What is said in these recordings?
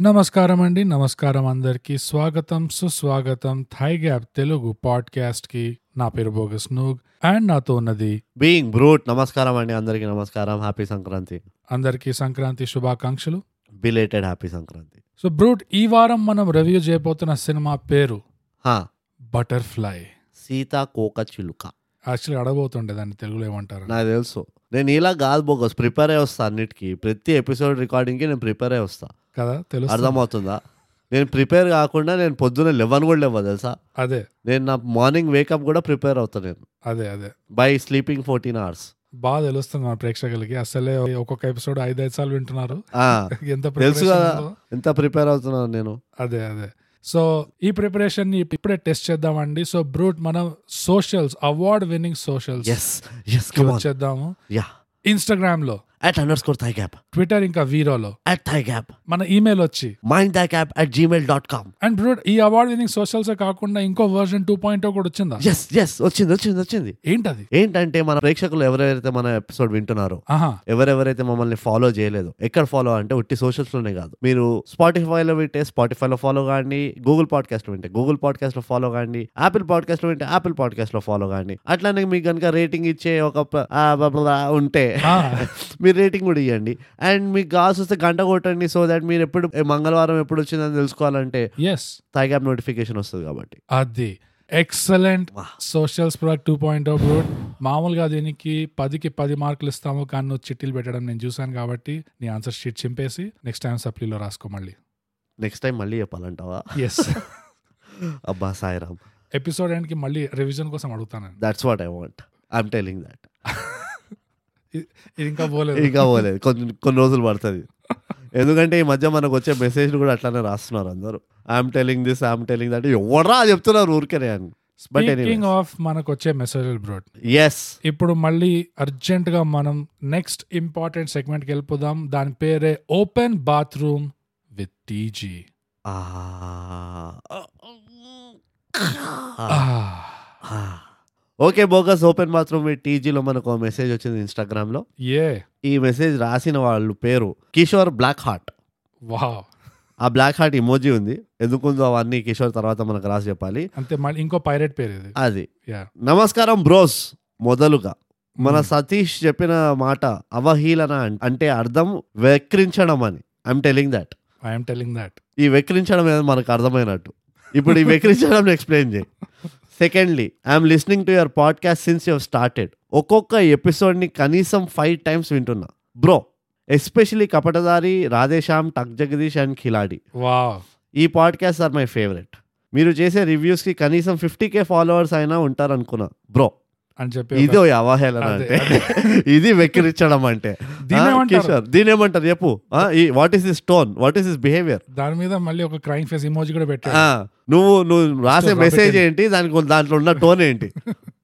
నమస్కారం అండి నమస్కారం అందరికి. స్వాగతం సుస్వాగతం థై గ్యాప్ తెలుగు పాడ్కాస్ట్కి నా పేరు బోగస్ నూగ్ అండ్ నాతో ఉన్నది బీయింగ్ బ్రూట్. నమస్కారం అండి. అందరికీ నమస్కారం. హ్యాపీ సంక్రాంతి. అందరికీ సంక్రాంతి శుభాకాంక్షలు. Belated happy Sankranti. So brute ఈ వారం మనం రివ్యూ చేయబోతున్న సినిమా పేరు హా, బటర్ఫ్లై. సీతా కోక చిలుక. యాక్చువల్లీ అడగబోతుండే దాన్ని తెలుగులో ఏమంటారు. నాకు తెలుసు. నేను ఇలా కాదు బోగస్. ప్రిపేర్ అయ్యి వస్తా అన్నిటికీ. ప్రతి ఎపిసోడ్ రికార్డింగ్కి నేను ప్రిపేర్ అయ్యి వస్తా. కదా? తెలుసు అర్థమవుతుందా? నేను ప్రిపేర్ కాకుండా నేను పొద్దున్న లెవెన్ కూడా లేవా తెలుసా? అదే. నేను నా మార్నింగ్ వేకప్ కూడా ప్రిపేర్ అవుతా నేను. అదే అదే. బై స్లీపింగ్ ఫోర్టీన్ అవర్స్ బాగా తెలుస్తుంది మన ప్రేక్షకులకి. అసలే ఒక్కొక్క ఎపిసోడ్ ఐదైదు సార్లు వింటున్నారు. ఎంత తెలుసు కదా. ఎంత ప్రిపేర్ అవుతున్నాను నేను. అదే అదే. సో ఈ ప్రిపరేషన్ని ఇప్పుడే టెస్ట్ చేద్దామండి. సో బ్రూట్ మనం socials award winning socials yeah ఇన్స్టాగ్రామ్లో. At underscore thigh gap Twitter ఇంకా వీరోలో అట్ థై గ్యాప్ మన ఈమెయిల్ వచ్చి. Mind thigh gap at Gmail dot com and brute ఈ అవార్డ్ విన్నింగ్ సోషల్స్ కాకుండా ఇంకో వర్జన్ టూ పాయింట్ కూడా వచ్చిందా? ఎస్ ఎస్ వచ్చింది వచ్చింది వచ్చింది. ఏంటది? ఏంటంటే మన ప్రేక్షకులు ఎవరెవరైతే మన ఎపిసోడ్ వింటున్నారో ఎవరెవరైతే మమ్మల్ని ఫాలో చేయలేదు ఎక్కడ ఫాలో అంటే ఉట్టి socials లోనే కాదు. మీరు స్పాటిఫైలో వింటే స్పాటిఫైలో ఫాలో కాండి గూగుల్ పాడ్కాస్ట్లో వింటే గూగుల్ పాడ్కాస్ట్లో ఫాలో కాండి యాపిల్ పాడ్కాస్ట్లో వింటే యాపిల్ పాడ్కాస్ట్లో ఫాలో కాండి. అట్లానే మీకు కనుక రేటింగ్ ఇచ్చే ఒక ఉంటే మీరు రేటింగ్ కూడా ఇవ్వండి అండ్ మీకు కావాల్సి వస్తే గంట కొట్టండి సో దట్ మీరు ఎప్పుడు మంగళవారం ఎప్పుడు వచ్చిందని తెలుసుకోవాలంటే ఎస్ థైగ్యాప్ నోటిఫికేషన్ వస్తుంది కాబట్టి. అది. ఎక్సలెంట్ వా. Socials product two point brute మామూలుగా దీనికి పదికి పది మార్కులు ఇస్తాము కానీ నువ్వు చిట్టీలు పెట్టడం నేను చూశాను కాబట్టి నీ ఆన్సర్ షీట్ చింపేసి నెక్స్ట్ టైం సప్లీలో రాసుకో మళ్ళీ. నెక్స్ట్ టైం మళ్ళీ చెప్పాలంటావా? ఎస్ అబ్బా సాయిరామ్. ఎపిసోడ్ ఎండ్కి మళ్ళీ రివిజన్ కోసం అడుగుతాను that's what I want I'm telling that ఇది ఇంకా పోలేదు. ఇంకా పోలేదు. కొన్ని కొన్ని రోజులు పడుతుంది. ఎందుకంటే ఈ మధ్య మనకు వచ్చే మెసేజ్లు కూడా అట్లానే రాస్తున్నారు అందరూ. I'm telling this I'm telling that ఎవరా చెప్తున్నారు ఊరికనే అని. బట్ స్పీకింగ్ ఆఫ్ మనకు వచ్చే మెసేజ్ బ్రోడ్ ఎస్ ఇప్పుడు మళ్ళీ అర్జెంట్గా మనం నెక్స్ట్ ఇంపార్టెంట్ సెగ్మెంట్కి వెళ్ళిపోదాం. దాని పేరే open bathroom with TG okay bogus open bathroom టీజీలో మనకు మెసేజ్ వచ్చింది ఇన్స్టాగ్రామ్లో ఏ? ఈ మెసేజ్ రాసిన వాళ్ళు పేరు కిషోర్ బ్లాక్ హార్ట్ వా ఆ బ్లాక్ హార్ట్ ఇమోజీ ఉంది. ఎందుకుందో అవన్నీ కిషోర్ తర్వాత మనకు రాసి చెప్పాలి. అంతే మళ్ళీ ఇంకో పైరేట్ పేరు ఇది. అది. నమస్కారం బ్రోస్ మొదలుగా. మన Hmm. సతీష్ చెప్పిన మాట అవహీలన అంటే అర్థం వెక్రించడం అని. I'm telling that I'm telling that ఈ వెక్రించడం ఏదో మనకు అర్థమైనట్టు. ఇప్పుడు ఈ వెక్రించడం ఎక్స్ప్లెయిన్ చేయి. Secondly I'm listening to your podcast since your started ఒక్కొక్క ఎపిసోడ్ని కనీసం ఫైవ్ టైమ్స్ వింటున్నా. Bro especially Kapatadhaari Radhe Shyam Tuck Jagadish and Khiladi ఈ పాడ్కాస్ట్ ఆర్ మై ఫేవరెట్ మీరు చేసే రివ్యూస్కి కనీసం ఫిఫ్టీ కే ఫాలోవర్స్ అయినా ఉంటారు అనుకున్నా బ్రో అని చెప్పి ఇది అవహేళన అంటే. ఇది వెక్కిరించడం అంటే? కిషోర్ దీని ఏమంటారు? చెప్పు. What is this tone what is this behaviour దాని మీద మళ్ళీ ఒక క్రైమ్ ఫేస్ ఇమోజీ కూడా పెట్టాడు నువ్వు నువ్వు రాసే మెసేజ్. ఏంటి? దానికి దాంట్లో ఉన్న టోన్ ఏంటి?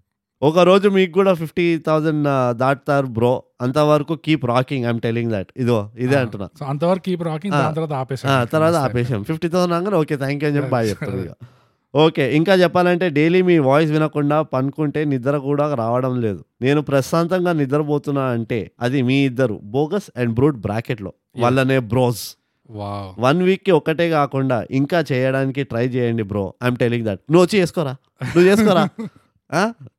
ఒక రోజు మీకు కూడా ఫిఫ్టీ థౌసండ్ దాటుతారు బ్రో అంతవరకు keep rocking I'm telling that ఇదో ఇదే అంటున్నా. అంతవరకు కీప్ రాకింగ్ తర్వాత ఆ, ఆపేసాడు తర్వాత ఆపేసాం ఫిఫ్టీ థౌసండ్ అనగానే ఓకే థ్యాంక్ యూ అని చెప్పి బాగా చెప్తారు ఓకే ఇంకా చెప్పాలంటే డైలీ మీ వాయిస్ వినకుండా పనుకుంటే నిద్ర కూడా రావడం లేదు. నేను ప్రశాంతంగా నిద్రపోతున్నా అంటే అది మీ ఇద్దరు బోగస్ అండ్ బ్రూట్ బ్రాకెట్లో. వాళ్ళనే బ్రోస్. వావ్. వన్ వీక్కి ఒకటే కాకుండా ఇంకా చేయడానికి ట్రై చేయండి బ్రో. I'm telling that. నువ్వు వచ్చి చేసుకోరా? నువ్వు చేసుకోరా?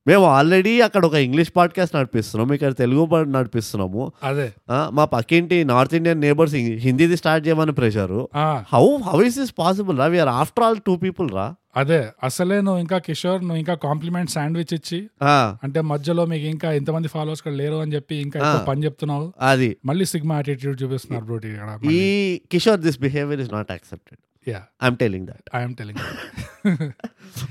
మేము ఆల్రెడీ అక్కడ ఒక ఇంగ్లీష్ పాడ్కాస్ట్ నడిపిస్తున్నాం ఇక్కడ తెలుగు పాడ్ నడిపిస్తున్నాము. అదే. మా పక్కింటి నార్త్ ఇండియన్ నేబర్స్ హిందీది స్టార్ట్ చేయమని pressure. How how is this possible రా? We are after all two people రా. అదే అసలే నువ్వు ఇంకా కిషోర్ నువ్వు ఇంకా కాంప్లిమెంట్ శాండ్విచ్ ఇచ్చి అంటే మధ్యలో మీకు ఇంకా ఎంతమంది ఫాలోవర్స్ కూడా లేరు అని చెప్పి ఇంకా. పని చెప్తున్నావు. అది. మళ్ళీ సిగ్మా యాటిట్యూడ్ చూపిస్తున్నారు బ్రోటి ఈ Kishore this behaviour is not accepted. Yeah I'm telling that I'm telling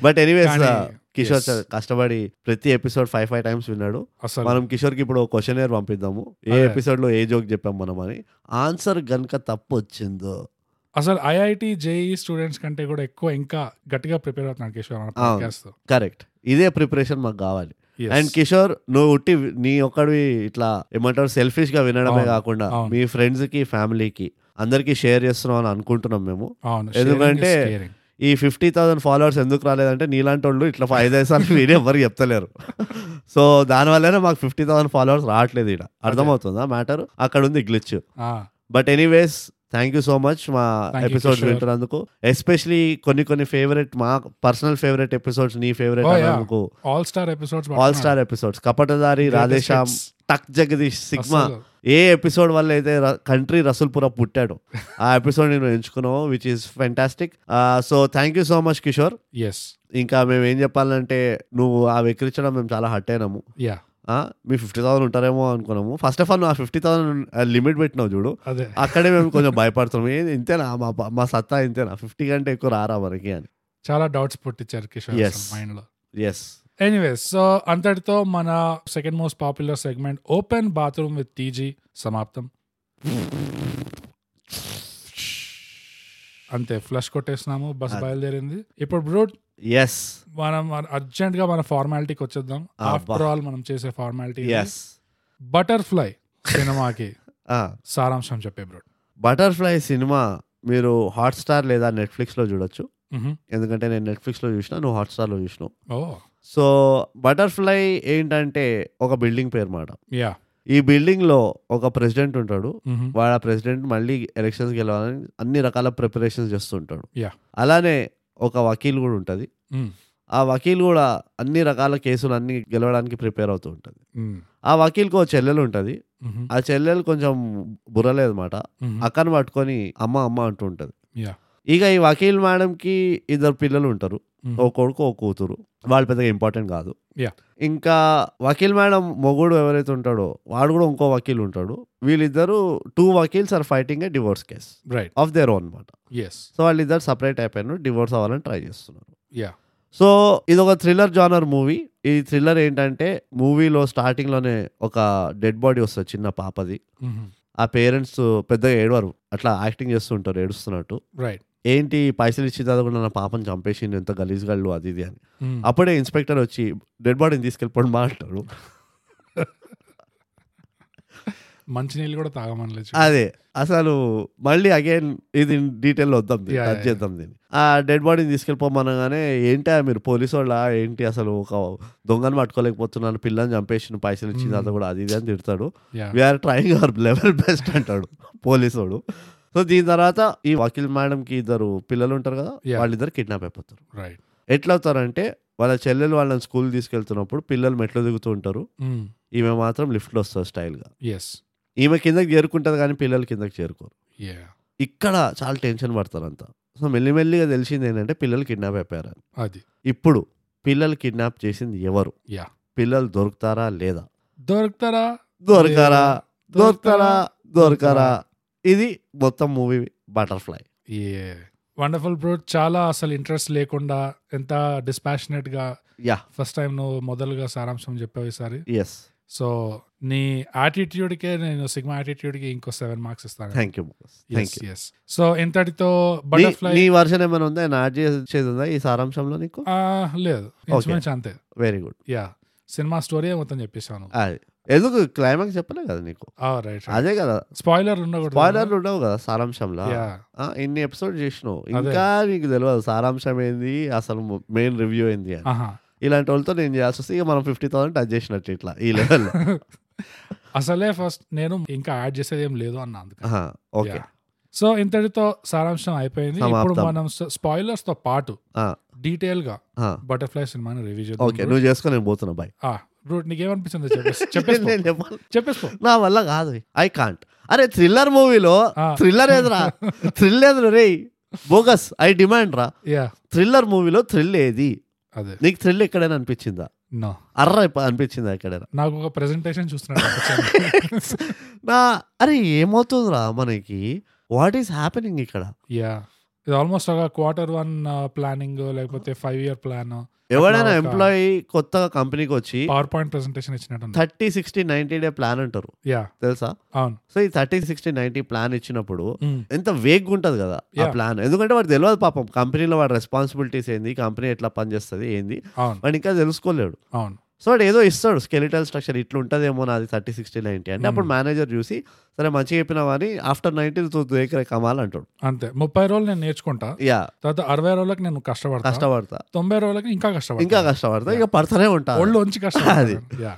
but anyways Kishore. Sir కష్టపడి ప్రతి ఎపిసోడ్ ఫైవ్ ఫైవ్ టైమ్స్ విన్నాడు. మనం కిషోర్కి ఇప్పుడు క్వశ్చన్ ఏర్ పంపిద్దాము. ఏ. ఎపిసోడ్లో ఏ జోక్ చెప్పాం మనం అని. ఆన్సర్ గనుక తప్పు వచ్చిందో అసలు ఐఐటి జేఈ స్టూడెంట్స్ కంటే కూడా ఎక్కువ ఇంకా గట్టిగా ప్రిపేర్ అవుతున్నాడు కిషోర్ కరెక్ట్. ఇదే ప్రిపరేషన్ మాకు కావాలి. అండ్ కిషోర్ నువ్వు ఉట్టి నీ ఒక్కడివి ఇట్లా ఏమంటారు సెల్ఫిష్గా వినడమే కాకుండా. మీ ఫ్రెండ్స్కి ఫ్యామిలీకి అందరికి షేర్ చేస్తున్నాం అని అనుకుంటున్నాం మేము. ఎందుకంటే. ఈ ఫిఫ్టీ థౌసండ్ ఫాలోవర్స్ ఎందుకు రాలేదంటే నీలాంటి వాళ్ళు ఇట్లా ఐదైదు సార్లు వీడియో ఎవరు చెప్తలేరు. సో దానివల్లనే మాకు ఫిఫ్టీ థౌసండ్ ఫాలోవర్స్ రావట్లేదు ఇక్కడ అర్థమవుతుందా మ్యాటర్? అక్కడ ఉంది glitch but anyways thank you so much మా Kishore. వింటున్నందుకు. ఎస్పెషలీ కొన్ని కొన్ని ఫేవరెట్ మా పర్సనల్ ఫేవరెట్ ఎపిసోడ్స్ నీ ఫేవరెట్. అన్నందుకు. All star episodes all star episodes Kapatadhaari Radhe Shyam Tuck Jagadish sigma. ఏ ఎపిసోడ్ వల్ల అయితే కంట్రీ రసూల్పుర పుట్టాడు. ఆ ఎపిసోడ్ నేను ఎంచుకున్నావు which is fantastic so thank you so much Kishore yes ఇంకా మేము ఏం చెప్పాలంటే నువ్వు ఆ వెక్కిరించడం మేము చాలా హట్ అయినాము. యా మీ ఫిఫ్టీ థౌసండ్ ఉంటారేమో అనుకున్నాము. ఫస్ట్ ఆఫ్ ఆల్ నువ్వు ఆ ఫిఫ్టీ థౌసండ్ లిమిట్ పెట్టినావు చూడు. అదే. అక్కడే మేము కొంచెం భయపడుతున్నాం. ఏంది ఇంతేనా? మా మా సత్తా ఇంతేనా? ఫిఫ్టీ కంటే ఎక్కువ రారా మనకి అని. చాలా డౌట్స్ పుట్టించారు కిషోర్ Yes. మైండ్లో. ఎస్ ఎనీవేస్ సో అంతటితో మన second most popular segment open bathroom with TG సమాప్తం. అంతే ఫ్లష్ కొట్టేసినాము బస్. బయలుదేరింది. ఇప్పుడు బ్రో ఎస్ మనం అర్జెంట్గా మన ఫార్మాలిటీకి వచ్చేద్దాం. ఆఫ్టర్ ఆల్ మనం చేసే ఫార్మాలిటీ బటర్ఫ్లై సినిమాకి సారాంశం చెప్పే బ్రో బటర్ఫ్లై సినిమా మీరు హాట్స్టార్ లేదా నెట్ఫ్లిక్స్లో చూడొచ్చు. ఎందుకంటే నేను నెట్ఫ్లిక్స్లో చూసిన నువ్వు హాట్స్టార్లో చూసినావు. ఓ. సో బటర్ఫ్లై ఏంటంటే ఒక బిల్డింగ్ పేరు మాట. యా ఈ బిల్డింగ్లో ఒక ప్రెసిడెంట్ ఉంటాడు. వాడు ఆ ప్రెసిడెంట్ మళ్ళీ ఎలక్షన్స్ గెలవాలని అన్ని రకాల ప్రిపరేషన్స్ చేస్తుంటాడు. అలానే ఒక వకీల్ కూడా ఉంటుంది. ఆ వకీల్ కూడా అన్ని రకాల కేసులు అన్ని గెలవడానికి ప్రిపేర్ అవుతూ ఉంటుంది. ఆ వకీల్కి ఒక చెల్లెలు ఉంటుంది. ఆ చెల్లెలు కొంచెం బుర్రలేదు మాట అక్కను పట్టుకొని అమ్మ అమ్మ అంటూ ఉంటుంది. ఇక ఈ వకీల్ మేడంకి ఇద్దరు పిల్లలు ఉంటారు. ఓ కొడుకు ఓ కూతురు. వాళ్ళు పెద్దగా ఇంపార్టెంట్ కాదు. ఇంకా వకీల్ మేడం మొగుడు ఎవరైతే ఉంటాడో వాడు కూడా ఇంకో వకీల్ ఉంటాడు. వీళ్ళిద్దరు two vakils are fighting a divorce case right of their own అనమాట సో వాళ్ళిద్దరు సపరేట్ అయిపోయారు డివోర్స్ అవ్వాలని ట్రై చేస్తున్నారు. యా సో ఇది ఒక థ్రిల్లర్ జానర్ మూవీ ఈ థ్రిల్లర్ ఏంటంటే మూవీలో స్టార్టింగ్లోనే ఒక డెడ్ బాడీ వస్తుంది చిన్న పాపది. ఆ పేరెంట్స్ పెద్దగా ఏడవారు. అట్లా యాక్టింగ్ చేస్తుంటారు ఏడుస్తున్నట్టు. రైట్ ఏంటి పైసలు ఇచ్చి చదవకుండా నా పాపని చంపేసింది ఎంత గలీజ్గాళ్ళు అది ఇది అని. అప్పుడే ఇన్స్పెక్టర్ వచ్చి డెడ్ బాడీని తీసుకెళ్ళిపోండి మా అంటాడు. మంచినీళ్ళు కూడా తాగమనలేదు అదే అసలు మళ్ళీ అగైన్ ఇది డీటెయిల్ వద్దాం టచ్. చేద్దాం దీన్ని. ఆ డెడ్ బాడీని తీసుకెళ్ళిపోమనగానే ఏంటి మీరు పోలీసు వాళ్ళ ఏంటి అసలు ఒక దొంగను పట్టుకోలేకపోతున్నాను పిల్లని చంపేసిన పైసలు ఇచ్చిన తర్వాత కూడా అది ఇది అని తిడతాడు. We are trying our level best అంటాడు పోలీసోడు. సో దీని తర్వాత ఈ వకీల్ మేడంకి ఇద్దరు పిల్లలు ఉంటారు కదా. వాళ్ళిద్దరు కిడ్నాప్ అయిపోతారు. రైట్ ఎట్లా అవుతారంటే వాళ్ళ చెల్లెలు వాళ్ళని స్కూల్ తీసుకెళ్తున్నప్పుడు పిల్లలు మెట్లు దిగుతూ ఉంటారు. ఈమె మాత్రం లిఫ్ట్లో వస్తుంది స్టైల్గా. ఎస్ ఈమె కిందకి చేరుకుంటుంది కానీ పిల్లలు కిందకి చేరుకోరు. యా ఇక్కడ చాలా టెన్షన్ పడతారు అంతా సో మెల్లిమెల్లిగా తెలిసింది ఏంటంటే పిల్లలు కిడ్నాప్ అయిపోయారు. అది. ఇప్పుడు పిల్లలు కిడ్నాప్ చేసింది ఎవరు? యా పిల్లలు దొరుకుతారా లేదా? దొరుకుతారా? దొరకరా? దొరుకుతారా? దొరకరా? ఇది మొత్తం మూవీ బటర్ఫ్లై. వండర్ఫుల్ బ్రో చాలా అసలు ఇంట్రెస్ట్ లేకుండా ఎంత డిస్పాషనేట్గా యా ఫస్ట్ టైం నువ్వు మొదలుగా సారాంశం చెప్పావు ఈసారి. ఎస్ సో నీ attitude కే నేను సిగ్మా యాటిట్యూడ్కి ఇంకో సెవెన్ మార్క్స్ ఇస్తాను. Thank you thank you yes so ఇంతటితో బటర్ఫ్లై నీ వర్షన్ ఏమైనా ఉందా? నేను యాడ్ చేసేది ఉందా ఈ సారాంశంలో నీకు? లేదు. అంతే. వెరీ గుడ్ యా సినిమా స్టోరీ మొత్తం చెప్పేశాను. అది. ఎందుకు క్లైమాక్స్ చెప్పలే కదా నీకు? రైట్ అదే కదా. స్పాయిలర్ స్పాయిలర్లు ఉండవు కదా సారాంశంలో? ఇన్ని ఎపిసోడ్ చేసినావు. ఇంకా నీకు తెలియదు సారాంశం ఏంది అసలు మెయిన్ రివ్యూ ఏంది అని. ఇలాంటి వాళ్ళతో నేను చేయాల్సి వస్తే ఇక మనం ఫిఫ్టీ థౌసండ్ టచ్ చేసినట్టు ఇట్లా ఈ లెవెల్ అసలే ఫస్ట్ నేను ఇంకా యాడ్ చేసేది ఏం లేదు అన్న ఓకే సో ఇంతటితో సారాంశం అయిపోయింది. ఇప్పుడు. మనం స్పాయిలర్స్తో పాటు డీటెయిల్గా బటర్ఫ్లై సినిమాని రివ్యూ ఓకే చేద్దాం నువ్వు చేసుకొని నేను పోతున్నా బాయ్ రూట్ నీకేమనిపిస్తుంది. చెప్పేసుకో. నా వల్ల కాదు. ఐ కాంట్ అరే థ్రిల్లర్ మూవీలో. థ్రిల్లర్ ఏదిరా? థ్రిల్ ఏదిరా? రే బోగస్ ఐ డిమాండ్ రా. యా. థ్రిల్లర్ మూవీలో థ్రిల్ ఏది? అదే. నీకు థ్రిల్ ఎక్కడైనా అనిపించిందా? నో. అర్ర అనిపించిందా ఎక్కడైనా? నాకు ఒక ప్రెజెంటేషన్ చూస్తున్నాడు నా అరే ఏమవుతుందిరా మనకి? వాట్ ఈస్ హ్యాపెనింగ్ ఇక్కడ? యా. ఇది ఆల్మోస్ట్ ఒక క్వార్టర్ వన్ ప్లానింగ్ లేకపోతే ఫైవ్ ఇయర్ ప్లాన్ ఎవడైనా ఎంప్లాయీ కొత్తగా కంపెనీకి వచ్చి పవర్ పాయింట్ ప్రెజెంటేషన్ ఇచ్చినట్టు thirty sixty ninety day plan అంటారు. తెలుసా? అవును. సో ఈ థర్టీ సిక్స్టీ నైన్టీ ప్లాన్ ఇచ్చినప్పుడు. ఎంత వేగ్ ఉంటుంది కదా ఆ. ప్లాన్. ఎందుకంటే వాడు తెలియదు పాపం కంపెనీలో వాడి రెస్పాన్సిబిలిటీస్ ఏంది కంపెనీ ఎట్లా పనిచేస్తుంది ఏంది వాడు ఇంకా తెలుసుకోలేడు. అవును. సో వాడు ఏదో ఇస్తాడు స్కెలిటల్ స్ట్రక్చర్ ఇట్లా ఉంటుందేమో నాది థర్టీ సిక్స్టీ నైన్టీ అంటే అప్పుడు మేనేజర్ చూసి సరే మంచిగా చెప్పినావు అని ఆఫ్టర్ నైన్టీ టూ దేకరే కమాల్ అంటాడు. అంతే. ముప్పై రోజులు నేను నేర్చుకుంటా. యా. తర్వాత అరవై రోజులకి నేను కష్టపడతా. కష్టపడతా. తొంభై రోజులకి ఇంకా కష్టపడతా. ఇంకా కష్టపడతా. ఇక పడతానే ఉంటా. ఒళ్ళు ఉంచి కష్టపడతా. అది. యా.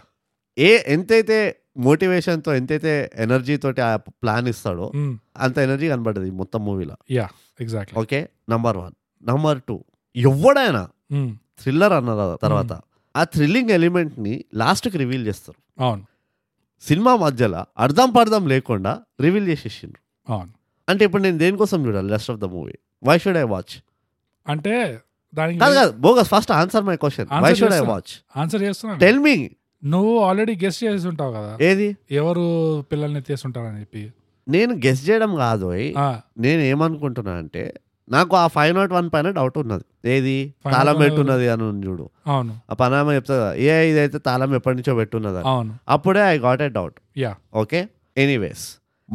ఏ ఎంతైతే మోటివేషన్తో ఎంతైతే ఎనర్జీ తోటి ఆ ప్లాన్ ఇస్తాడో మ్మ్. అంత ఎనర్జీ కనబడ్డది మొత్తం మూవీలో yeah exactly okay? Number one number two ఎవడైనా. థ్రిల్లర్ అన్న తర్వాత ఆ థ్రిల్లింగ్ ఎలిమెంట్ని లాస్ట్కి రివీల్ చేస్తారు. అవును. సినిమా మధ్యలో అర్థం పర్థం లేకుండా రివీల్ చేసేసిండ్రు. అవును. అంటే ఇప్పుడు నేను దేనికోసం చూడాలి rest of the movie why should I watch అంటే దానికి కాదు కాదు bogus first answer my question why should I చేస్తున్నా. వాచ్ ఆన్సర్ చేస్తున్నాను. టెల్ మీ నువ్వు ఆల్రెడీ గెస్ట్ చేసి ఉంటావు కదా. ఏది? ఎవరు పిల్లల్ని తీసుంటారని చెప్పి. నేను గెస్ చేయడం కాదు నేను ఏమనుకుంటున్నా అంటే నాకు ఆ ఫైవ్ నాట్ వన్ పైన డౌట్ ఉన్నది. ఏది? 501 తాళం పెట్టున్నది అని చూడు. అవును. ఆ పనామ చెప్తా ఏ ఇదైతే తాళం ఎప్పటి నుంచో పెట్టున్నది. అవును. అప్పుడే I got a doubt yeah okay anyways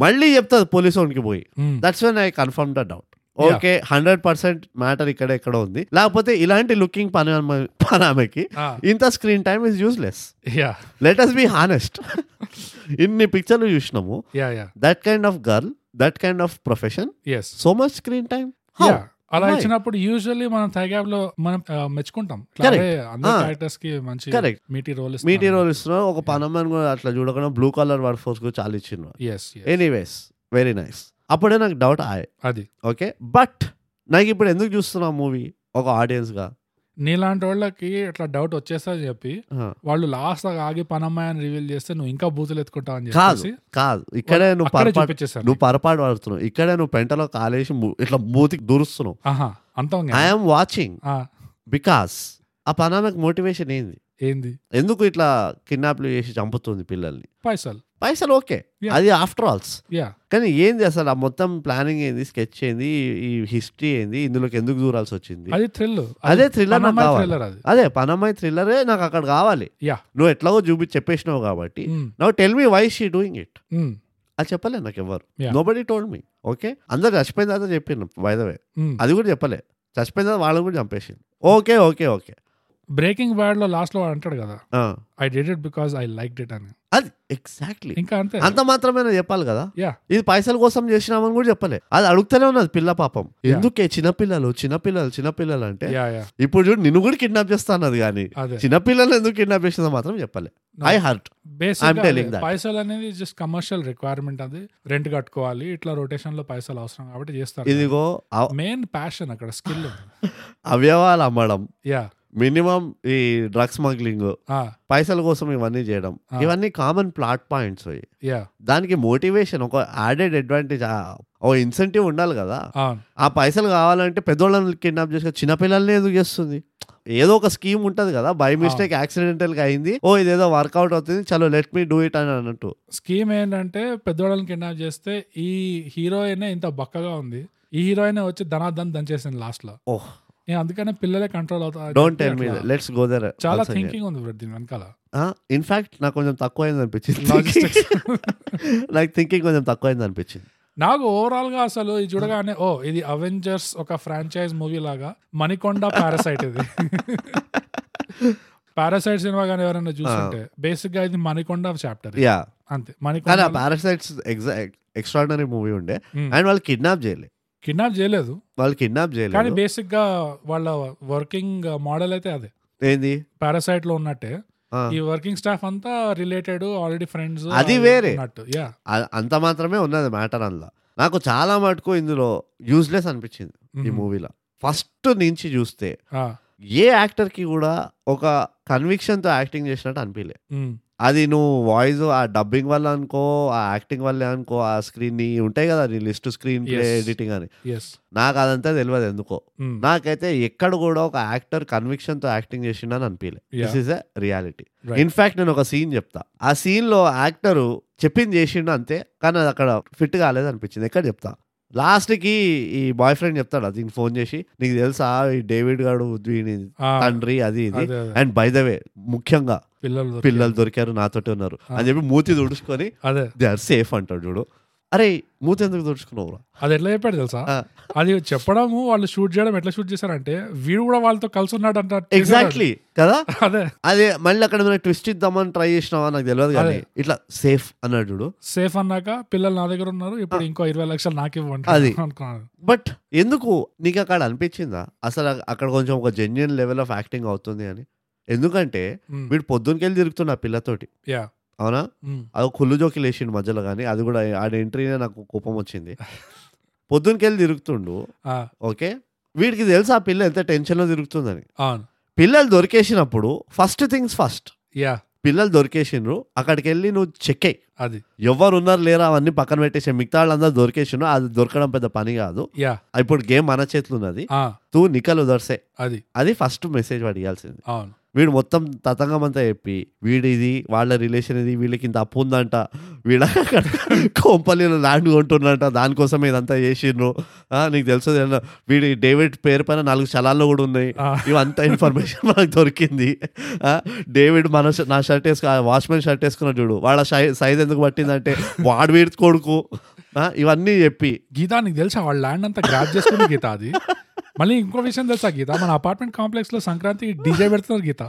మళ్ళీ చెప్తుంది పోలీసు వానికి పోయి. That's when I confirm the doubt okay hundred percent matter ఇక్కడ ఎక్కడ ఉంది. లేకపోతే ఇలాంటి లుకింగ్ పనామ పనామకి ఇంత screen time is useless yeah let us be honest ఇన్ని పిక్చర్లు చూసినాము. That kind of girl that kind of profession so much screen time అలా? ఇచ్చినప్పుడు యూజువల్లీ మనం థైగ్యాప్లో మనం మెచ్చుకుంటాం. క్యారెక్టర్స్కి మంచి Correct. Meaty role meaty role ఇస్తున్నారు ఒక పనమ్మని కూడా అట్లా చూడకుండా బ్లూ కలర్ వర్క్ ఫోర్స్ కూడా చాలా ఇచ్చిండ్రు ఎనీవేస్ వెరీ నైస్ అప్పుడే నాకు డౌట్ ఆయ్. అది. ఓకే బట్ నాకు ఇప్పుడు ఎందుకు చూస్తున్నా మూవీ ఒక ఆడియన్స్గా. నీలాంటి వాళ్ళకి ఇట్లా డౌట్ వచ్చేస్తా చెప్పి వాళ్ళు లాస్ట్ దాకా ఆగి పనమ్మాయని రివీల్ చేస్తే నువ్వు ఇంకా బూతులు ఎత్తుకుంటావు అని చెప్పేసి కాదు. ఇక్కడే నువ్వు పొరపాటు నువ్వు పొరపాటు పడుతున్నావు. ఇక్కడే నువ్వు పెంటలో కాలేసి ఇట్లా మూతికి దూరుస్తున్నావు. అంతం ఐఎమ్ వాచింగ్ బికాస్ ఆ. పనామకి మోటివేషన్ ఏంది? ఏంది? ఎందుకు ఇట్లా కిడ్నాప్లు చేసి చంపుతుంది పిల్లల్ని? పైసలు. పైసలు ఓకే. అది ఆఫ్టర్ ఆల్స్ కానీ ఏంది అసలు ఆ మొత్తం ప్లానింగ్ ఏంది స్కెచ్ ఏంది ఈ హిస్టరీ ఏంది ఇందులోకి ఎందుకు దూరాల్సి వచ్చింది? అది థ్రిల్ అదే thriller నాకు కావాలి. థ్రిల్లర్ అది. పనమ్మాయి థ్రిల్లరే నాకు అక్కడ కావాలి. నువ్వు ఎట్లాగో చూపి చెప్పేసినావు కాబట్టి. Now tell me why she doing it. అది చెప్పలే నాకు ఎవరు. Nobody told me okay అందరు చచ్చిపోయిన తర్వాత చెప్పిన వే మ్మ్. అది కూడా చెప్పలే. చచ్చిపోయిన తర్వాత వాళ్ళని కూడా చంపేసింది ఓకే ఓకే ఓకే బ్రేకింగ్ బ్యాడ్లో లాస్ట్లో వాడు అంటాడు కదా I did it because I like it అని. అది ఎగ్జాక్ట్లీ ఇంకా అంతే. అంత మాత్రమే చెప్పాలి కదా? ఇది పైసల కోసం చేసినామని కూడా చెప్పలే. అది అడుగుతూనే ఉన్నది పిల్ల పాపం. ఎందుకే చిన్నపిల్లలు చిన్నపిల్లలు చిన్నపిల్లలు అంటే ఇప్పుడు చూడు నిన్ను కూడా కిడ్నాప్ చేస్తానది కానీ చిన్నపిల్లలు ఎందుకు కిడ్నాప్ చేసిందో మాత్రం చెప్పలే. I heard. పైసలు అనేది జస్ట్ కమర్షియల్ రిక్వైర్మెంట్ అది. రెంట్ కట్టుకోవాలి ఇట్లా రొటేషన్లో పైసలు అవసరం కాబట్టి చేస్తారు ఇదిగో మెయిన్ ప్యాషన్ అక్కడ స్కిల్ అవయవాలు అమ్మడం. యా మినిమం ఈ డ్రగ్ స్మగ్లింగ్ పైసల కోసం ఇవన్నీ చేయడం. ఇవన్నీ కామన్ ప్లాట్ పాయింట్స్ దానికి మోటివేషన్ ఒక యాడెడ్ అడ్వాంటేజ్ ఓ ఇన్సెంటివ్ ఉండాలి కదా. ఆ పైసలు కావాలంటే పెద్దోళ్ళని కిడ్నాప్ చేసి చిన్నపిల్లల్ని ఎందుకు చేస్తుంది? ఏదో ఒక స్కీమ్ ఉంటది కదా బై మిస్టేక్ యాక్సిడెంటల్గా అయింది ఓ ఇదేదో వర్కౌట్ అవుతుంది చలో లెట్ మీ డూ ఇట్ అని అన్నట్టు. స్కీమ్ ఏంటంటే పెద్దవాళ్ళని కిడ్నాప్ చేస్తే ఈ హీరోయిన్ ఇంత బక్కగా ఉంది. ఈ హీరోయిన్ వచ్చి ధనాధన్ దంచేసింది లాస్ట్లో. ఓహ్. నేను అందుకనే పిల్లలే కంట్రోల్ అవుతారు don't tell me let's go there చాలా థింకింగ్ ఉంది బ్రో దీని వెనకాల. ఇన్ఫాక్ట్ నాకు కొంచెం తక్కువైంది అనిపించింది. Logistics. నాకు థింకింగ్ కొంచెం తక్కువైంది అనిపించింది. నాకు ఓవరాల్గా అసలు ఇది చూడగానే ఓ ఇది అవెంజర్స్ ఒక ఫ్రాంచైజ్ మూవీ లాగా మణికొండ పారాసైట్ ఇది. పారాసైట్ సినిమా కానీ ఎవరైనా చూస్తుంటే బేసిక్గా ఇది మణికొండ చాప్టర్ యా అంతే. మణికొండ పారాసైట్స్ ఎక్స్ట్రాడినరీ మూవీ ఉండే. Hmm. అండ్ వాళ్ళు కిడ్నాప్ చేయలే. కిడ్నాప్ చేయలేదు. వాళ్ళు కిడ్నాప్ కానీ చేయలేదు. బేసిక్గా వాళ్ళ వర్కింగ్ మోడల్ అయితే అదే. ఏంది? పారాసైట్లో ఉన్నట్టే. ఈ వర్కింగ్ స్టాఫ్ అంతా రిలేటెడ్ ఆల్రెడీ ఫ్రెండ్స్ అది వేరే. అంత మాత్రమే ఉన్నది మ్యాటర్ అందులో. నాకు చాలా మటుకు ఇందులో యూజ్లెస్ అనిపించింది ఈ. మూవీలో. ఫస్ట్ నుంచి చూస్తే ఏ యాక్టర్కి కూడా ఒక కన్విక్షన్తో యాక్టింగ్ చేసినట్టు అనిపించలే అది నువ్వు వాయిస్ ఆ డబ్బింగ్ వల్ల అనుకో ఆ యాక్టింగ్ వల్ల అనుకో ఆ స్క్రీన్ నీ ఉంటాయి కదా నీ లిస్ట్ స్క్రీన్ ప్లే. ఎడిటింగ్ అని. నాకు అదంతా తెలియదు ఎందుకో. నాకైతే ఎక్కడ కూడా ఒక యాక్టర్ కన్విక్షన్తో యాక్టింగ్ చేసిండని అనిపించలే. This is a reality. In fact నేను ఒక సీన్ చెప్తా. ఆ సీన్లో యాక్టర్ చెప్పింది చేసిండు అంతే కానీ అది అక్కడ ఫిట్ కాలేదు అనిపించింది. ఎక్కడ చెప్తా? లాస్ట్కి ఈ బాయ్ ఫ్రెండ్ చెప్తాడు దీనికి ఫోన్ చేసి నీకు తెలుసా ఈ డేవిడ్ గాడు వీని తండ్రి అది ఇది అదే అదే. అండ్ బై ద వే ముఖ్యంగా పిల్లలు దొరికారు. పిల్లలు దొరికారు నాతోటి ఉన్నారు. అని చెప్పి మూతి తుడుచుకొని అదే. దే ఆర్ సేఫ్ అంటాడు చూడు. అరే మూతి ఎందుకు తుడుచుకున్నావు అది ఎట్లా చెప్పాడు తెలుసా? అది చెప్పడము వాళ్ళు షూట్ చేయడం ఎట్లా షూట్ చేశారంటే వీడు కూడా వాళ్ళతో కలిసి ఉన్నాడు అంట ఎగ్జాక్ట్లీ కదా? అదే. అదే మళ్ళీ అక్కడ ట్విస్ట్ ఇద్దామని ట్రై చేసినావా? నాకు తెలియదు కానీ ఇట్లా సేఫ్ అన్నాడు చూడు. సేఫ్ అన్నాక పిల్లలు నా దగ్గర ఉన్నారు ఇప్పుడు ఇంకో ఇరవై లక్షలు నాకు ఇవ్వండి అది. అనుకున్నాను బట్ ఎందుకు? నీకు అక్కడ అనిపించిందా? అసలు అక్కడ కొంచెం ఒక జెన్యున్ లెవెల్ ఆఫ్ యాక్టింగ్ అవుతుంది అని. ఎందుకంటే. వీడు పొద్దునకెళ్ళి తిరుగుతున్న ఆ పిల్లతోటి. యా. అవునా? అది కుళ్ళు జోకి లేచిండు మధ్యలో కానీ అది కూడా ఆడ ఎంట్రీనే నాకు కోపం వచ్చింది. పొద్దునకెళ్ళి తిరుగుతుండు ఓకే? వీడికి తెలుసు ఆ పిల్ల ఎంత టెన్షన్లో తిరుగుతుందని? పిల్లలు దొరికేసినప్పుడు ఫస్ట్ థింగ్స్ ఫస్ట్. యా. పిల్లలు దొరికేసిండ్రు అక్కడికి వెళ్ళి నువ్వు చెక్ అయ్యి అది. ఎవరు ఉన్నారు లేరా అవన్నీ పక్కన పెట్టేసి మిగతా వాళ్ళందరూ దొరికేసిండ్రు అది దొరకడం పెద్ద పని కాదు. యా. ఇప్పుడు గేమ్ మన చేతులు ఉన్నది తూ నికలు ఉదర్సే. అది. అది ఫస్ట్ మెసేజ్ వాడు ఇవ్వాల్సింది అవును. వీడు మొత్తం తతంగం అంతా చెప్పి వీడి ఇది వాళ్ళ రిలేషన్ ఇది వీళ్ళకి ఇంత అప్పు ఉందంట వీడ కొంపల్లిలో ల్యాండ్ కొంటున్నట దానికోసం ఇదంతా చేసిండ్రు. ఆ, నీకు తెలుసు తెలు- వీడి డేవిడ్ పేరు పైన నాలుగు చలాల్లో కూడా ఉన్నాయి. ఇవంతా ఇన్ఫర్మేషన్ మనకు దొరికింది. డేవిడ్ మన నా షర్ట్ వేసుకు వాచ్మెన్ షర్ట్ వేసుకున్నాడు చూడు. వాళ్ళ సైజ్ ఎందుకు పట్టిందంటే వాడు వీడి కొడుకు. ఇవన్నీ చెప్పి. గీత నీకు తెలుసా వాళ్ళ ల్యాండ్ అంతా గ్రాప్ చేసుకుంది గీత అది? మళ్ళీ ఇంకో విషయం తెలుసా గీత? మన అపార్ట్మెంట్ కాంప్లెక్స్లో సంక్రాంతి డీజే పెడుతున్నారు గీత.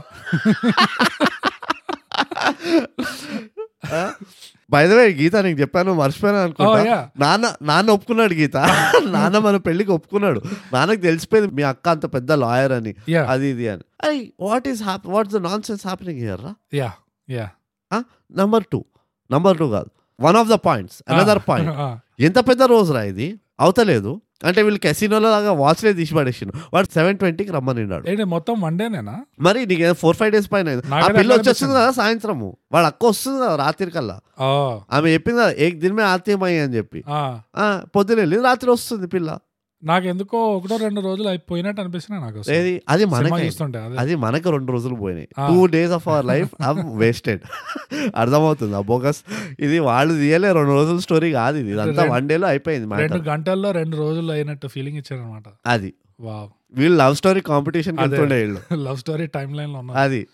బయదవే గీత నీకు చెప్పాను మర్చిపోయాను అనుకుంటా. Oh. నాన్న నాన్న ఒప్పుకున్నాడు గీత. నాన్న మన పెళ్ళికి ఒప్పుకున్నాడు. నాన్నకి తెలిసిపోయింది మీ అక్క అంత పెద్ద లాయర్ అని అది ఇది అని. అయ్యి what is hap what's the nonsense happening here రా yeah yeah number two number two కాదు. One of the points another point ఎంత పెద్ద రోజు రా ఇది? అవతలేదు. అంటే వీళ్ళు కెసినోలో లాగా వాచ్లే తీసి పడేసిండు. వాడు సెవెన్ ట్వంటీకి రమ్మనిన్నాడు ఏంటి మొత్తం వన్ డేనేనా మరి నీకు ఫోర్ ఫైవ్ డేస్ పైన. ఆ పిల్ల వచ్చేస్తుంది. కదా సాయంత్రము. వాళ్ళ అక్క వస్తుంది కదా రాత్రి కల్లా. ఆమె చెప్పింది కదా ఏక్ దినమే ఆత్యమయ్యి అని చెప్పి. పొద్దున వెళ్ళి రాత్రి వస్తుంది పిల్ల. నాకెందుకో ఒకటో రెండు రోజులు అయిపోయినట్టు అనిపిస్తున్నాయి నాకు అది సినిమా మనకి. అదే. అది మనకు రెండు రోజులు పోయినాయి. Two days of our life I'm wasted అర్థమవుతుంది. ఆ బోగస్ ఇది వాళ్ళు తీయలే రెండు రోజుల స్టోరీ కాదు ఇది. ఇదంతా రెండు- వన్ డేలో అయిపోయింది రెండు గంటల్లో రెండు రోజులు అయినట్టు ఫీలింగ్ ఇచ్చారనమాట అది. వావ్ వీళ్ళు లవ్ స్టోరీ కాంపిటీషన్ అదే. వెళ్తుండే వీళ్ళు. లవ్ స్టోరీ టైం లైన్లో అది.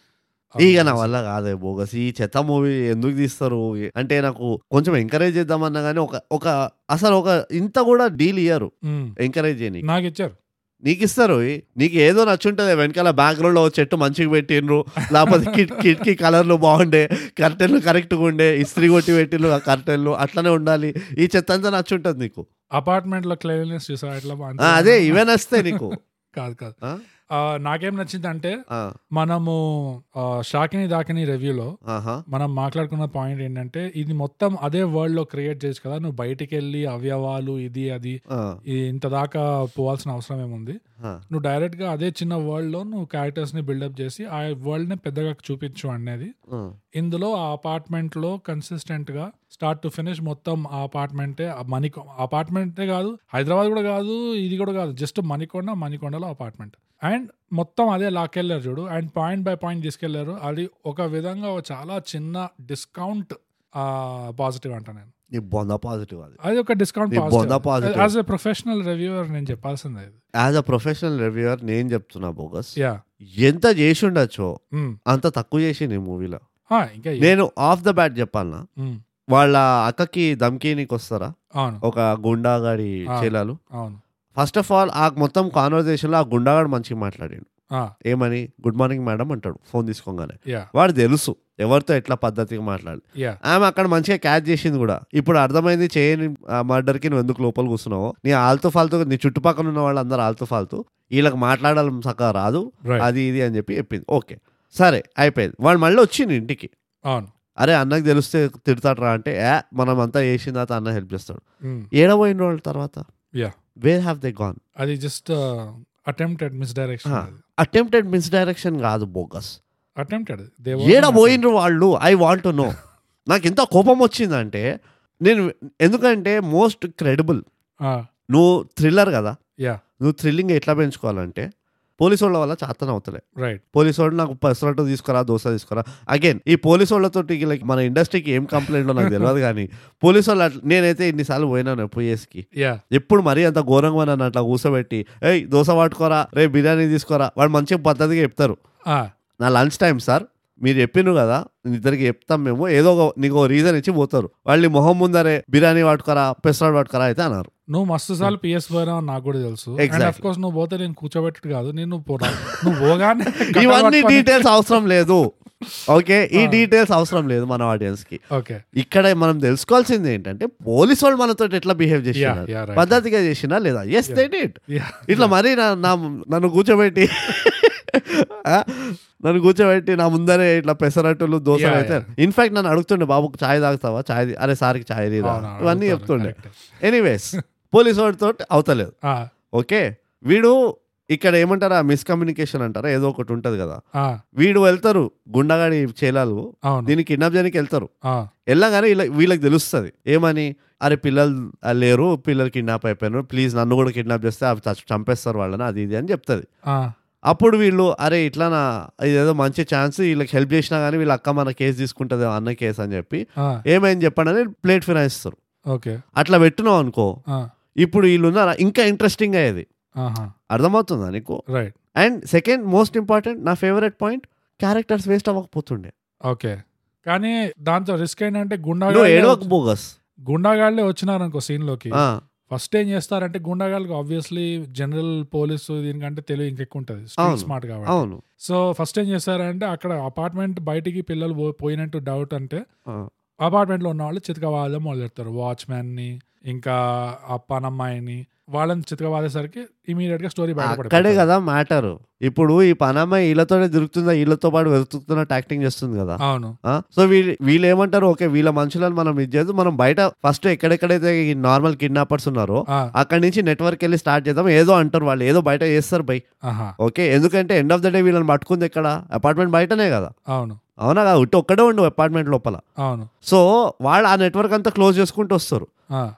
ఇక నా వల్ల కాదే బోగస్. ఈ చెత్త మూవీ ఎందుకు తీస్తారు? అంటే నాకు కొంచెం ఎంకరేజ్ చేద్దామన్నా కానీ ఒక ఒక అసలు ఒక ఇంత కూడా డీల్ ఇయ్యరు. ఎంకరేజ్ చేయని నాకు ఇచ్చారు నీకు ఇస్తారు నీకు ఏదో నచ్చుంటది వెనకాల బ్యాక్గ్రౌండ్లో చెట్టు మంచిగా పెట్టిండ్రు లేకపోతే కిట్ కిటికీ కలర్లు బాగుండే కర్టెన్లు కరెక్ట్గా ఉండే ఇస్త్రీ కొట్టి పెట్టిండ్రు ఆ కర్టెన్లు అట్లనే ఉండాలి. ఈ చెత్త అంతా నచ్చుంటది నీకు. అపార్ట్మెంట్లో క్లీన్లెస్ చూసా అదే ఇవే నచ్చుతాయి నీకు. కాదు కాదు. నాకేం నచ్చింది అంటే మనము షాకిని దాకిని రివ్యూలో మనం మాట్లాడుకున్న పాయింట్ ఏంటంటే ఇది మొత్తం అదే వరల్డ్లో క్రియేట్ చేయొచ్చు కదా నువ్వు బయటికి వెళ్ళి అవయవాలు ఇది అది ఇంత దాకా పోవాల్సిన అవసరం ఏముంది? నువ్వు డైరెక్ట్గా అదే చిన్న వరల్డ్లో నువ్వు క్యారెక్టర్స్ని బిల్డప్ చేసి ఆ వరల్డ్ని పెద్దగా చూపించు అనేది. ఇందులో ఆ అపార్ట్మెంట్లో కన్సిస్టెంట్గా స్టార్ట్ టు ఫినిష్ మొత్తం ఆ అపార్ట్మెంటే మణికొ అపార్ట్మెంటే కాదు హైదరాబాద్ కూడా కాదు ఇది కూడా కాదు జస్ట్ మణికొండ మణికొండలో అపార్ట్మెంట్ అండ్ మొత్తం అదే లాక్కెళ్ళారు చూడు. అండ్ పాయింట్ బై పాయింట్ తీసుకెళ్ళారు అది ఒక విధంగా చాలా చిన్న డిస్కౌంట్ పాజిటివ్ అంట నేను. పాజిటివ్ అది. అది ఒక discount positive. As a professional reviewer నేను చెప్పాల్సిందే ఇది. యాజ్ అ ప్రొఫెషనల్ రివ్యూయర్ నేను చెప్తున్నా బోగస్ యా ఎంత చేసి ఉండొచ్చో అంత తక్కువ చేసి నీ మూవీలో నేను ఆఫ్ ద బ్యాట్ చెప్పాలనా? మ్మ్. వాళ్ళ అక్కకి దమ్కీనికి వస్తారా? ఒక గుండాగాడి. చేలాలు? అవును. ఫస్ట్ ఆఫ్ ఆల్ ఆ మొత్తం కాన్వర్జేషన్లో ఆ గుండాగాడు మంచిగా మాట్లాడాడు. ఏమని? గుడ్ మార్నింగ్ మేడం అంటాడు. ఫోన్ తీసుకోగానే. వాడు తెలుసు ఎవరితో ఎట్లా పద్ధతిగా మాట్లాడాలి. యా. ఆమె అక్కడ మంచిగా క్యాచ్ చేసింది కూడా. ఇప్పుడు అర్థమైంది చేయని మర్డర్కి నువ్వు ఎందుకు లోపల కూర్చున్నావు నీ ఆల్తో ఫాల్తు నీ చుట్టుపక్కల ఉన్న వాళ్ళందరూ ఆల్తో ఫాల్తు వీళ్ళకి మాట్లాడాలి చక్కగా రాదు. అది ఇది అని చెప్పి చెప్పింది. ఓకే. సరే అయిపోయింది. వాడు మళ్ళీ వచ్చింది ఇంటికి. అవును. అరే అన్నకి తెలిస్తే తిడతాడు రా అంటే ఏ మనం అంతా చేసిన తర్వాత అన్న హెల్ప్ చేస్తాడు. ఏడబోయిన వాళ్ళ తర్వాత? Yeah. Where have they gone అది just attempted misdirection Ah. Attempted misdirection కాదు బోగస్ అటెంప్టెడ్ ఏడ పోయినరు వాళ్ళు? ఐ వాంట్ నో నాకు ఎంత కోపం వచ్చిందంటే నేను ఎందుకంటే మోస్ట్ క్రెడిబుల్ నువ్వు థ్రిల్లర్ కదా? యా నువ్వు థ్రిల్లింగ్ ఎట్లా పెంచుకోవాలంటే పోలీసు వాళ్ళ వల్ల చాతన అవుతలే. రైట్ పోలీసు వాళ్ళు నాకు పెసరట్టు తీసుకురా దోశ తీసుకురా. అగైన్ ఈ పోలీసు వాళ్ళతో లైక్ మన ఇండస్ట్రీకి ఏం కంప్లైంట్లో నాకు తెలియదు కానీ పోలీసు వాళ్ళు అట్లా నేనైతే ఇన్నిసార్లు పోయినాను పోయేస్కి యా ఎప్పుడు మరీ అంత ఘోరంగా నన్ను అట్లా కూర్చోబెట్టి ఏయ్ దోశ పట్టుకోరా రే బిర్యానీ తీసుకోరా. వాళ్ళు మంచిగా పద్ధతిగా చెప్తారు. నా లంచ్ టైం సార్ మీరు చెప్పిండ్రు కదా ఇద్దరికి చెప్తాం మేము ఏదో ఒక నీకు రీజన్ ఇచ్చి పోతారు. వాళ్ళు మొహం ముందరే బిర్యానీ పట్టుకోరా పెసరాడు పట్టుకోరా అయితే అన్నారు. నువ్వు మస్తు సార్లు పిఎస్ పోయినా నాకు కూడా తెలుసు. అఫ్ కోర్స్ నువ్వు పోతే నేను కూర్చోబెట్టడు కాదు. నేను పోరా. నువ్వు పోగానే ఇవన్నీ డీటెయిల్స్ అవసరం లేదు. ఓకే ఈ డీటెయిల్స్ అవసరం లేదు మన ఆడియన్స్కి. ఓకే ఇక్కడ మనం తెలుసుకోవాల్సింది ఏంటంటే పోలీసు వాళ్ళు మనతో ఎట్లా బిహేవ్ right. పద్ధతిగా చేసినా లేదా? ఎస్ దే డిడ్ యా ఇట్లా మరీ నా- నన్ను కూర్చోబెట్టి నన్ను కూర్చోబెట్టి నా ముందరే ఇట్లా పెసరట్టులు దోశలు Yeah, అయితే ఇన్ఫాక్ట్ నన్ను అడుగుతుండే బాబు చాయ్ తాగుతావా? చాయ్ ది- అరే సార్కి చాయ్ తీరా ఇవన్నీ చెప్తుండే. ఎనీవేస్ పోలీస్ వాడితో అవుతలేదు. ఓకే? వీడు ఇక్కడ ఏమంటారా? మిస్కమ్యూనికేషన్ అంటారా? ఏదో ఒకటి ఉంటది కదా. వీడు వెళ్తారు గుండగాడి చేలాలు. దీన్ని కిడ్నాప్ చేయడానికి వెళ్తారు. వెళ్ళగానే వీళ్ళ వీళ్ళకి తెలుస్తుంది. ఏమని? అరే పిల్లలు లేరు పిల్లలు కిడ్నాప్ అయిపోయారు ప్లీజ్ నన్ను కూడా కిడ్నాప్ చేస్తే అవి చంపేస్తారు వాళ్ళని అది ఇది అని చెప్తుంది. అప్పుడు వీళ్ళు అరే ఇట్లా నా ఇదేదో మంచి ఛాన్స్ వీళ్ళకి హెల్ప్ చేసినా కానీ వీళ్ళ అక్క మన కేసు తీసుకుంటుంది అన్న కేసు అని చెప్పి ఏమైంది చెప్పండి అని ప్లేట్ ఫినాయిస్తారు ఓకే. అట్లా పెట్టున్నావు అనుకో ఇప్పుడు వీళ్ళు ఉన్నారా ఇంకా ఇంట్రెస్టింగ్ అయ్యేది. అర్థమవుతుందా నీకు? Right and second most important నా ఫేవరెట్ పాయింట్ క్యారెక్టర్స్ వేస్ట్ అవ్వకపోతుండే. ఓకే. కానీ దాంతో రిస్క్ ఏంటంటే గుండాగాళ్ళే ఏడవక బోగస్. గుండాగాళ్ళే వచ్చినారు అనుకో సీన్లోకి ఫస్ట్ ఏం చేస్తారంటే గుండాగాళ్ళకి ఆబ్వియస్లీ జనరల్ పోలీసు దీనికంటే తెలివి ఇంకెక్కువ ఉంటుంది. స్మార్ట్ కాబట్టి. సో ఫస్ట్ ఏం చేస్తారంటే అక్కడ అపార్ట్మెంట్ బయటికి పిల్లలు పోయినట్టు డౌట్ అంటే అపార్ట్మెంట్లో ఉన్న వాళ్ళు చితకవాదం మొదలెడతారు. వాచ్మ్యాన్ని ఇంకా ఆ పనమ్మాయిని వాళ్ళని చితకవాదేసరికి ఇమీడియట్గా స్టోరీ అక్కడే కదా మ్యాటర్ ఇప్పుడు ఈ పనమ్మాయి వీళ్ళతోనే దొరుకుతుందా వీళ్ళతో పాటు వెతుకుతున్నట్టు యాక్టింగ్ చేస్తుంది కదా? అవును? సో వీళ్ళు వీళ్ళు ఏమంటారు ఓకే వీళ్ళ మనుషులను మనం ఇది చేద్దాం. మనం బయట ఫస్ట్ ఎక్కడెక్కడైతే ఈ నార్మల్ కిడ్నాపర్స్ ఉన్నారో అక్కడి నుంచి నెట్వర్క్ వెళ్ళి స్టార్ట్ చేద్దాం. ఏదో అంటారు వాళ్ళు. ఏదో బయట చేస్తారు బై. ఓకే ఎందుకంటే ఎండ్ ఆఫ్ ద డే వీళ్ళని పట్టుకుంది ఎక్కడ? అపార్ట్మెంట్ బయటనే కదా. అవును. అవునా కదా ఒక్కడే ఉండు అపార్ట్మెంట్ లోపల. అవును. సో వాళ్ళు ఆ నెట్వర్క్ అంతా క్లోజ్ చేసుకుంటూ వస్తారు.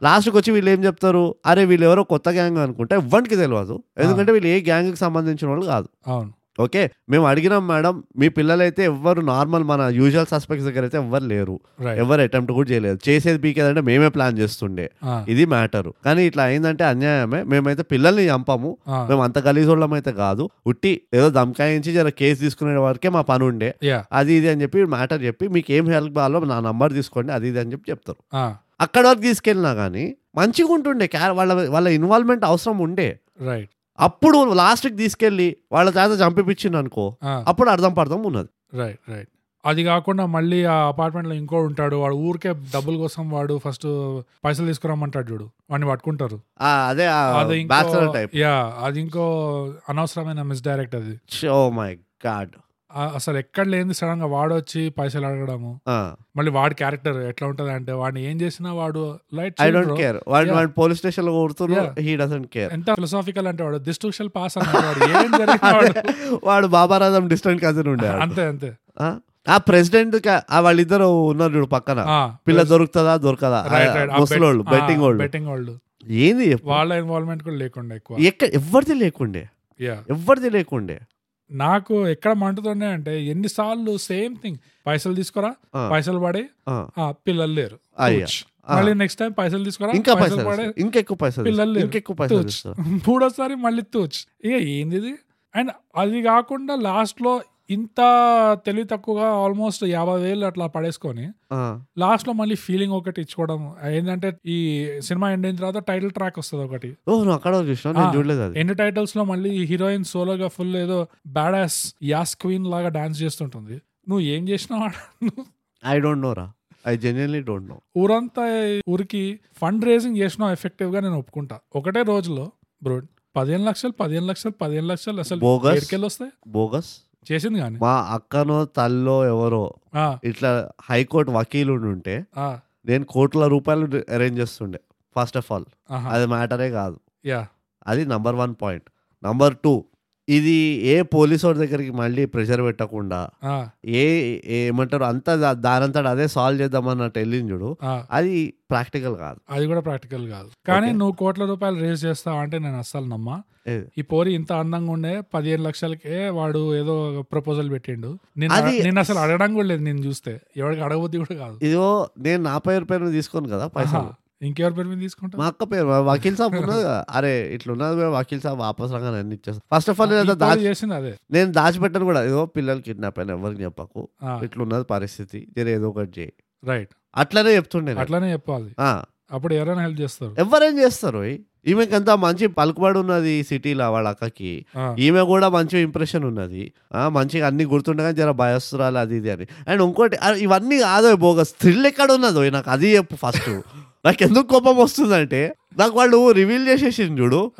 లాస్ట్కి వచ్చి వీళ్ళు ఏం చెప్తారు? అరే వీళ్ళు ఎవరో కొత్త గ్యాంగ్ అనుకుంటే ఎవ్వరికి తెలియదు ఎందుకంటే వీళ్ళు ఏ గ్యాంగ్కి సంబంధించిన వాళ్ళు కాదు. అవును. ఓకే? మేము అడిగినాం మేడం మీ పిల్లలైతే ఎవ్వరు నార్మల్ మన యూజువల్ సస్పెక్ట్స్ దగ్గర అయితే ఎవ్వరు లేరు. ఎవరు అటెంప్ట్ కూడా చేయలేదు. చేసేది పీకేదంటే మేమే ప్లాన్ చేస్తుండే. ఇది మ్యాటర్. కానీ ఇట్లా అయిందంటే అన్యాయమే. మేమైతే పిల్లల్ని చంపము. మేము అంత గలీజోళ్ళం అయితే కాదు. ఉట్టి ఏదో దమ్కాయించి జర కేసు తీసుకునే వరకే మా పని ఉండే. అది ఇది అని చెప్పి మ్యాటర్ చెప్పి మీకు ఏం హెల్ప్ కావాలో నా నంబర్ తీసుకోండి అది ఇది అని చెప్పి చెప్తారు. అక్కడ వరకు తీసుకెళ్ళినా కానీ మంచిగా ఉంటుండే వాళ్ళ వాళ్ళ ఇన్వాల్వ్మెంట్ అవసరం ఉండే. రైట్ అప్పుడు లాస్ట్కి తీసుకెళ్ళి వాళ్ళ చేత చంపిపించింది అనుకో అప్పుడు అర్థం పర్థం ఉన్నది. రైట్ రైట్ అది కాకుండా మళ్ళీ ఆ అపార్ట్మెంట్లో ఇంకో ఉంటాడు వాడు ఊరికే డబ్బుల కోసం వాడు ఫస్ట్ పైసలు తీసుకురమ్మంటాడు చూడు వాడిని పట్టుకుంటారు. అదే యా అది ఇంకో అనవసరమైన మిస్ డైరెక్ట్ అది. ఓ మై గాడ్ అసలు ఎక్కడ లేని సడన్గా వాడు వచ్చి పైసలు అడగడము. మళ్ళీ వాడి క్యారెక్టర్ ఎట్లా ఉంటది అంటే వాడిని ఏం చేసినా వాడు లైట్ ఐ డోంట్ కేర్ వాడు. వాడు పోలీస్ స్టేషన్లో. హీ డజంట్ కేర్ ఎంత ఫిలసాఫికల్ అంటే వాడు దిస్ షల్ పాస్ అన్నాడు వాడు. ఏం బాబారాజం డిస్టెంట్ కజిన్ ఉండే. అంతే అంతే. ఆ? ప్రెసిడెంట్ వాళ్ళిద్దరు ఉన్నారు చూడు పక్కన. పిల్ల దొరుకుతుందా దొరకదా? ముసలోళ్ళు బెట్టింగ్ వాళ్ళు. betting వాళ్ళు. ఏంది? వాళ్ళ ఇన్వాల్వ్మెంట్ కూడా లేకుండా ఎక్కువ. ఎక్కడ ఎవరిది లేకుండే? ఎవరిది లేకుండే? నాకు ఎక్కడ మంటుతుండే అంటే ఎన్నిసార్లు సేమ్ థింగ్ పైసలు తీసుకురా. పైసలు పడే పిల్లలు లేరు. మళ్ళీ నెక్స్ట్ టైం పైసలు తీసుకురా ఇంకా పైసలు పడే. ఇంకెక్కువ పైసలు పిల్లలు. లేరు. ఇంకెక్కువ పైసలు. మూడోసారి మళ్ళీ తూచ్ ఇక ఏంది ఇది అండ్ అది కాకుండా లాస్ట్లో ఇంత తెలివి తక్కువగా ఆల్మోస్ట్ యాభై వేలు అట్లా పడేసుకొని. లాస్ట్లో మళ్ళీ ఫీలింగ్ ఒకటి ఇచ్చుకోవడం. ఏంటంటే ఈ సినిమా ఎండ్ అయిన తర్వాత టైటిల్ ట్రాక్ వస్తుంది ఒకటి. చూసిన ఎండ్ టైటిల్స్లో మళ్ళీ హీరోయిన్ సోలోగా ఫుల్ ఏదో బ్యాడాస్ యాస్ క్వీన్ లాగా డాన్స్ చేస్తుంటుంది. నువ్వు ఏం చేసినావు? ఐ డోంట్ నో రా. ఐ జెన్యున్లీ డోంట్ నో ఊరంతా ఊరికి ఫండ్ రేజింగ్ చేసినావు ఎఫెక్టివ్గా నేను ఒప్పుకుంటా. ఒకటే రోజులో బ్రో పదిహేను లక్షలు పదిహేను లక్షలు పదిహేను లక్షలు అసలు. ఎక్కడికెళ్ళి వస్తాయి బోగస్ చేసింది కానీ. మా అక్కనో తల్లో ఎవరో ఇట్లా హైకోర్టు వకీలు ఉంటే నేను కోట్ల రూపాయలు అరేంజ్ చేస్తుండే ఫస్ట్ ఆఫ్ ఆల్. అది మ్యాటరే కాదు. యా. అది number one point. Number two ఇది ఏ పోలీస్ వాడి దగ్గరికి మళ్ళీ ప్రెషర్ పెట్టకుండా ఏ ఏమంటారు అంతా దా- దానంతట అదే సాల్వ్ చేద్దామన్నట్టు వెళ్ళింది చూడు. అది ప్రాక్టికల్ కాదు అది కూడా ప్రాక్టికల్ కాదు కానీ. నువ్వు కోట్ల రూపాయలు రేజ్ చేస్తావు అంటే నేను అస్సలు నమ్మా? ఈ పోరి ఇంత అందంగా ఉండే పదిహేను లక్షలకే వాడు ఏదో ప్రపోజల్ పెట్టిండు నేను అసలు అడగడం కూడా లేదు నేను చూస్తే ఎవరికి అడగబుద్ధి కూడా కాదు ఇదిగో నేను నా పేరు పేరు మీద తీసుకోను కదా పైసలు. ఇంకెవరి పేరు మీద తీసుకుంటా మా అక్క పేరు వకీల్ సాబ్ ఉన్నది. అరే ఇట్లున్నది మేము వకీల్ సాబ్ వాపస్ రాగా అన్ని ఫస్ట్ ఆఫ్ ఆల్ నేను చేసింది అదే. నేను దాచిపెట్టాను కూడా. ఏదో పిల్లలు కిడ్నాప్ అయిన ఎవరికి చెప్పకు. ఇట్లున్నది పరిస్థితి. జర ఏదో ఒకటి చేయి. రైట్ అట్లనే చెప్తుండే నేను. అట్లానే చెప్పాలి. అప్పుడు ఎవరైనా హెల్ప్ చేస్తారు. ఎవరేం చేస్తారు? ఓయ్? ఈమెకంత మంచి పలుకుబడి ఉన్నది సిటీలో వాళ్ళ అక్కకి. ఈమె కూడా మంచి ఇంప్రెషన్ ఉన్నది. మంచిగా అన్ని గుర్తుండగా జర భయస్తురాలు అది ఇది అని. అండ్ ఇంకోటి ఇవన్నీ కాదో బోగస్ థ్రిల్ ఎక్కడ ఉన్నదో నాకు అది చెప్పు ఫస్ట్ నాకు ఎందుకు కోపం వస్తుందంటే నాకు వాళ్ళు రివీల్ చేసేసింది చూడు.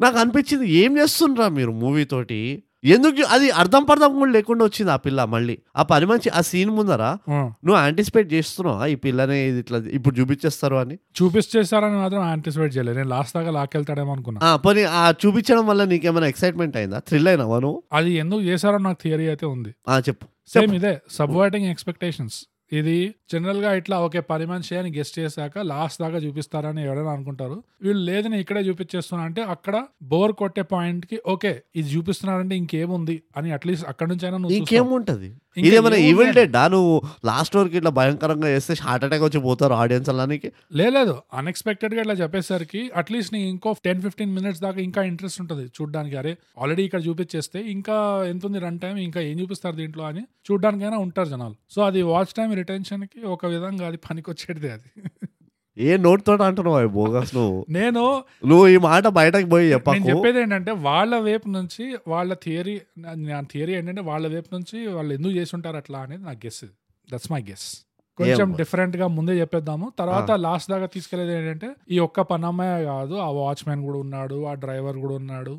నాకు అనిపించింది ఏం చేస్తుండ్రా మీరు మూవీ తోటి? ఎందుకు అది అర్థం పర్థం కూడా లేకుండా వచ్చింది ఆ పిల్ల మళ్ళీ. ఆ పని మంచి ఆ సీన్ ముందర. నువ్వు యాంటిసిపేట్ చేస్తున్నావా? ఈ పిల్లనే ఇది ఇట్లా ఇప్పుడు చూపించేస్తారు అని. చూపించేస్తారని మాత్రం యాంటిసిపేట్ చేయలేదు. నేను లాస్ట్ దాకా లాక్కెళ్తాడేమో అనుకున్నా. పోనీ ఆ చూపించడం వల్ల నీకేమైనా ఎక్సైట్మెంట్ అయిందా? థ్రిల్ అయినావా నువ్వు? అది ఎందుకు చేశారో నాకు థియరీ అయితే ఉంది. ఆ చెప్పు. సేమ్ ఇదే సబ్వర్టింగ్ ఎక్స్పెక్టేషన్స్ ఇది జనరల్గా ఇట్లా ఓకే పని మనిషి అని గెస్ట్ చేశాక లాస్ట్ దాకా చూపిస్తారని ఎవరైనా అనుకుంటారు. వీళ్ళు లేదని ఇక్కడే చూపించేస్తున్నా అంటే అక్కడ బోర్ కొట్టే పాయింట్కి ఓకే ఇది చూపిస్తున్నారంటే ఇంకేముంది? అని అట్లీస్ట్ అక్కడ నుంచి అయినా నువ్వు ఇంకేముంటది? ఇదేమైనా ఈవిల్. డెడ్ నువ్వు లాస్ట్ వరకు ఇట్లా భయంకరంగా చేస్తే హార్ట్ అటాక్ వచ్చి పోతారు ఆడియన్స్ అలానికి లేదు అన్ఎక్స్పెక్టెడ్గా ఇట్లా చెప్పేసరికి అట్లీస్ట్ నీకు ఇంకో టెన్ ఫిఫ్టీన్ మినిట్స్ దాకా ఇంకా ఇంట్రెస్ట్ ఉంటుంది చూడడానికి. అరే ఆల్రెడీ ఇక్కడ చూపించేస్తే ఇంకా ఎంత ఉంది రన్ టైం ఇంకా ఏం చూపిస్తారు దీంట్లో అని చూడడానికైనా ఉంటారు జనాలు. సో అది వాచ్ టైం రిటెన్షన్కి ఒక విధంగా అది పనికొచ్చేది అది. ఏ నోట్ తోట అంటున్నావు అవి బోగస్ నువ్వు? నేను నువ్వు ఈ మాట బయటకు పోయి నేను చెప్పకు చెప్పేది ఏంటంటే వాళ్ళ వైపు నుంచి వాళ్ళ థియరీ నా థియరీ ఏంటంటే వాళ్ళ వైపు నుంచి వాళ్ళు ఎందుకు చేసి ఉంటారు అట్లా అనేది నా గెస్ దట్స్ మై గెస్ కొంచెం. డిఫరెంట్గా ముందే చెప్పేద్దాము. తర్వాత లాస్ట్ దాకా తీసుకెళ్ళేది ఏంటంటే ఈ ఒక్క పనమ్మాయ కాదు ఆ వాచ్మెన్ కూడా ఉన్నాడు ఆ డ్రైవర్ కూడా ఉన్నాడు.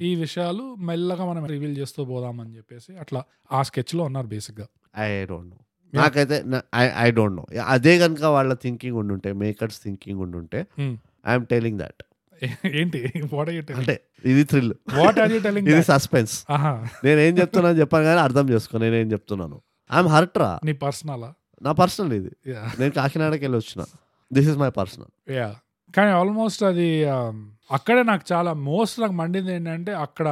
ఈ విషయాలు మెల్లగా మనం రివీల్ చేస్తూ పోదామని చెప్పేసి అట్లా ఆ స్కెచ్లో ఉన్నారు బేసిక్గా ఐ డోంట్ నో నాకైతే ఐ డోంట్ నో అదే కనుక వాళ్ళ థింకింగ్ ఉండుంటే మేకర్స్ థింకింగ్ ఉండుంటే. ఐఎమ్ టెలింగ్ దట్ ఏంటి? వాట్ ఆర్ యూ టెలింగ్ అంటే ఇది thrill what are you telling ఇది సస్పెన్స్ నేను ఏం చెప్తున్నాను చెప్పాను కానీ అర్థం చేసుకో నేను ఏం చెప్తున్నాను. ఐఎమ్ హర్ట్ రా. నీ పర్సనల్ నా పర్సనల్ ఇది. నేను కాకినాడకి వెళ్ళి వచ్చిన. This is my personal yeah కానీ ఆల్మోస్ట్ అది um, అక్కడే నాకు చాలా మోస్ట్ నాకు మండింది ఏంటంటే అక్కడ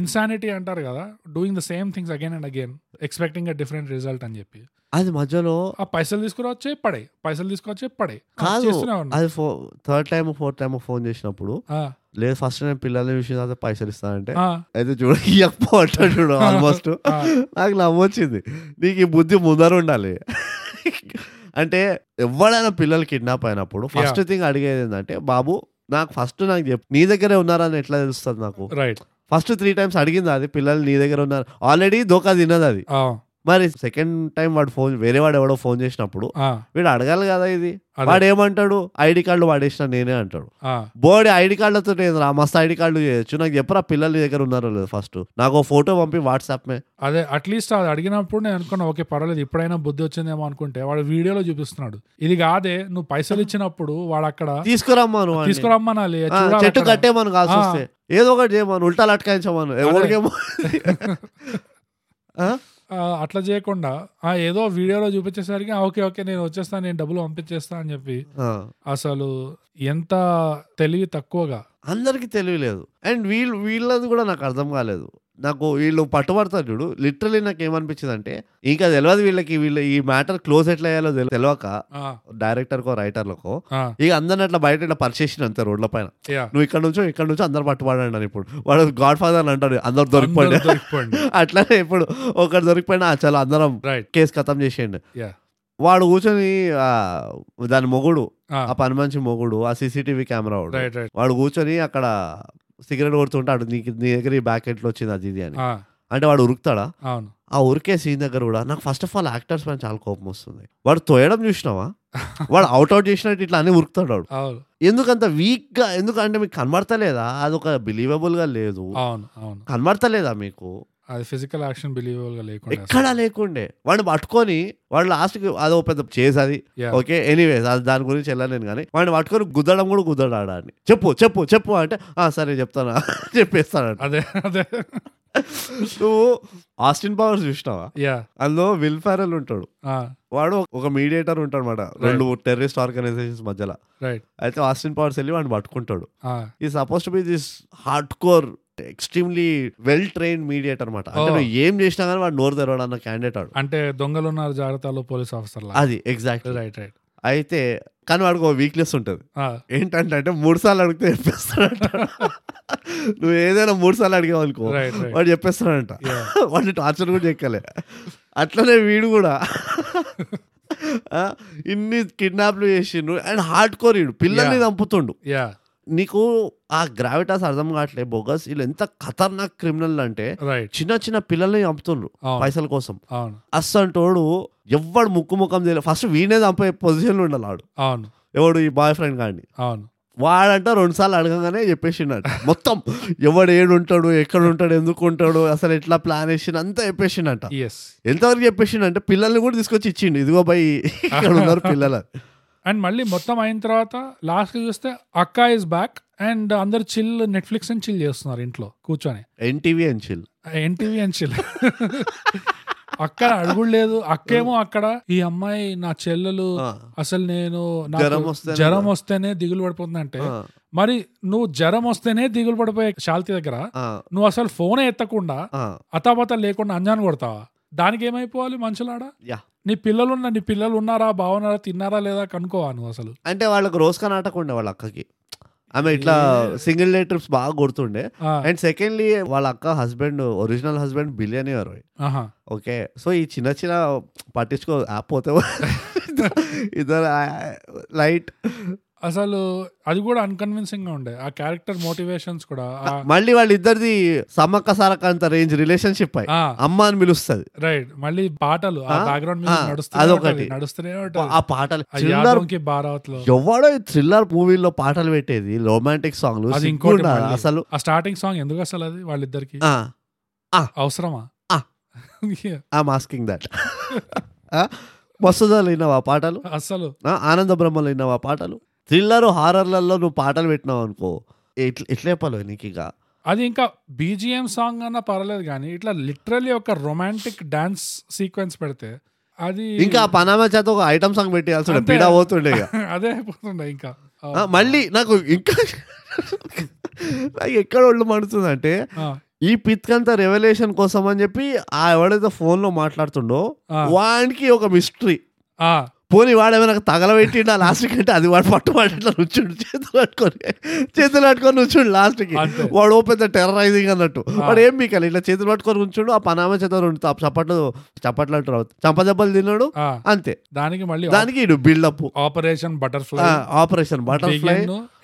ఇన్సానిటీ అంటారు కదా doing the same things again and again expecting a different result అని చెప్పి. అది మధ్యలో ఆ పైసలు తీసుకురావచ్చే పడే. పైసలు తీసుకొచ్చే పడే. కాదు. అది third time fourth time phone చేసినప్పుడు లేదు ఫస్ట్ నేను పిల్లల్ని విషయం తర్వాత పైసలు ఇస్తానంటే అయితే చూడ ఇయ్యకపో చూడు ఆల్మోస్ట్ నాకు నవ్వొచ్చింది. నీకు ఈ బుద్ధి ముందర ఉండాలి. అంటే ఎవడైనా పిల్లలు కిడ్నాప్ అయినప్పుడు ఫస్ట్ థింగ్ అడిగేది ఏంటంటే బాబు నాకు ఫస్ట్ నాకు చెప్పు నీ దగ్గరే ఉన్నారని ఎట్లా తెలుస్తుంది నాకు? రైట్. ఫస్ట్ త్రీ టైమ్స్ అడిగింది అది పిల్లలు నీ దగ్గర ఉన్నారు. ఆల్రెడీ దోకా తిన్నది అది. మరి సెకండ్ టైం వాడు ఫోన్ వేరే వాడు ఎవడో ఫోన్ చేసినప్పుడు వీడు అడగాలి కదా ఇది. వాడు ఏమంటాడు? ఐడి కార్డు వాడేసిన నేనే అంటాడు. బోడి ఐడి కార్డులతో రా మస్తు ఐడి కార్డు చేయొచ్చు. నాకు చెప్పరా పిల్లలు దగ్గర ఉన్నారో లేదు ఫస్ట్ నాకు ఫోటో పంపి వాట్సాప్ మే. అదే అట్లీస్ట్ అది అడిగినప్పుడు నేను అనుకున్నా ఓకే పర్వాలేదు ఇప్పుడైనా బుద్ధి వచ్చిందేమో అనుకుంటే. వాడు వీడియోలో చూపిస్తున్నాడు. ఇది కాదే నువ్వు పైసలు ఇచ్చినప్పుడు వాడు అక్కడ తీసుకురమ్మను. తీసుకురమ్మనాలి చూడాలి చెట్టు. కట్టేమను. వస్తే. ఏదో ఒకటి చేయమను ఉల్టాలు అటకాయించమను ఎవరికేమో అట్లా చేయకుండా ఆ ఏదో వీడియోలో చూపించేసరికి "ఆ, ఓకే ఓకే నేను వచ్చేస్తాను నేను డబ్బులు పంపించేస్తా అని చెప్పి. అసలు ఎంత తెలివి తక్కువగా. అందరికి తెలియలేదు అండ్ వీళ్ళు వీళ్ళది కూడా నాకు అర్థం కాలేదు. నాకు వీళ్ళు పట్టుబడతారు చూడు. లిటరలీ నాకు ఏమనిపించింది అంటే ఇంకా తెలియదు వీళ్ళకి వీళ్ళు ఈ మ్యాటర్ క్లోజ్ ఎట్లా అయ్యాలో తెలి- తెలియక డైరెక్టర్కో రైటర్లకో ఇక అందరిని అట్లా బయట ఇట్లా పరిచేసిన అంతే రోడ్ల పైన. నువ్వు ఇక్కడ నుంచో ఇక్కడ నుంచో అందరు పట్టుబడండి అని ఇప్పుడు. వాడు గాడ్ ఫాదర్ అంటాడు అందరు దొరికిపోండి. అట్లానే ఇప్పుడు ఒకటి దొరికిపోయినా "ఆ, చలో అందరం కేసు ఖతం చేసేయండి. వాడు కూర్చొని దాని మొగుడు ఆ, పని మంచి మొగుడు ఆ సీసీటీవీ కెమెరా వాడు కూర్చొని అక్కడ సిగరెట్ కొడుతుంటాడు నీకు నీ దగ్గర ఈ బ్యాక్ ఎట్లా వచ్చింది అది ఇది అని. అంటే వాడు ఉరుకుతాడా? అవును. ఆ ఉరికే సీన్ దగ్గర కూడా నాకు ఫస్ట్ ఆఫ్ ఆల్ యాక్టర్స్ పైన చాలా కోపం వస్తుంది. వాడు తోయడం చూసినావా? వాడు అవుట్ అవుట్ చేసినట్టు ఇట్లా అని ఉరుకుతాడు వాడు. ఎందుకంత వీక్గా ఎందుకంటే మీకు కనబడతలేదా? అది ఒక బిలీవబుల్గా లేదు. కనబడతలేదా మీకు? అది ఫిజికల్ యాక్షన్ బిలీవబుల్గా లేకుండా ఎక్కడా లేకుండే. వాడిని పట్టుకొని వాడు లాస్ట్కి అదో పెద్ద చేసి అది. ఓకే ఎనీవేస్ అది దాని గురించి వెళ్ళలేను కానీ వాడిని పట్టుకొని గుద్దడం కూడా గుద్దడాడా అని. చెప్పు చెప్పు చెప్పు అంటే "ఆ, సరే చెప్తానా? చెప్పేస్తానంట అదే అదే. నువ్వు ఆస్టిన్ పవర్స్ చూసినావా? యా అందులో విల్ ఫారెల్ ఉంటాడు. వాడు ఒక మీడియేటర్ ఉంటాడు అనమాట రెండు టెర్రరిస్ట్ ఆర్గనైజేషన్స్ మధ్యలో. రైట్ అయితే ఆస్టిన్ పవర్స్ వెళ్ళి వాడిని పట్టుకుంటాడు. ఈ suppose to be this hardcore extremely well train mediator అనమాట అంటే. నువ్వు ఏం చేసినా కానీ వాడు నోరు తెరవడం అన్న క్యాండిడేట్ అంటే దొంగలు ఉన్నారు జాగ్రత్తలో పోలీస్ ఆఫీసర్ అది ఎగ్జాక్ట్ రైట్ రైట్ అయితే కానీ వాడికి ఒక వీక్నెస్ ఉంటుంది. ఏంటంటే అంటే మూడు సార్లు అడిగితే చెప్పేస్తాడంట. నువ్వు ఏదైనా మూడు సార్లు అడిగావు అనుకో రైట్ రైట్ వాడు చెప్పేస్తాడంట. వాడిని టార్చర్ కూడా చెక్కలే అట్లనే వీడు కూడా. ఇన్ని కిడ్నాప్లు చేసిండు. అండ్ హార్డ్ కోర్ వీడు పిల్లల్ని. చంపుతుండు. యా నీకు ఆ గ్రావిటాస్ అర్థం కావట్లే బోగస్ వీళ్ళు ఎంత ఖతర్నాక్ క్రిమినల్ అంటే చిన్న చిన్న పిల్లల్ని చంపుతుండ్రు పైసల కోసం. అస్సంటోడు ఎవ్వడు ముక్కు ముఖం తెలియదు ఫస్ట్ వీనే చంపే పొజిషన్లో ఉండాలి అవును. ఎవడు ఈ బాయ్ ఫ్రెండ్ కానీ అవును. వాడంట రెండు సార్లు అడగగానే చెప్పేసిండట. మొత్తం ఎవడు ఏడు ఉంటాడు ఎక్కడ ఉంటాడు ఎందుకు ఉంటాడు అసలు ఎట్లా ప్లాన్ వేసిండు అంతా చెప్పేసిండట. ఎంతవరకు చెప్పేసిండంటే పిల్లల్ని కూడా తీసుకొచ్చి ఇచ్చిండు. ఇదిగో బై ఇక్కడ ఉన్నారు పిల్లలు అండ్ మళ్ళీ మొత్తం అయిన తర్వాత లాస్ట్ చూస్తే అక్క ఇస్ బ్యాక్ అండ్ అందరు చిల్ నెట్ఫ్లిక్స్ అని చిల్ చేస్తున్నారు ఇంట్లో కూర్చొని. ఎన్టీవీ అండ్ చిల్ ఎన్టీవీ అని చిల్ అక్కడ అడుగుడు లేదు అక్కేమో అక్కడ ఈ అమ్మాయి నా చెల్లెలు అసలు నేను నాకు జ్వరం వస్తేనే- జ్వరం వస్తేనే దిగులు పడిపోతుందంటే మరి నువ్వు జ్వరం వస్తేనే దిగులు పడిపోయే శాల్తి దగ్గర నువ్వు అసలు ఫోన్ ఎత్తకుండా అతాపత లేకుండా అంజాన్ కొడతావా? దానికి ఏమైపోవాలి మనుషులాడ? యా. నీ పిల్లలు ఉన్న నీ పిల్లలు ఉన్నారా బాగున్నారా తిన్నారా లేదా కనుక్కోవా నువ్వు అసలు? అంటే వాళ్ళకి రోజు కనాటక ఉండే వాళ్ళ అక్కకి. ఆమె ఇట్లా సింగిల్ డే ట్రిప్స్ బాగా కొడుతుండే. ఆ, అండ్ సెకండ్లీ వాళ్ళ అక్క husband original husband billionaire. Okay. So ఈ చిన్న చిన్న పట్టించుకో యాప్ పోతే ఇద్దరు లైట్. అసలు అది కూడా అన్కన్విన్సింగ్గా ఉండే. ఆ క్యారెక్టర్ మోటివేషన్స్ కూడా మళ్ళీ వాళ్ళిద్దరిది సమ్మక్క సారక్క అంత రేంజ్ రిలేషన్షిప్ అమ్మ అని పిలుస్తుంది. రైట్ మళ్ళీ పాటలు ఆ బ్యాక్గ్రౌండ్ అదొకటి. నడుస్తూనే ఆ పాటలు థ్రిల్లర్లో ఎవడో థ్రిల్లర్ మూవీలో పాటలు పెట్టేది రొమాంటిక్ సాంగ్లు అది ఇంకోటి. అసలు. ఆ స్టార్టింగ్ సాంగ్ ఎందుకు అసలు అది వాళ్ళిద్దరికి? అవసరమా? ఆ. మాస్కింగ్ దట్ మస్తుదాలు విన్నావా పాటలు? అసలు ఆ, ఆనంద బ్రహ్మలు విన్నావా పాటలు? థ్రిల్లర్ హారర్లలో నువ్వు పాటలు పెట్టినావు అనుకో ఎట్ల చెప్పాలో నీకు ఇక. అది ఇంకా బీజిఎం సాంగ్ అన్నా పర్లేదు కానీ ఇట్లా లిటరల్లీ ఒక రొమాంటిక్ డాన్స్ సీక్వెన్స్ పెడితే అది ఇంకా పనామా చేత ఒక ఐటమ్ సాంగ్ పెట్టేయాల్సి. పీడా పోతుండే అదే అయిపోతుండే ఇంకా. మళ్ళీ నాకు ఇంకా నాకు ఎక్కడ ఒళ్ళు మండుతుందంటే ఆ, ఈ పిత్కంత రెవల్యూషన్ కోసం అని చెప్పి ఆ ఎవడైతే ఫోన్లో మాట్లాడుతుండో. వానికి ఒక మిస్టరీ పోనీ వాడు ఏమైనా తగలబెట్టిండా లాస్ట్కి అంటే అది వాడు పట్టు వాడు ఇట్లా నుంచుండు చేతులు పట్టుకొని చేతులు పట్టుకొని నుంచుండు లాస్ట్కి. అంతే. వాడు ఓ పెద్ద టెర్రరైజింగ్ అన్నట్టు. వాడు ఏం మీకాలి ఇట్లా చేతులు పట్టుకొని ఉంచుండు ఆ పనామ చేత రెండు చప్పట్లు చప్పట్లు అంటారు చంపదెబ్బలు తిన్నాడు అంతే. దానికి మళ్ళీ దానికి ఇడు buildup operation butterfly. Operation butterfly.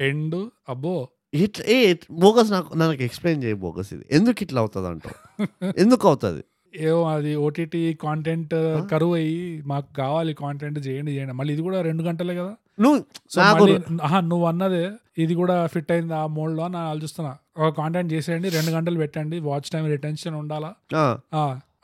End అబ్బో. ఇట్లా ఏ బోగస్ నాకు నాకు ఎక్స్ప్లెయిన్ చేయి బోగస్ ఇది. ఎందుకు ఇట్లా అవుతుంది అంటావు ఎందుకు అవుతుంది? ఏమో అది ఓటీటీ కాంటెంట్ కరువు అయ్యి మాకు కావాలి కాంటెంట్ చేయండి చేయండి. మళ్ళీ ఇది కూడా రెండు గంటలే కదా? నువ్వు నువ్వు అన్నదే ఇది కూడా ఫిట్ అయింది ఆ మోడ్లో అని ఆలోచిస్తున్నా. ఒక కాంటెంట్ చేసేయండి రెండు గంటలు పెట్టండి వాచ్ టైం రిటెన్షన్ ఉండాలా?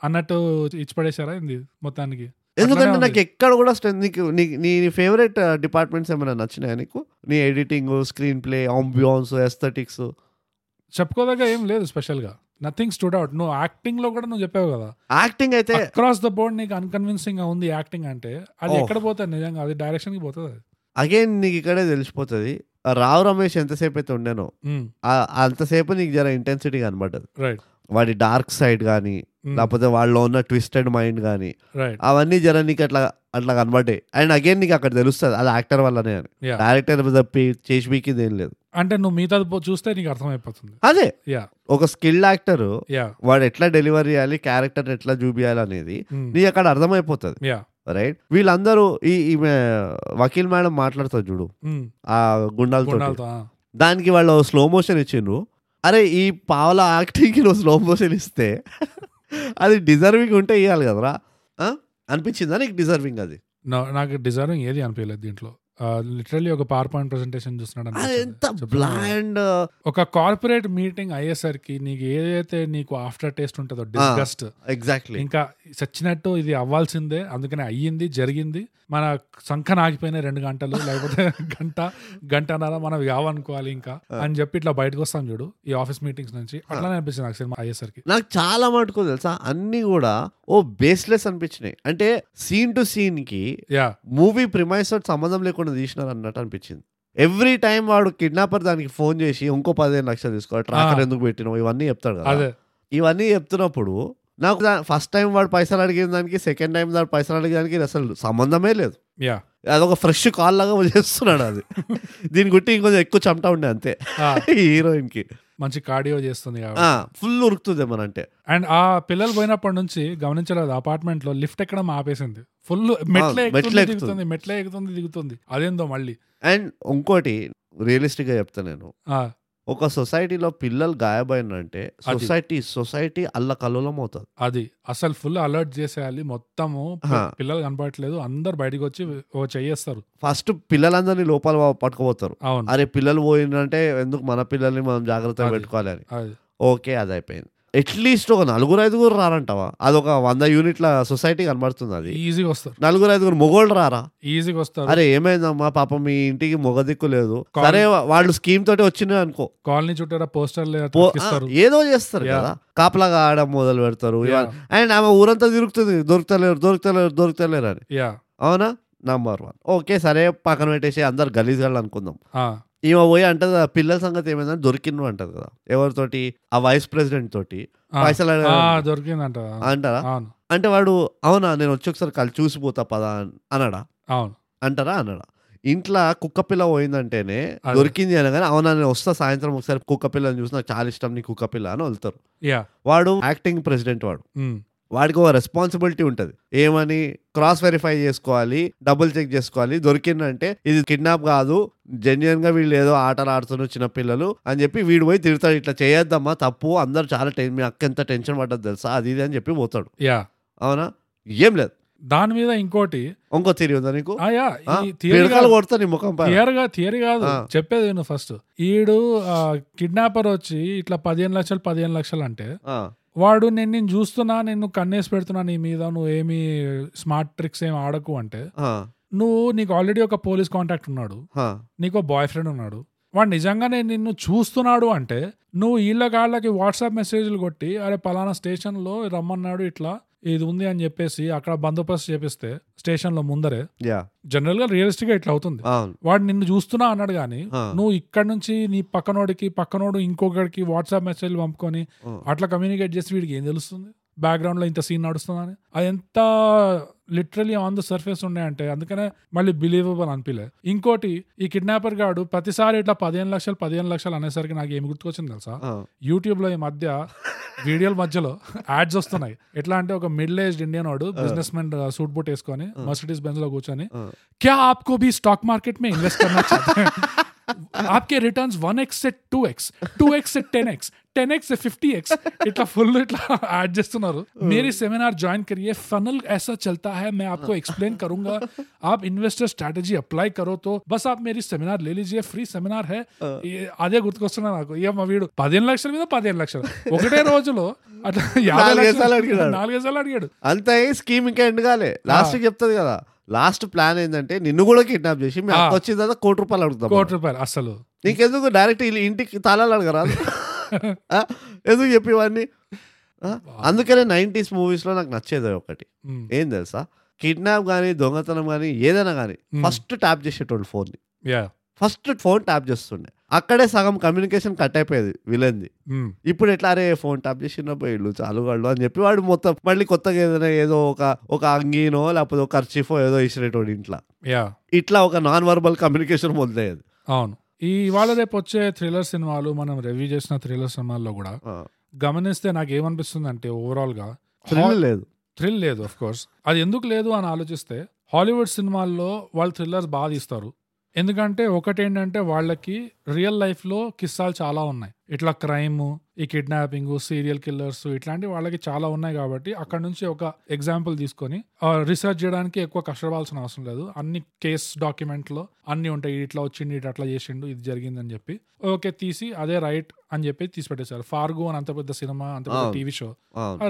అన్నట్టు ఇచ్చి పడేశారా ఇది మొత్తానికి? ఎందుకంటే నాకు ఎక్కడ కూడా నీకు నీ- నీ ఫేవరెట్ డిపార్ట్మెంట్స్ ఏమైనా నచ్చినాయా నీకు? నీ editing screenplay ambience aesthetics చెప్పుకోదగ్గ ఏం లేదు స్పెషల్గా. నథింగ్ స్టూడ్ అవుట్ నువ్వు యాక్టింగ్లో కూడా నువ్వు చెప్పావు కదా. యాక్టింగ్ అయితే అక్రాస్ ద బోర్డ్ నీకు అన్కన్విన్సింగ్గా ఉంది యాక్టింగ్ అంటే అది Oh. ఎక్కడ పోతుంది? నిజంగా అది డైరెక్షన్కి పోతుంది? అగైన్ నీకు ఇక్కడే తెలిసిపోతుంది. రావు రమేష్ ఎంతసేపు అయితే ఉండేనో ఆ- అంతసేపు నీకు జర ఇంటెన్సిటీ కనబడ్డది. రైట్ వాడి డార్క్ సైడ్ కానీ లేకపోతే వాళ్ళలో ఉన్న ట్విస్టెడ్ మైండ్ కానీ అవన్నీ జర నీకు అట్లా అట్లా కనబడ్డాయి. అండ్ అగైన్ నీకు అక్కడ తెలుస్తుంది అది యాక్టర్ వల్లనే అని. డైరెక్టర్ చేసి బీకింది ఏం లేదు. అంటే నువ్వు మిగతా చూస్తే నీకు అర్థమైపోతుంది. అదే. యా. ఒక స్కిల్ యాక్టర్ యా. వాడు ఎట్లా డెలివరీ చేయాలి క్యారెక్టర్ ఎట్లా చూపించాలి అనేది నీకు అక్కడ అర్థమైపోతుంది. యా. రైట్? వీళ్ళందరూ ఈ ఈమె వకీల్ మేడం మాట్లాడుతుంది చూడు. ఆ గుండాలతో. దానికి వాళ్ళు స్లో మోషన్ ఇచ్చిండ్రు. అరే ఈ పావుల యాక్టింగ్కి నువ్వు స్లో మోషన్ ఇస్తే అది డిజర్వింగ్ ఉంటే ఇవ్వాలి కదరా? అనిపించిందా నీకు డిజర్వింగ్ అది? నా- నాకు డిజర్వింగ్ ఏది అనిపించలేదు దీంట్లో. లిటరల్లీ ఒక పవర్ పాయింట్ ప్రెసెంటేషన్ చూస్తున్నాడు. బ్లాండ్ ఒక కార్పొరేట్ మీటింగ్ అయ్యేసరికి నీకు ఏదైతే నీకు ఆఫ్టర్ టేస్ట్ ఉంటుందో డిస్గస్ట్ ఎగ్జాక్ట్లీ ఇంకా చచ్చినట్టు ఇది అవ్వాల్సిందే అందుకనే అయ్యింది జరిగింది. మన సంఖన ఆగిపోయిన రెండు గంటలు లేకపోతే గంట గంటన్నర మనం కావనుకోవాలి ఇంకా అని చెప్పి ఇట్లా బయటకు వస్తాం చూడు ఈ ఆఫీస్ మీటింగ్స్ నుంచి. అట్లానే అనిపిస్తుంది నాకు సినిమా అయ్యేసరికి. నాకు చాలా మటుకు తెలుసా అన్ని కూడా ఓ బేస్లెస్ అనిపించినాయి. అంటే సీన్ టు సీన్కి యా మూవీ ప్రిమైస్ సంబంధం లేకుండా తీసినారు అన్నట్టు అనిపించింది. ఎవ్రీ టైం వాడు కిడ్నాపర్ దానికి ఫోన్ చేసి ఇంకో పదిహేను లక్షలు తీసుకో ట్రాకర్ ఎందుకు పెట్టినావు ఇవన్నీ చెప్తాడు కదా. అదే. ఇవన్నీ చెప్తున్నప్పుడు నాకు ఫస్ట్ టైం వాడు పైసలు అడిగిన దానికి సెకండ్ టైం వాడు పైసలు అడిగిన దానికి అసలు సంబంధమే లేదు. అదొక ఫ్రెష్ కాల్ లాగా చేస్తున్నాడు అది. దీని గుట్టి ఇంకొంచెం ఎక్కువ చెమట ఉండే అంతే. హీరోయిన్ కి. మంచి కార్డియో చేస్తుంది ఫుల్ ఉరుకుతుంది ఏమని అంటే అండ్ ఆ పిల్లలు పోయినప్పటి నుంచి గమనించలేదు అపార్ట్మెంట్లో లిఫ్ట్ ఎక్కడం ఆపేసింది. ఫుల్ మెట్లే. దిగుతుంది మెట్లే ఎక్కుతుంది దిగుతుంది. అదేందో మళ్ళీ. అండ్ ఇంకోటి రియలిస్టిక్గా చెప్తా నేను. ఒక సొసైటీలో పిల్లలు గాయబైనంటే సొసైటీ సొసైటీ అల్ల కల్లోలం అవుతుంది. అది. అసలు ఫుల్ అలర్ట్ చేసేయాలి. మొత్తము. పిల్లలు కనపడట్లేదు. అందరు బయటకు వచ్చి ఓ చెయ్యేస్తారు ఫస్ట్ పిల్లలందరినీ లోపల పట్టుకుపోతారు. అవును. అరే పిల్లలు పోయిందంటే ఎందుకు మన పిల్లల్ని మనం జాగ్రత్తగా. పెట్టుకోవాలి అని. ఓకే అది అయిపోయింది. అట్లీస్ట్ ఒక నలుగురు ఐదుగురు రారంటావా? అదొక వంద యూనిట్ల సొసైటీ కనబడుతుంది అది. ఈజీగా వస్తారు. నలుగురు ఐదుగురు మొగోళ్ళు రారా? ఈజీగా వస్తారు. అరే ఏమైందమ్మా? పాపం మీ ఇంటికి మొగ దిక్కు లేదు. సరే వాళ్ళు స్కీమ్ తోటి వచ్చినాయి అనుకో. కాలనీ చుట్టూ పోస్టర్లు ఏదో చేస్తారు. కదా. కాపలాగా ఆడడం మొదలు పెడతారు. అండ్ ఆమె ఊరంతా తిరుగుతుంది. దొరుకుతలేరు దొరుకుతలేరు దొరుకుతలేరు అని. అవునా? నంబర్ వన్ ఓకే సరే పక్కన పెట్టేసి అందరు గలీజ్గాళ్ళు అనుకుందాం. ఈమె పోయి అంటది "ఆ పిల్లల సంగతి ఏమైందని దొరికిండు అంటది కదా. ఎవరితోటి? ఆ వైస్ ప్రెసిడెంట్ తోటి. పైసలు దొరికిందంట అంటారా? అంటే వాడు అవునా నేను వచ్చి ఒకసారి కలిసి చూసిపోతా పదా అని- అనడా? అవును. అంటారా అనడా? ఇంట్లో కుక్క పిల్ల పోయిందంటేనే. దొరికింది అనగానే అవునా నేను వస్తా సాయంత్రం ఒకసారి కుక్క పిల్లని చూసి నాకు చాలా ఇష్టం నీ కుక్క పిల్ల అని వెళ్తారు వాడు యాక్టింగ్ ప్రెసిడెంట్ వాడు. వాడికి ఒక రెస్పాన్సిబిలిటీ ఉంటుంది. ఏమని? క్రాస్ వెరిఫై చేసుకోవాలి డబుల్ చెక్ చేసుకోవాలి. దొరికిందంటే ఇది కిడ్నాప్ కాదు జెన్యున్గా వీళ్ళు ఏదో ఆటలు ఆడుతున్న చిన్న పిల్లలు అని చెప్పి వీడు పోయి తిడతాడు. ఇట్లా చేయొద్దమ్మా తప్పు. అందరు చాలా టెన్ మీ అక్క ఎంత టెన్షన్ పడ్డది తెలుసా? అది ఇది అని చెప్పి పోతాడు. యా. అవునా? ఏం లేదు. దాని మీద ఇంకోటి ఇంకో తిరిగి ఉందా నీకు? థియరీ కొడతా నీ ముఖం పైన. థియరీ థియరీ కాదు. చెప్పేది నేను ఫస్ట్ ఈడు కిడ్నాపర్ వచ్చి ఇట్లా పదిహేను లక్షలు పదిహేను లక్షలు అంటే వాడు నేను నేను చూస్తున్నా నేను కన్నేసి పెడుతున్నా నీ మీద నువ్వు ఏమి స్మార్ట్ ట్రిక్స్ ఏమి ఆడకు అంటే నువ్వు నీకు ఆల్రెడీ ఒక పోలీస్ కాంటాక్ట్ ఉన్నాడు నీకు బాయ్ ఫ్రెండ్ ఉన్నాడు. వాడు నిజంగానే నిన్ను చూస్తున్నాడు అంటే నువ్వు వీళ్ళ కాళ్ళకి వాట్సాప్ మెసేజ్లు కొట్టి అరే పలానా స్టేషన్లో రమ్మన్నాడు ఇట్లా ఇది ఉంది అని చెప్పేసి అక్కడ బందోబస్తు చేపిస్తే స్టేషన్లో ముందరే యా జనరల్గా రియలిస్టిక్గా ఇట్లా అవుతుంది వాడు నిన్ను చూస్తున్నా అన్నాడు కానీ ఆ. నువ్వు ఇక్కడ నుంచి నీ పక్కనోడికి పక్కనోడు ఇంకొకడికి వాట్సాప్ మెసేజ్ పంపుకొని. అట్లా కమ్యూనికేట్ చేసి వీడికి ఏం తెలుస్తుంది బ్యాక్గ్రౌండ్లో ఇంత సీన్ నడుస్తుందని. అది ఎంత లిటరలీ ఆన్ ద సర్ఫేస్ ఉన్నాయంటే అందుకనే మళ్ళీ బిలీవబుల్ అనిపిలే. ఇంకోటి ఈ కిడ్నాపర్ గాడు ప్రతిసారి ఇట్లా పదిహేను లక్షలు పదిహేను లక్షలు అనేసరికి నాకు ఏమి గుర్తుకొచ్చింది తెలుసా? యూట్యూబ్లో ఈ మధ్య వీడియోల మధ్యలో యాడ్స్ వస్తున్నాయి. ఎట్లా అంటే ఒక మిడిల్ ఏజ్ ఇండియన్ వాడు బిజినెస్ మెన్ సూట్ బుట్ వేసుకొని మర్సిడీస్ బెంజ్లో కూర్చొని క్యా ఆప్కో బి స్టాక్ మార్కెట్ మే ఇన్వెస్ట్ आपके रिटर्न्स वन एक्स से టూ ఎక్స్ టూ एक्स से टेन एक्स टेन एक्स से फिफ्टी एक्स ఇట్లా ఫుల్ ఇట్లా యాడ్ చేస్తున్నారు मेरी सेमिनार ज्वाइन करिए फनल ऐसा चलता है मैं आपको एक्सप्लेन करूंगा आप इन्वेस्टर स्ट्रैटेजी अप्लाई करो तो बस आप मेरी सेमिनार ले लीजिए फ्री सेमिनार है ये- అదే గుర్తుకొస్తున్నా నాకు ఇక మా వీడు పదిహేను లక్షల మీద పదిహేను లక్షలు ఒకటే రోజులో అట్లా యాభై నాలుగైదు సార్లు లక్షలు అడిగాడు. నాలుగైదు సార్లు అడిగాడు అంతే స్కీమ్ ఇంకా ఎండ్ కాలే లాస్ట్ చెప్తుంది కదా లాస్ట్ ప్లాన్ ఏంటంటే నిన్ను కూడా కిడ్నాప్ చేసి మీ అక్క ఆ. వచ్చిన తర్వాత కోటి రూపాయలు అడుగుతాం కోటి రూపాయలు అసలు నీకెందుకు డైరెక్ట్ ఇంటికి తాళాలు అడగరా? ఎందుకు చెప్పేవాడిని? అందుకనే నైంటీస్ మూవీస్లో నాకు నచ్చేది ఒకటి. ఏం తెలుసా? కిడ్నాప్ కానీ దొంగతనం కానీ ఏదైనా కానీ. ఫస్ట్ ట్యాప్ చేసేటోళ్ళు ఫోన్ని. యా ఫస్ట్ ఫోన్ ట్యాప్ చేస్తుండే. అక్కడే సగం కమ్యూనికేషన్ కట్ అయిపోయేది విలన్ది. ఇప్పుడు ఎట్లా అరే ఫోన్ ట్యాప్ చేసిన పోయిళ్ళు చాలు వాళ్ళు అని చెప్పి వాడు మొత్తం మళ్ళీ కొత్తగా ఏదైనా ఏదో ఒక ఒక అంగీనో లేకపోతే ఒక ఖర్చీఫో ఏదో ఇచ్చినటువంటి ఇంట్లో. యా. ఇట్లా ఒక నాన్ వర్బల్ కమ్యూనికేషన్ మొదలయ్యేది. అవును. ఈ ఇవాళ రేపు వచ్చే థ్రిల్లర్ సినిమాలు మనం రివ్యూ చేసిన థ్రిల్లర్ సినిమాల్లో కూడా గమనిస్తే నాకు ఏమనిపిస్తుంది అంటే ఓవరాల్గా థ్రిల్ లేదు. థ్రిల్ లేదు ఆఫ్ కోర్స్ అది ఎందుకు లేదు అని ఆలోచిస్తే హాలీవుడ్ సినిమాల్లో వాళ్ళు థ్రిల్లర్స్ బాగా తీస్తారు. ఎందుకంటే ఒకటి ఏంటంటే వాళ్ళకి రియల్ లైఫ్లో కిస్సాలు చాలా ఉన్నాయి. ఇట్లా క్రైమ్ ఈ కిడ్నాపింగ్ సీరియల్ కిల్లర్స్ ఇట్లాంటి వాళ్ళకి చాలా ఉన్నాయి కాబట్టి అక్కడ నుంచి ఒక ఎగ్జాంపుల్ తీసుకొని రీసెర్చ్ చేయడానికి ఎక్కువ కష్టపడాల్సిన అవసరం లేదు. అన్ని కేస్ డాక్యుమెంట్లో అన్ని ఉంటాయి. ఇట్లా వచ్చింది ఇటు అట్లా చేసిండు ఇది జరిగిందని చెప్పి. ఓకే తీసి అదే రైట్ అని చెప్పి తీసి పెట్టేశారు ఫార్గో అని అంత పెద్ద సినిమా అంత పెద్ద. TV show.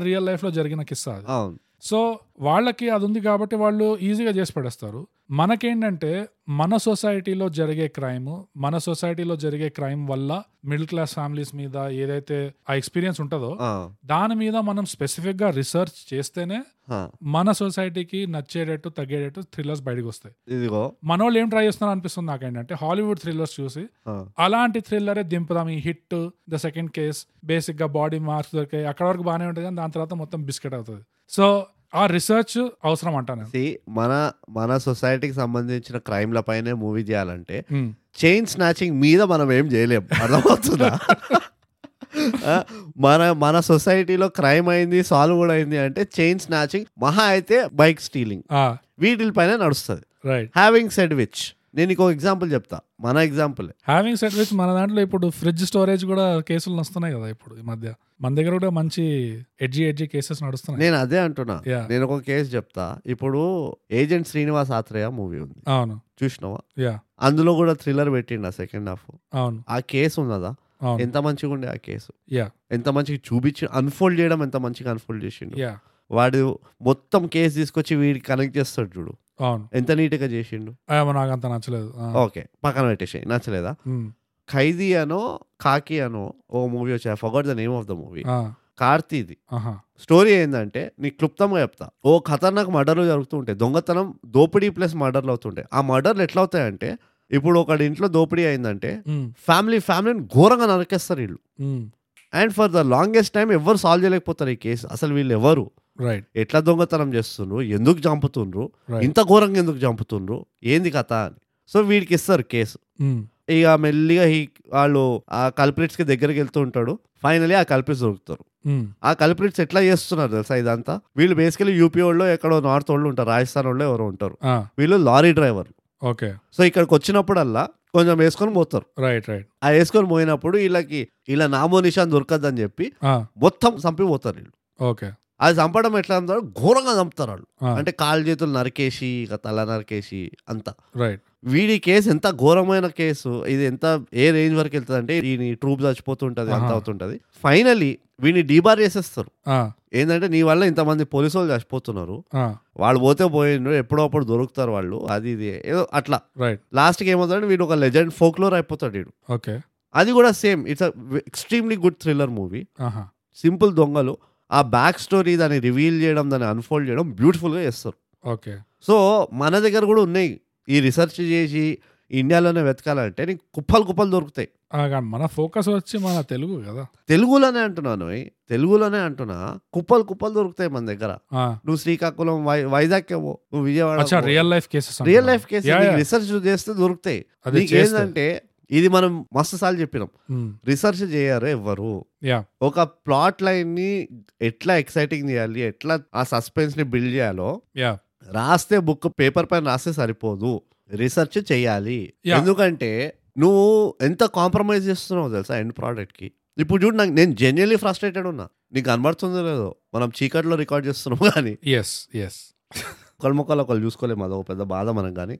రియల్ లైఫ్లో జరిగిన కిస్సా అది. సో వాళ్ళకి అది ఉంది కాబట్టి వాళ్ళు ఈజీగా చేసి పడేస్తారు. మనకేంటంటే మన సొసైటీలో జరిగే క్రైమ్ మన సొసైటీలో జరిగే క్రైమ్ వల్ల మిడిల్ క్లాస్ ఫ్యామిలీస్ మీద ఏదైతే ఆ ఎక్స్పీరియన్స్ ఉంటుందో దాని మీద మనం స్పెసిఫిక్గా రీసెర్చ్ చేస్తేనే మన సొసైటీకి నచ్చేటట్టు తగ్గేటట్టు థ్రిల్లర్స్ బయటకు వస్తాయి. ఇదిగో. మనోళ్ళు ఏం ట్రై చేస్తున్నారు అనిపిస్తుంది నాకేంటంటే హాలీవుడ్ థ్రిల్లర్స్ చూసి అలాంటి థ్రిల్లరే దింపుదాం ఈ హిట్ ద సెకండ్ కేస్ బేసిక్గా బాడీ మార్క్స్ దొరికాయి అక్కడ వరకు బాగానే ఉంటుంది కానీ దాని తర్వాత మొత్తం బిస్కెట్ అవుతుంది. సో ఆ రీసెర్చ్ అవసరం అంటా నేను. see, మన మన సొసైటీకి సంబంధించిన క్రైమ్ల పైనే మూవీ చేయాలంటే చైన్ స్నాచింగ్ మీద మనం ఏం చేయలేం. అర్థమవుతుందా? మన మన సొసైటీలో క్రైమ్ అయింది సాల్వ్ కూడా అయింది అంటే చైన్ స్నాచింగ్ మహా అయితే బైక్ స్టీలింగ్. వీటిపైన నడుస్తుంది. రైట్. హ్యావింగ్ సెడ్ విచ్ నేను ఇంకో ఎగ్జాంపుల్ చెప్తా. మన ఎగ్జాంపుల్ హ్యావింగ్ సెట్ విచ్ మన దాంట్లో ఇప్పుడు ఫ్రిడ్జ్ స్టోరేజ్ కూడా కేసులు వస్తున్నాయి కదా ఇప్పుడు ఈ మధ్య. మన దగ్గర కూడా మంచి ఎడ్జి ఎడ్జి కేసెస్ నడుస్తున్నాయి. నేను అదే అంటున్నా. నేను ఒక కేసు చెప్తా. ఇప్పుడు ఏజెంట్ శ్రీనివాస్ ఆత్రేయ మూవీ ఉంది. అవును. చూసినావా? యా అందులో కూడా థ్రిల్లర్ పెట్టిండ సెకండ్ హాఫ్ అవును. ఆ కేసు ఉన్నదా? ఎంత మంచిగా ఉండే ఆ కేసు యా ఎంత మంచిగా చూపించి అన్ఫోల్డ్ చేయడం ఎంత మంచిగా అన్ఫోల్డ్ చేసిండు? యా వాడు మొత్తం కేసు తీసుకొచ్చి వీడికి కనెక్ట్ చేస్తాడు చూడు. అవును. ఎంత నీట్గా చేసిండు? నాకు అంత నచ్చలేదు. ఓకే పక్కన పెట్టేసి నచ్చలేదా? ఖైదీ అనో కాకి అనో ఓ మూవీ వచ్చా? Forgot the name of the movie కార్తీది. Story ఏంటంటే నీకు క్లుప్తంగా చెప్తా. ఓ ఖతర్నాక్ మర్డర్లు జరుగుతూ ఉంటాయి. దొంగతనం దోపిడీ ప్లస్ మర్డర్లు అవుతుంటాయి ఆ మర్డర్లు ఎట్లా అవుతాయంటే ఇప్పుడు ఒకటి ఇంట్లో దోపిడీ అయిందంటే ఫ్యామిలీ ఫ్యామిలీని ఘోరంగా నరికేస్తారు వీళ్ళు. And for the longest time ఎవరు సాల్వ్ చేయలేకపోతారు ఈ కేసు. అసలు వీళ్ళు ఎవరు? రైట్ ఎట్లా దొంగతనం చేస్తుండ్రు? ఎందుకు చంపుతుండ్రు? ఇంత ఘోరంగా ఎందుకు చంపుతుండ్రు? ఏంది కథ అని. సో వీడికి ఇస్తారు కేసు. ఉమ్, ఇక మెల్లిగా ఈ వాళ్ళు ఆ కల్ప్రిట్స్కి దగ్గరికి వెళ్తూ ఉంటాడు. ఫైనలీ ఆ కల్ప్రిట్స్ దొరుకుతారు. ఉమ్, ఆ కల్ప్రిట్స్ ఎట్లా చేస్తున్నారు తెలుసా ఇదంతా? వీళ్ళు బేసికలీ యూపీ వాళ్ళు ఎక్కడో నార్త్ వాళ్ళు ఉంటారు. రాజస్థాన్ వాళ్ళు ఎవరో ఉంటారు. వీళ్ళు లారీ డ్రైవర్ ఓకే సో ఇక్కడికి వచ్చినప్పుడల్లా కొంచెం వేసుకొని పోతారు. రైట్ రైట్ ఆ వేసుకొని పోయినప్పుడు వీళ్ళకి ఇలా నామో నిషాన్ దొరకద్దని చెప్పి మొత్తం చంపిపోతారు వీళ్ళు. ఓకే అది చంపడం ఎట్లా అంటారు ఘోరంగా చంపుతారు వాళ్ళు. అంటే కాలు చేతులు నరికేసి ఇక తల నరికేసి అంతా. రైట్ వీడి కేసు ఎంత ఘోరమైన కేసు ఇది ఎంత ఏ రేంజ్ వరకు వెళ్తుంది అంటే ఈ ట్రూప్ చచ్చిపోతుంటది అంత ఆహా. అవుతుంటది. ఫైనలీ వీడిని డీబార్ చేసేస్తారు. ఏంటంటే నీ వల్ల ఇంతమంది పోలీసు వాళ్ళు చచ్చిపోతున్నారు వాళ్ళు పోతే పోయిండ్రు ఎప్పుడో అప్పుడు దొరుకుతారు వాళ్ళు అది ఇది ఏదో అట్లా. రైట్ లాస్ట్కి ఏమవుతాడు వీడు ఒక లెజెండ్ ఫోక్లోర్ అయిపోతాడు వీడు. ఓకే అది కూడా same it's extremely good thriller movie. Simple దొంగలు. ఆ బ్యాక్ స్టోరీ దాన్ని రివీల్ చేయడం దాన్ని అన్ఫోల్డ్ చేయడం బ్యూటిఫుల్గా చేస్తారు. ఓకే. సో మన దగ్గర కూడా ఉన్నాయి. ఈ రీసెర్చ్ చేసి ఇండియాలోనే వెతకాలంటే నీకు కుప్పలు కుప్పలు దొరుకుతాయి. మన ఫోకస్ వచ్చి మన తెలుగు కదా. తెలుగులోనే అంటున్నాను. తెలుగులోనే అంటున్నా. కుప్పలు కుప్పలు దొరుకుతాయి మన దగ్గర. నువ్వు శ్రీకాకుళం వైజాగ్ ఏమో నువ్వు Vijayawada real life cases real life case yeah, yeah. Research చేస్తే దొరుకుతాయి. నీకు. ఏంటంటే ఇది మనం మస్తు సార్లు చెప్పినాం. రీసెర్చ్ చేయరు ఎవ్వరు? యా. ఒక ప్లాట్ లైన్ని ఎట్లా ఎక్సైటింగ్ చేయాలి? ఎట్లా ఆ సస్పెన్స్ని బిల్డ్ చేయాలో? యా. రాస్తే బుక్ పేపర్ పైన రాస్తే సరిపోదు. రీసెర్చ్ చేయాలి. ఎందుకంటే నువ్వు ఎంత కాంప్రమైజ్ చేస్తున్నావు తెలుసా ఎండ్ ప్రోడక్ట్కి ఇప్పుడు చూడు నాకు నేను జెన్యున్లీ ఫ్రస్ట్రేటెడ్ ఉన్నా. నీకు కనబడుతుందో లేదో? మనం చీకట్లో రికార్డ్ చేస్తున్నాం కానీ. ఎస్ ఎస్ ఒకళ్ళ మొక్కలు ఒకళ్ళు చూసుకోలేము. అదొక పెద్ద బాధ మనకు కానీ.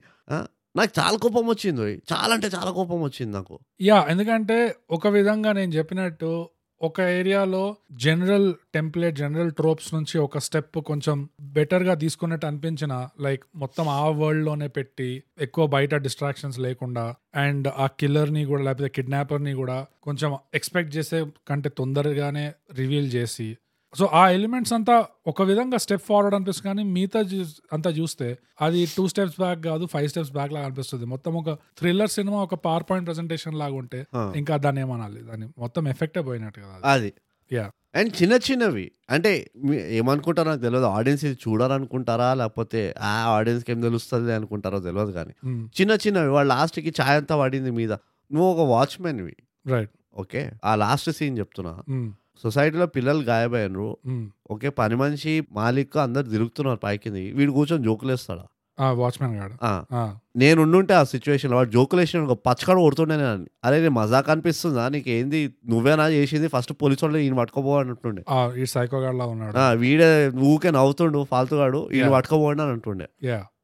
నాకు చాలా కోపం వచ్చింది చాలా అంటే చాలా కోపం వచ్చింది నాకు. యా ఎందుకంటే ఒక విధంగా నేను చెప్పినట్టు ఒక ఏరియాలో జనరల్ టెంప్లెట్ జనరల్ ట్రోప్స్ నుంచి ఒక స్టెప్ కొంచెం బెటర్గా తీసుకున్నట్టు అనిపించిన లైక్ మొత్తం ఆ వరల్డ్లోనే పెట్టి ఎక్కువ బయట డిస్ట్రాక్షన్స్ లేకుండా అండ్ ఆ కిల్లర్ని కూడా లేకపోతే కిడ్నాపర్ని కూడా కొంచెం ఎక్స్పెక్ట్ చేసే కంటే తొందరగానే రివీల్ చేసి సో ఆ ఎలిమెంట్స్ అంతా ఒక విధంగా స్టెప్ ఫార్వర్డ్ అనిపిస్తుంది కానీ మిగతా అంతా చూస్తే అది టూ స్టెప్స్ బ్యాక్ కాదు ఫైవ్ స్టెప్స్ బ్యాక్ లాగా అనిపిస్తుంది. మొత్తం ఒక థ్రిల్లర్ సినిమా ఒక పవర్ పాయింట్ ప్రెసెంటేషన్ లాగా ఉంటే ఇంకా దాన్ని ఏమనాలి? దాన్ని మొత్తం ఎఫెక్ట్ పోయినట్టు కదా అది. యా అండ్ చిన్న చిన్నవి. అంటే ఏమనుకుంటారో నాకు తెలియదు ఆడియన్స్ ఇది చూడాలనుకుంటారా? లేకపోతే ఆ ఆడియన్స్కి ఏం తెలుస్తుంది అనుకుంటారో తెలియదు కానీ చిన్న చిన్నవి. వాళ్ళు లాస్ట్కి ఛాయ్ అంతా పడింది మీద. నువ్వు ఒక వాచ్మెన్వి రైట్ ఓకే ఆ లాస్ట్ సీన్ చెప్తున్నా. సొసైటీలో పిల్లలు గాయపోయినరు ఓకే పని మనిషి మాలిక్ అందరు తిరుగుతున్నారు పైకి వీడు కూర్చొని జోకులేస్తాడా? వాచ్మెన్ గాడు. నేను ఉండుంటే ఆ సిచ్యువేషన్ వాడు జోకులు వేసిన పచ్చకడ కొడుతుండే నేను. అరే నేను మజాక్ అనిపిస్తుందా? నీకు ఏంది నువ్వేనా చేసింది? ఫస్ట్ పోలీసు వాళ్ళు ఈయన పట్టుకోబో అంటుండే ఈ సైకో లా ఉన్నాడు. వీడే ఊకే నవ్వుతుండు ఫాల్తుగాడు ఈయన. పట్టుకోబోండి అని అంటుండే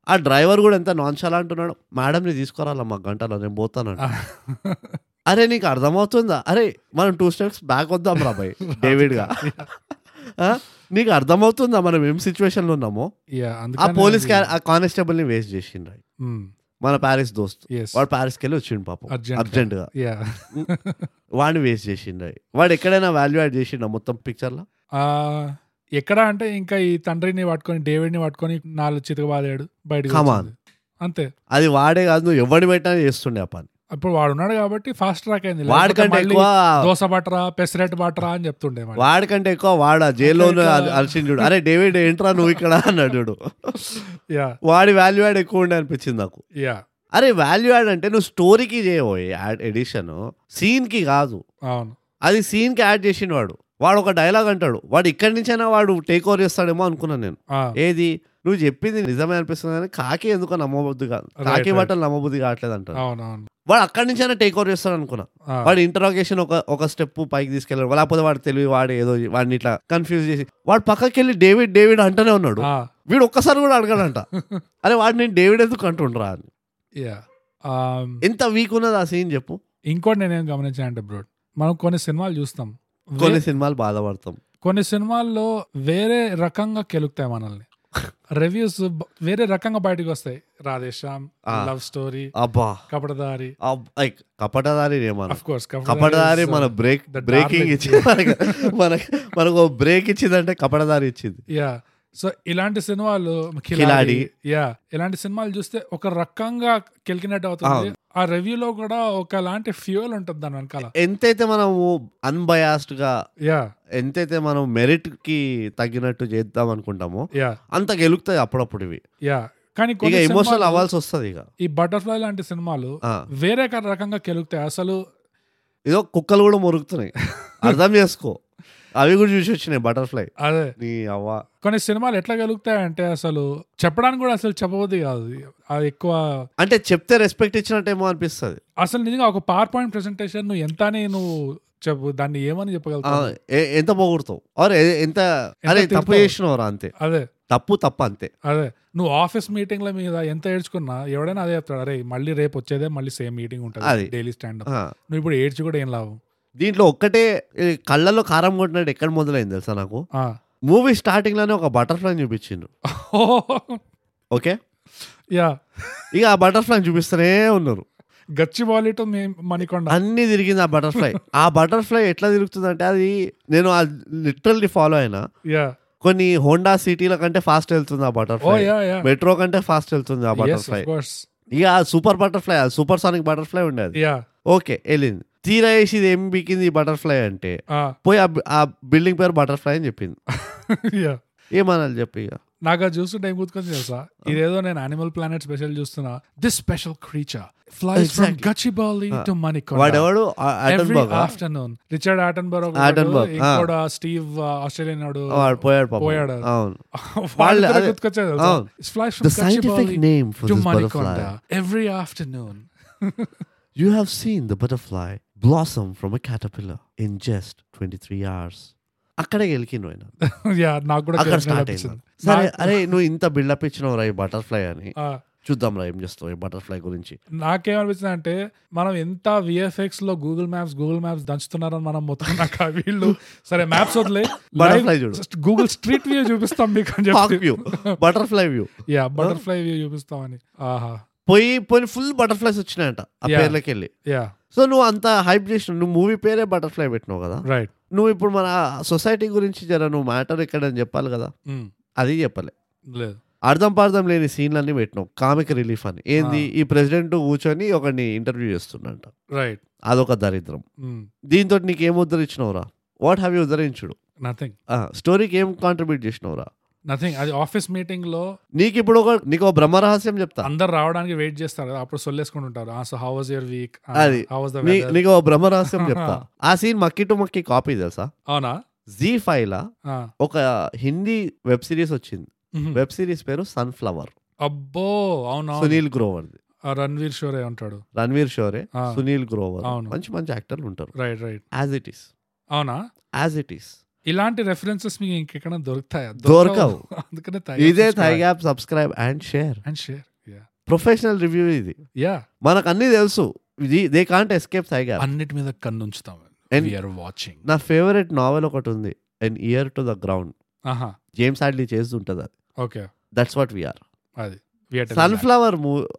ఆ డ్రైవర్ కూడా ఎంత నాన్షాలా అంటున్నాడు మేడం ని తీసుకురాలా మా గంటలో నేను పోతాను అరే నీకు అర్థమవుతుందా? అరే మనం టూ స్టెప్స్ బ్యాక్ వద్దాం రా భయ్ డేవిడ్గా ఆ? నీకు అర్థమవుతుందా మనం ఏం సిచ్యువేషన్లో ఉన్నామో? యా ఆ పోలీస్ ఆ కానిస్టేబుల్ని వేస్ట్ చేసిండ్రు మన ప్యారిస్ దోస్త్. వాడు ప్యారిస్కి వెళ్ళి వచ్చిండు పాపం. Urgent గా. అర్జెంట్గా యా వాడిని వేస్ట్ చేసిండ్రు వాడు ఎక్కడైనా వాల్యూ యాడ్ చేసిండ మొత్తం పిక్చర్లో ఎక్కడ అంటే ఇంకా ఈ తండ్రిని పట్టుకొని డేవిడ్ని పట్టుకొని నాలుగు చితకబాదాడు. వచ్చింది. అంతే. అది వాడే కాదు నువ్వు ఎవరిని పెట్టినా చేస్తుండే ఆ పని. ఇప్పుడు వాడు ఉన్నాడు కాబట్టి ఫాస్ట్ ట్రాక్ అయింది. వాడికంటే ఎక్కువ దోశ బట్టరా పెసరెట్ బట్టరా అని చెప్తుండే వాడు. వాడికంటే ఎక్కువ వాడు జైల్లో అరిచిండు అరే డేవిడ్ ఏంట్రా నువ్వు ఇక్కడ అన్నాడు వాడి వాల్యూ యాడ్ ఎక్కువ ఉండే అనిపించింది నాకు. యా. అరే వాల్యూ యాడ్ అంటే నువ్వు స్టోరీకి చేయవు. యాడ్ ఎడిషన్ సీన్కి కాదు. అవును. అది సీన్కి యాడ్ చేసిండు వాడు. వాడు ఒక డైలాగ్ అంటాడు. వాడు ఇక్కడి నుంచైనా వాడు టేక్ ఓవర్ చేస్తాడేమో అనుకున్నాను నేను. ఏది? నువ్వు చెప్పింది నిజమే అనిపిస్తుంది కానీ కాకి ఎందుకో నమ్మబుద్ధి కాదు. కాకి. బట్టలు నమ్మబుద్ధి కావట్లేదు అంటాడు. వాడు అక్కడి నుంచైనా టేక్ ఓవర్ చేస్తాడు అనుకున్నా. వాడు ఇంటరాగేషన్ ఒక ఒక స్టెప్ పైకి తీసుకెళ్ళాడు. లేకపోతే వాడు తెలివి వాడు ఏదో వాడిని ఇట్లా కన్ఫ్యూజ్ చేసి వాడు పక్కకి వెళ్ళి డేవిడ్ డేవిడ్ అంటూనే ఉన్నాడు. వీడు ఒక్కసారి కూడా అడగడంట. అరే వాడు నేను డేవిడ్ ఎందుకు అంటుండ్రా అని. Yeah. Um, ఎంత వీక్ ఉన్నది ఆ సీన్ చెప్పు. ఇంకోటి నేనేం గమనించాను అంటే బ్రో మనం కొన్ని సినిమాలు చూస్తాం. కొన్ని సినిమాలు బాధపడతాం. కొన్ని సినిమాల్లో వేరే రకంగా కెలుకుతాయి మనల్ని. రివ్యూస్ వేరే రకంగా బయటకు వస్తాయి. రాధేశ్యామ్. లవ్ స్టోరీ అబ్బా. కపటదారి కపటదారి కపటదారి మన. Break the breaking. ఇచ్చింది. మనకి మనకు బ్రేక్ ఇచ్చిందంటే కపటదారి ఇచ్చింది. యా సో ఇలాంటి సినిమాలు కిలాడి. యా ఇలాంటి సినిమాలు చూస్తే ఒక రకంగా కెలికినట్టు అవుతుంది. ఆ రివ్యూలో కూడా ఒకలాంటి ఫ్యూయల్ ఉంటుంది దాని వెనకాల. ఎంతైతే మనము అన్బయాస్డ్గా యా. ఎంతైతే మనం మెరిట్కి తగ్గినట్టు చేద్దాం అనుకుంటామో యా. అంత గెలుగుతాయి అప్పుడప్పుడు ఇవి. యా. కానీ ఎమోషనల్ అవ్వాల్సి వస్తుంది ఇక. ఈ బటర్ఫ్లై లాంటి సినిమాలు వేరే రకంగా కెలుగుతాయి. అసలు ఏదో కుక్కలు కూడా మురుగుతున్నాయి. అర్థం చేసుకో. అవి కూడా చూసి వచ్చినాయి బటర్ఫ్లై. అదే. నీ అవ్వ. కొన్ని సినిమాలు ఎట్లా కలుగుతాయంటే అసలు చెప్పడానికి కూడా అసలు చెప్పబోద్ది కాదు. అది ఎక్కువ అంటే చెప్తే రెస్పెక్ట్ ఇచ్చినట్టేమో అనిపిస్తుంది. అసలు నిజంగా ఒక పవర్ పాయింట్ ప్రెసెంటేషన్ నువ్వు ఎంతని నువ్వు చెప్పు దాన్ని ఏమని చెప్పగలుగుతావు? ఎంత పొగుడుతావు? ఎంత అరే తప్పు? చేసినవరా అంతే. అదే. తప్పు తప్పు అంతే. అదే. నువ్వు ఆఫీస్ మీటింగ్ల మీద ఎంత ఏడ్చుకున్నా ఎవడైనా అదే చెప్తాడు అరే మళ్ళీ రేపు వచ్చేదే మళ్ళీ సేమ్ మీటింగ్. ఉంటుంది డైలీ స్టాండ్ నువ్వు ఇప్పుడు ఏడ్చి కూడా ఏం లాభం? దీంట్లో ఒక్కటే ఈ కళ్ళల్లో కారం కొట్టినట్టు ఎక్కడ మొదలైంది తెలుసా నాకు. మూవీ స్టార్టింగ్లోనే ఒక బటర్ఫ్లై చూపించిండ్రు ఓకే? యా. ఇక ఆ బటర్ఫ్లై చూపిస్తూనే ఉన్నారు. గచ్చిబాలి టు మణికొండ. అన్ని తిరిగింది ఆ బటర్ఫ్లై. ఆ బటర్ఫ్లై ఎట్లా తిరుగుతుందంటే అది నేను లిటరల్లీ ఫాలో అయినా. యా. కొన్ని హోండా సిటీల కంటే ఫాస్ట్ వెళ్తుంది ఆ బటర్ఫ్లై. మెట్రో కంటే ఫాస్ట్ వెళ్తుంది ఆ బటర్ఫ్లై. ఇక super butterfly super sonic butterfly ఉండేది ఓకే వెళ్ళింది. తీరా వేసి ఇది ఏం బీకింది ఈ బటర్ఫ్లై అంటే? పోయి ఆ బిల్డింగ్ పేరు బటర్ఫ్లై అని చెప్పింది. యా. ఏమనాలి చెప్పి ఇక. నాకు అది చూస్తుంటే ఏం గుర్తుకొని తెలుసా? ఇదేదో నేను అనిమల్ ప్లానెట్ స్పెషల్ చూస్తున్నా. This special creature flies from. Gachibowli to వాడెవడు? Afternoon Richard Attenborough Steve Australian వాడు పోయాడు. పోయాడు. వాళ్ళు అవును. Flies for to Manikonda. Every afternoon You have seen the butterfly? Blossom from a caterpillar in just 23 hours. అక్కడే గెలికిను ఆయన. నాకు కూడా అక్కడ స్టార్ట్. అయింది. సరే నాకు- అరే నువ్వు ఇంత బిల్డప్ ఇచ్చినావు రా ఈ బటర్ఫ్లై అని. చూద్దాం రా ఏం చేస్తావు ఈ బటర్ఫ్లై గురించి. నాకేమనిపించింది అంటే మనం ఎంత విఎఫ్ఎక్స్లో గూగుల్ మ్యాప్స్ గూగుల్ మ్యాప్స్ దంచుతున్నారని మనం మొత్తుకున్నాక వీళ్ళు సరే మ్యాప్స్ వదిలే. Butterfly చూడు. గూగుల్ స్ట్రీట్ వ్యూ చూపిస్తాం మీకు అని చెప్పి. View butterfly view yeah butterfly view చూపిస్తామని. ఆహా. పోయి పోయి ఫుల్ బటర్ఫ్లైస్ వచ్చినాయంట ఆ. పేర్లకి వెళ్ళి సో నువ్వు అంత హైప్ చేసినావు. నువ్వు మూవీ పేరే బటర్ఫ్లై పెట్టినావు కదా. రైట్ నువ్వు ఇప్పుడు మన సొసైటీ గురించి జర నువ్వు మ్యాటర్ ఇక్కడ అని చెప్పాలి కదా. అది చెప్పలే. లేదు. అర్థం పార్థం లేని సీన్లన్నీ పెట్టినావు. కామిక్ రిలీఫ్ అని. ఏంది? ఈ ప్రెసిడెంట్ కూర్చొని ఒకరిని ఇంటర్వ్యూ చేస్తున్నంట రైట్ అదొక దరిద్రం. దీంతో నీకు ఏం ఉద్ధరించినవురా వాట్ హ్యావ్ యూ ఉద్ధరించుడు నథింగ్ స్టోరీకి ఏం కాంట్రిబ్యూట్ చేసినవురా? నథింగ్ అది ఆఫీస్ మీటింగ్లో నీకు ఇప్పుడు ఒక నీకు ఒక బ్రహ్మ రహస్యం చెప్తా. అందరు రావడానికి వెయిట్ చేస్తారు. కదా అప్పుడు సొల్లేసుకుంటూ ఉంటారు. So how was your week అది. హౌ వాజ్ ద నీకు ఒక బ్రహ్మ రహస్యం చెప్తా. ఆ సీన్ మక్కి టు మక్కి కాపీ తెలుసా? అవునా? జీ ఫైవ్ లా. ఒక హిందీ వెబ్ సిరీస్ వచ్చింది. వెబ్ సిరీస్ పేరు సన్ఫ్లవర్. అబ్బో! అవును సునీల్ గ్రోవర్ రణ్వీర్ షోరే ఉంటాడు. రణ్వీర్ షోరే. సునీల్ గ్రోవర్. మంచి మంచి యాక్టర్లు ఉంటారు. Right right as it is అవునా? యాజ్ ఇట్ ఈస్ ఇలాంటి రెఫరెన్సెస్ మీకు ఇంకెక్కడ దొరుకుతాయా? దొరకవు. అందుకనే ఇదే thigh gap subscribe and share and share yeah professional review ఇది. యా మనకు అన్ని తెలుసు. They can't escape thigh gap అన్నిటి మీద కన్ను ఉంచుతాం వాచింగ్ నా ఫేవరెట్ నావెల్ ఒకటి ఉంది. An ear to the ground ఆహా. జేమ్స్ హాడ్లీ చేస్తుంటది అది. ఓకే దట్స్ వాట్ వీఆర్ అది. సన్ఫ్లవర్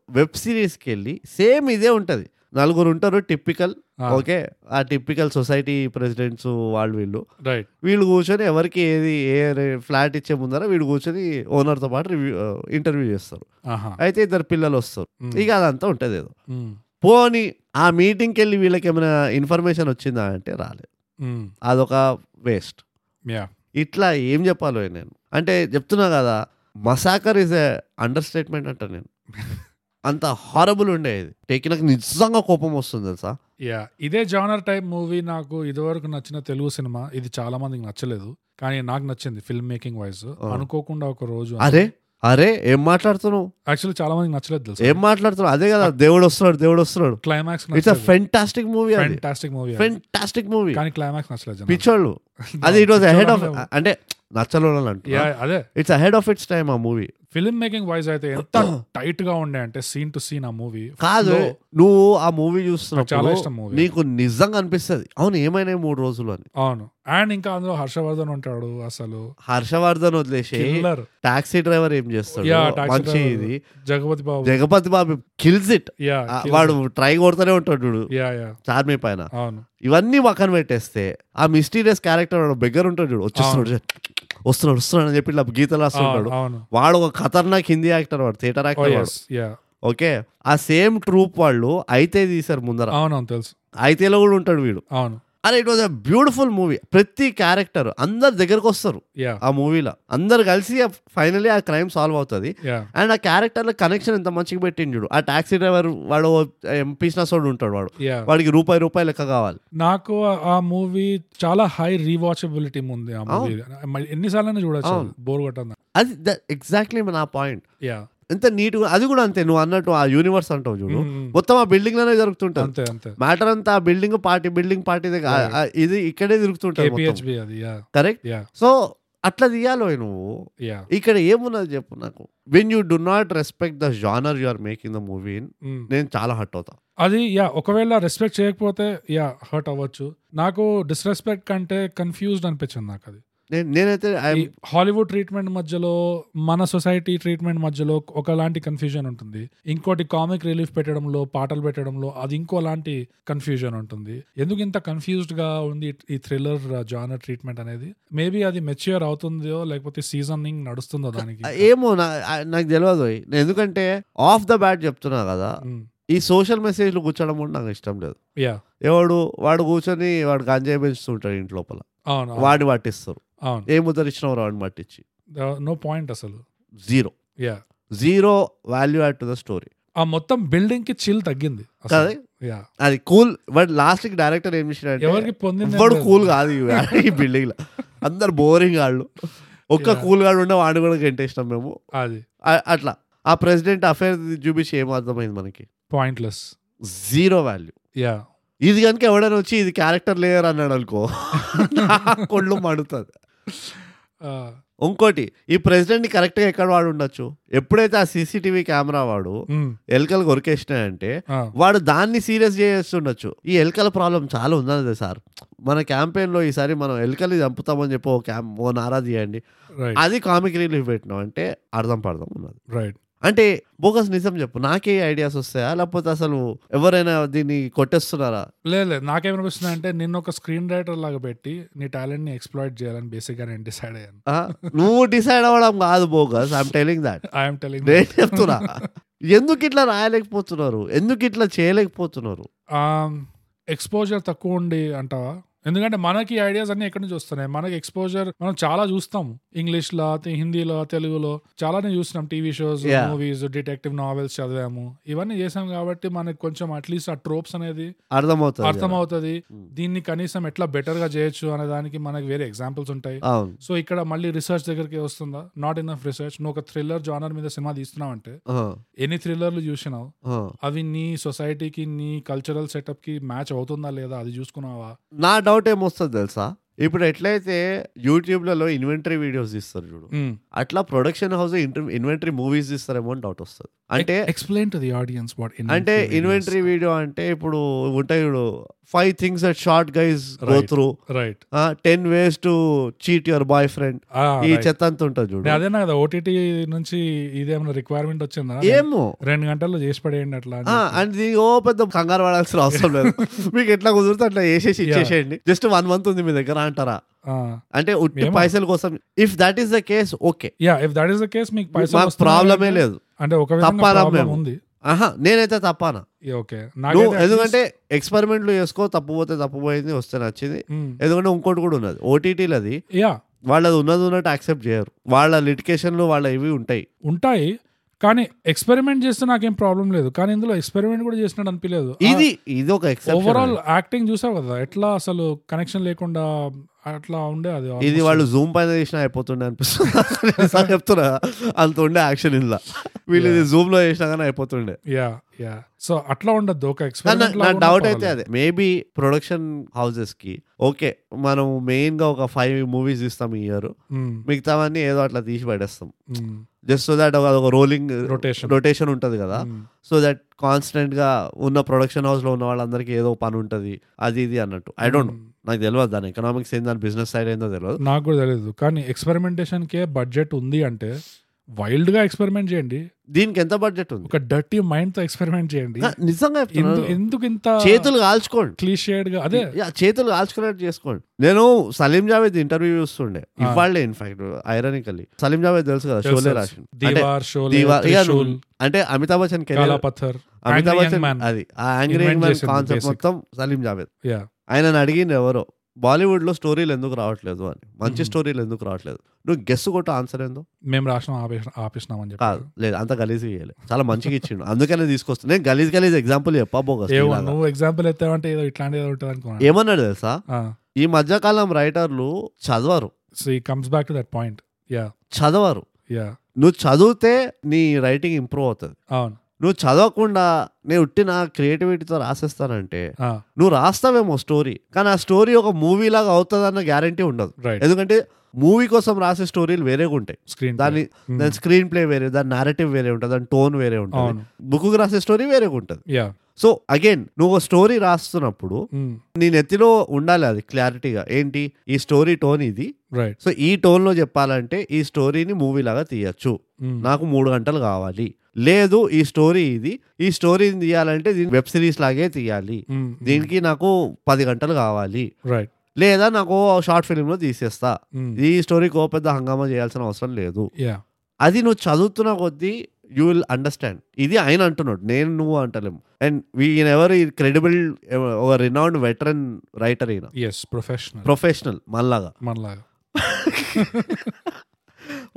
వెబ్ సిరీస్కి వెళ్ళి సేమ్ ఇదే ఉంటది. నలుగురు ఉంటారు టిపికల్. ఓకే ఆ టిపికల్ సొసైటీ ప్రెసిడెంట్స్ వాళ్ళు వీళ్ళు. రైట్ వీళ్ళు కూర్చొని ఎవరికి ఏది ఏ ఫ్లాట్ ఇచ్చే ముందర వీళ్ళు కూర్చొని ఓనర్తో పాటు రివ్యూ ఇంటర్వ్యూ చేస్తారు అయితే ఇద్దరు పిల్లలు వస్తారు. ఇక అదంతా ఉంటుంది ఏదో. పోని ఆ మీటింగ్కి వెళ్ళి వీళ్ళకి ఏమైనా ఇన్ఫర్మేషన్ వచ్చిందా అంటే రాలేదు. అదొక వేస్ట్. ఇట్లా ఏం చెప్పాలో నేను అంటే చెప్తున్నా కదా massacre is a understatement అంట నేను అంత హారబుల్ ఉండేది టేకి నాకు నిజంగా కోపం వస్తుంది తెలుసా? యా ఇదే జానర్ టైప్ మూవీ నాకు ఇదివరకు నచ్చిన తెలుగు సినిమా. ఇది చాలా మందికి నచ్చలేదు. కానీ నాకు నచ్చింది ఫిల్మ్ మేకింగ్ వైజ్ అనుకోకుండా ఒక రోజు అరే అరే ఏం మాట్లాడుతున్నావు? యాక్చువల్లీ చాలా మందికి నచ్చలేదు తెలుసు? ఏం మాట్లాడుతున్నావు? అదే కదా దేవుడు వస్తున్నాడు దేవుడు వస్తున్నాడు. Climax it's a fantastic movie fantastic movie fantastic movie కానీ క్లైమాక్స్ నచ్చలేదు. పిచ్చోళ్ళు. అది ఇట్ వాజ్ అహెడ్ ఆఫ్ అంటే నచ్చలోళ్ళు అంట యా అదే. It's ahead of its time ఆ మూవీ. ఫిల్మ్ మేకింగ్ వైజ్ అయితే ఎంత టైట్గా ఉండే అంటే సీన్ టు సీన్ ఆ మూవీ. కాదు నువ్వు ఆ మూవీ చాలా చూస్తున్నప్పుడు ఇష్టం movie. నీకు నిజంగా అనిపిస్తుంది. అవును ఏమైనా మూడు రోజులు అని. అవును. అండ్ ఇంకా అందులో హర్షవర్ధన్ ఉంటాడు అసలు. హర్షవర్ధన్ వదిలేసి టాక్సీ డ్రైవర్ ఏం చేస్తాడు? మంచి. ఇది. జగపతి బాబు. జగపతి బాబు కిల్స్ ఇట్ వాడు ట్రై కొడుతూనే ఉంటాడు చూడు. Yeah yeah. చార్మీ పైన. అవును. ఇవన్నీ పక్కన పెట్టేస్తే ఆ మిస్టీరియస్ క్యారెక్టర్ బెగ్గర ఉంటాడు చూడు వచ్చేస్తున్నాడు వస్తున్నాడు వస్తున్నాడు అని చెప్పి ఇట్లా గీతలు అవును. వాడు ఒక ఖతర్నాక్ హిందీ యాక్టర్ వాడు థియేటర్ యాక్టర్ వాడు. Yeah okay? ఆ సేమ్ ట్రూప్ వాళ్ళు అయితే తీశారు ముందర. అవునవును తెలుసు. అయితేలో కూడా ఉంటాడు వీడు. అవును. అరే it was a beautiful movie ప్రతి క్యారెక్టర్ అందరు దగ్గరకు వస్తారు యా ఆ మూవీలో అందరు కలిసి ఫైనలీ ఆ క్రైమ్ సాల్వ్ అవుతుంది. అండ్ ఆ క్యారెక్టర్ కనెక్షన్ ఎంత మంచిగా పెట్టిండు చూడు. ఆ టాక్సీ డ్రైవర్ వాడు ఎంపీస్నస్ వాడు ఉంటాడు వాడు. వాడికి రూపాయి రూపాయి లెక్క కావాలి. నాకు ఆ- మూవీ చాలా హై రీవాచబిలిటీ ఉంది ఆ మూవీ ఎన్నిసార్లు చూడొచ్చు. బోర్ కొట్టందా అది ఎగ్జాక్ట్లీ నా పాయింట్ యా ఎంత నీట్ అది కూడా అంతే. నువ్వు అన్నట్టు ఆ యూనివర్స్ అంటావు చూడు. మొత్తం ఆ బిల్డింగ్లోనే జరుగుతుంటది. అంతే అంతే. మ్యాటర్ అంతా ఆ బిల్డింగ్ పార్టీ బిల్డింగ్ పార్టీ ఇది ఇక్కడే తిరుగుతుంటది కరెక్ట్ సో అట్లా తీయాలో నువ్వు. ఇక్కడ ఏమున్నది చెప్పు నాకు. When you do not respect the genre you are making the movie నేను చాలా హట్ అవుతా. అది యా ఒకవేళ రెస్పెక్ట్ చేయకపోతే యా హర్ట్ అవ్వచ్చు. నాకు డిస్రెస్పెక్ట్ కంటే కన్ఫ్యూజ్డ్ అనిపించింది నాకు అది. నేనైతే హాలీవుడ్ ట్రీట్మెంట్ మధ్యలో మన సొసైటీ ట్రీట్మెంట్ మధ్యలో ఒకలాంటి కన్ఫ్యూజన్ ఉంటుంది. ఇంకోటి కామిక్ రిలీఫ్ పెట్టడంలో పాటలు పెట్టడంలో అది ఇంకోలాంటి కన్ఫ్యూజన్ ఉంటుంది. ఎందుకు ఇంత కన్ఫ్యూజ్డ్గా ఉంది ఈ థ్రిల్లర్ జానర్ ట్రీట్మెంట్ అనేది? మేబీ అది మెచ్యూర్ అవుతుందో లేకపోతే సీజనింగ్ నడుస్తుందో దానికి. ఏమో నాకు తెలియదు ఎందుకంటే ఆఫ్ ద బ్యాట్ చెప్తున్నా కదా ఈ సోషల్ మెసేజ్లు కూర్చోడం కూడా నాకు ఇష్టం లేదు. యా ఎవడు వాడు కూర్చొని వాడు గంజాయి పెంచుతుంటాడు ఇంటి లోపల. వాడిని పట్టిస్తారు. ఏ ముద్ర ఇచ్చినావు వాడిని పట్టించి. నో పాయింట్ అసలు. Zero. Yeah zero value add to the story. ఆ మొత్తం బిల్డింగ్కి చిల్ తగ్గింది అది కూల్ బట్ లాస్ట్కి డైరెక్టర్ ఏం చేసినాడంటే ఎవరికి కూల్ కాదు ఈ- బిల్డింగ్లో అందరు బోరింగ్ వాళ్ళు ఒక్క. కూల్ గాడు ఉండే వాడిని కూడా గెంటేసినాం మేము. అది. అట్లా. ఆ ప్రెసిడెంట్ అఫేర్ చూపించి ఏం అర్థమైంది మనకి? Pointless zero value. యా ఇది కనుక ఎవడైనా వచ్చి ఇది క్యారెక్టర్ లేయర్ అన్నాడు అనుకో కొళ్ళు మడుతుంది. ఇంకోటి ఈ ప్రెసిడెంట్ కరెక్ట్గా ఎక్కడ వాడు ఉండొచ్చు? ఎప్పుడైతే ఆ సీసీటీవీ కెమెరా వాడు ఎలుకలు కొరికేసినాయంటే వాడు దాన్ని సీరియస్ చేస్తుండొచ్చు. ఈ ఎలుకల ప్రాబ్లం చాలా ఉన్నది సార్. మన క్యాంపెయిన్లో ఈసారి మనం ఎలుకలు చంపుతామని చెప్పి ఓ క్యాంప్ ఓ నారా తీయండి. అది కామిక్ రిలీఫ్ పెట్టినాం అంటే అర్థం పడదాం ఉన్నది రైట్ అంటే బోగస్ నిజం చెప్పు నాకే ఐడియాస్ వస్తాయా? లేకపోతే అసలు ఎవరైనా దీన్ని కొట్టేస్తున్నారా? లేదు నాకేమనిపిస్తుంది అంటే నిన్న ఒక స్క్రీన్ రైటర్ లాగా పెట్టి నీ టాలెంట్ని ఎక్స్ప్లాయిట్ చేయాలని బేసిక్గా నేను డిసైడ్ అయ్యాను? నువ్వు డిసైడ్ అవ్వడం కాదు bogus I'm telling that I'm telling నేను చెప్తున్నా. ఎందుకు ఇట్లా రాయలేకపోతున్నారు? ఎందుకు ఇట్లా చేయలేకపోతున్నారు? ఎక్స్పోజర్ తక్కువ ఉండి అంటావా? ఎందుకంటే మనకి ఐడియాస్ అన్ని ఎక్కడి నుంచి వస్తున్నాయి? మనకి ఎక్స్పోజర్ మనం చాలా చూస్తాం. ఇంగ్లీష్లో హిందీలో తెలుగులో చాలానే చూస్తున్నాం TV shows. Movies detective novels చదివాము. ఇవన్నీ చేసాం కాబట్టి మనకి కొంచెం అట్లీస్ట్ ఆ ట్రోప్స్ అనేది అర్థమవుతుంది అర్థమవుతుంది. Mm. దీన్ని కనీసం ఎట్లా బెటర్గా చేయొచ్చు అనే దానికి మనకి వేరే ఎగ్జాంపుల్స్ ఉంటాయి. సో ఇక్కడ మళ్ళీ రీసెర్చ్ దగ్గరికి వస్తుందా? నాట్ ఇనఫ్ రీసెర్చ్ నువ్వు ఒక థ్రిల్లర్ జానర్ మీద సినిమా తీస్తున్నావు అంటే ఎన్ని థ్రిల్లర్లు చూసినావు. అవి నీ సొసైటీకి నీ కల్చరల్ సెటప్కి మ్యాచ్ అవుతుందా లేదా? అది చూసుకున్నావా? నా డౌట్ ఏమొస్తుంది తెలుసా? ఇప్పుడు ఎట్లయితే యూట్యూబ్లలో ఇన్వెంటరీ వీడియోస్ తీస్తారు చూడు. అట్లా ప్రొడక్షన్ హౌస్ ఇన్వెంటరీ మూవీస్ తీస్తారేమో అని డౌట్ వస్తుంది. అంటే explain to the audience what అంటే ఇన్వెంటరీ వీడియో అంటే ఇప్పుడు ఉంటాయి చూడు five things that short guys go Right. Through right ten ways to cheat your boyfriend ఈ చెత్త అంత ఉంటుంది చూడు అదేనా కదా ఓటీటీ నుంచి ఇదేమైనా రిక్వైర్మెంట్ వచ్చిందా? ఏమో. రెండు గంటల్లో చేసి పడేయండి అట్లా. అండ్ దీనికి ఓ పెద్ద కంగారు పడాల్సిన అవసరం లేదు. మీకు ఎట్లా కుదిరితే అట్లా వేసేసి. ఇచ్చేసేయండి. జస్ట్ వన్ మంత్ ఉంది మీ దగ్గర అంటారా. అంటే ఉట్టి. పైసల కోసం. If that is the case okay yeah if that is the case మీకు పైసలు ప్రాబ్లమే అంటే- లేదు. అంటే ఒక మేము? ఉంది. ఆహా నేనైతే తప్పానా? ఓకే ఎందుకంటే ఎక్స్పెరిమెంట్లు చేసుకో తప్పు పోతే తప్పు పోయింది వస్తే నచ్చింది. ఎందుకంటే ఇంకోటి కూడా ఉన్నది. ఓటీటీలు అది. యా వాళ్ళది ఉన్నది ఉన్నట్టు యాక్సెప్ట్ చేయరు. వాళ్ళ లిటికేషన్లు వాళ్ళ ఇవి ఉంటాయి. ఉంటాయి కానీ ఎక్స్పెరిమెంట్ చేస్తే నాకేం ప్రాబ్లం లేదు. కానీ ఇందులో ఎక్స్పెరిమెంట్ కూడా చేసినట్టు అనిపించలేదు ఇది ఇది ఒక ఓవరాల్ యాక్టింగ్ చూసావు కదా ఎట్లా అసలు కనెక్షన్ లేకుండా అట్లా ఉండే అది ఇది. వాళ్ళు జూమ్ పైన చేసినా అయిపోతుండే అనిపిస్తుంది. చెప్తున్నా. అంత ఉండే యాక్షన్ ఇందులో. వీళ్ళు ఇది జూమ్లో చేసినా కానీ అయిపోతుండే. యా యా సో అట్లా ఉండదు ఒక నా డౌట్ అయితే అదే. Maybe production హౌసెస్కి. ఓకే మనం మెయిన్గా ఒక ఫైవ్ మూవీస్ ఇస్తాం ఈ ఇయర్ మిగతావన్నీ ఏదో అట్లా తీసి పడేస్తాం. జస్ట్ సో దట్ ఒక రోలింగ్ రొటేషన్ రొటేషన్ ఉంటది కదా. సో దట్ కాన్స్టెంట్గా ఉన్న ప్రొడక్షన్ హౌస్లో ఉన్న వాళ్ళందరికీ ఏదో పని ఉంటది. అది ఇది అన్నట్టు. ఐ డోంట్ నాకు తెలియదు దాని ఎకనామిక్స్ ఏంది దాని బిజినెస్ సైడ్ ఏందో తెలియదు నాకు కూడా తెలియదు కానీ ఎక్స్పెరిమెంటేషన్ కే బడ్జెట్ ఉంది అంటే వైల్డ్గా ఎక్స్పెరిమెంట్ చేయండి. దీనికి ఎంత బడ్జెట్ ఉంది? ఒక డర్టీ మైండ్తో ఎక్స్పెరిమెంట్ చేయండి నిజంగా ఎందుకు ఇంత చేతులు కాల్చుకోండి. క్లీషేడ్గా అదే. యా, చేతులు కాల్చుకున్నట్టు చేసుకోండి. నేను సలీం జావేద్ ఇంటర్వ్యూ చూస్తుండే. ఇవాళ్ళే in fact ironically Salim Javed తెలుసు కదా షోలే. రాసిండు అంటే అమితాబ్ బచ్చన్ కెరీర్ అమితాబ్ బచ్చన్. అది ఆ యాంగ్రీ మ్యాన్ కాన్సెప్ట్. మొత్తం సలీం జావేద్. యా. ఆయనను అడిగింది ఎవరో బాలీవుడ్లో స్టోరీలు ఎందుకు రావట్లేదు? అని. మంచి. స్టోరీలు ఎందుకు రావట్లేదు? నువ్వు గెస్ కొట్టు ఆన్సర్ ఏందో. మేము రాసిన ఆపేసినామని చెప్పి కాదు లేదు అంత గలీజ్ ఇయ్యలే. చాలా మంచిగా ఇచ్చిండు. అందుకనే తీసుకొస్తాను నేను గలీజ్ గలీజ్ ఎగ్జాంపుల్ చెప్పా బోగస్ ఏమో నీలాగా. నువ్వు ఎగ్జాంపుల్ ఎత్తావంటే ఏదో ఇట్లాంటి ఏదో ఉంటుంది అనుకున్నాను. ఏమన్నాడు తెలుసా? ఈ మధ్యకాలం రైటర్లు చదవరు. సో ఈ comes back to that point yeah చదవరు. యా నువ్వు చదివితే నీ రైటింగ్ ఇంప్రూవ్ అవుతుంది. అవును. నువ్వు చదవకుండా నేను ఉట్టిన క్రియేటివిటీతో రాసేస్తానంటే నువ్వు రాస్తావేమో స్టోరీ కానీ ఆ స్టోరీ ఒక మూవీ లాగా అవుతుందన్న గ్యారంటీ ఉండదు. ఎందుకంటే మూవీ కోసం రాసే స్టోరీలు వేరేగా ఉంటాయి. స్క్రీన్ దాని దాని స్క్రీన్ ప్లే వేరే దాని నారేటివ్ వేరే ఉంటుంది దాని టోన్ వేరే ఉంటుంది. బుక్ రాసే స్టోరీ వేరేగా ఉంటుంది. సో అగైన్ నువ్వు స్టోరీ రాస్తున్నప్పుడు నీ నెత్తిలో ఉండాలి అది క్లారిటీగా ఏంటి? ఈ స్టోరీ టోన్ ఇది. రైట్ సో ఈ టోన్లో చెప్పాలంటే ఈ స్టోరీని మూవీ లాగా తీయచ్చు. నాకు మూడు గంటలు కావాలి. లేదు ఈ స్టోరీ ఇది. ఈ స్టోరీని తీయాలంటే దీన్ని వెబ్ సిరీస్ లాగే తీయాలి. దీనికి నాకు పది గంటలు కావాలి. రైట్ లేదా నాకు షార్ట్ ఫిల్మ్లో తీసేస్తా ఈ స్టోరీకి ఓ పెద్ద హంగామా చేయాల్సిన అవసరం లేదు. యా అది నువ్వు చదువుతున్న కొద్దీ యూ విల్ అండర్స్టాండ్ ఇది ఆయన అంటున్నాడు నేను నువ్వు అంటలేము. అండ్ ఈయన ఎవరు? క్రెడిబుల్ ఒక రినౌండ్ వెటరన్ రైటర్ ఈయన. ప్రొఫెషనల్ ప్రొఫెషనల్ మళ్ళాగా మనలాగా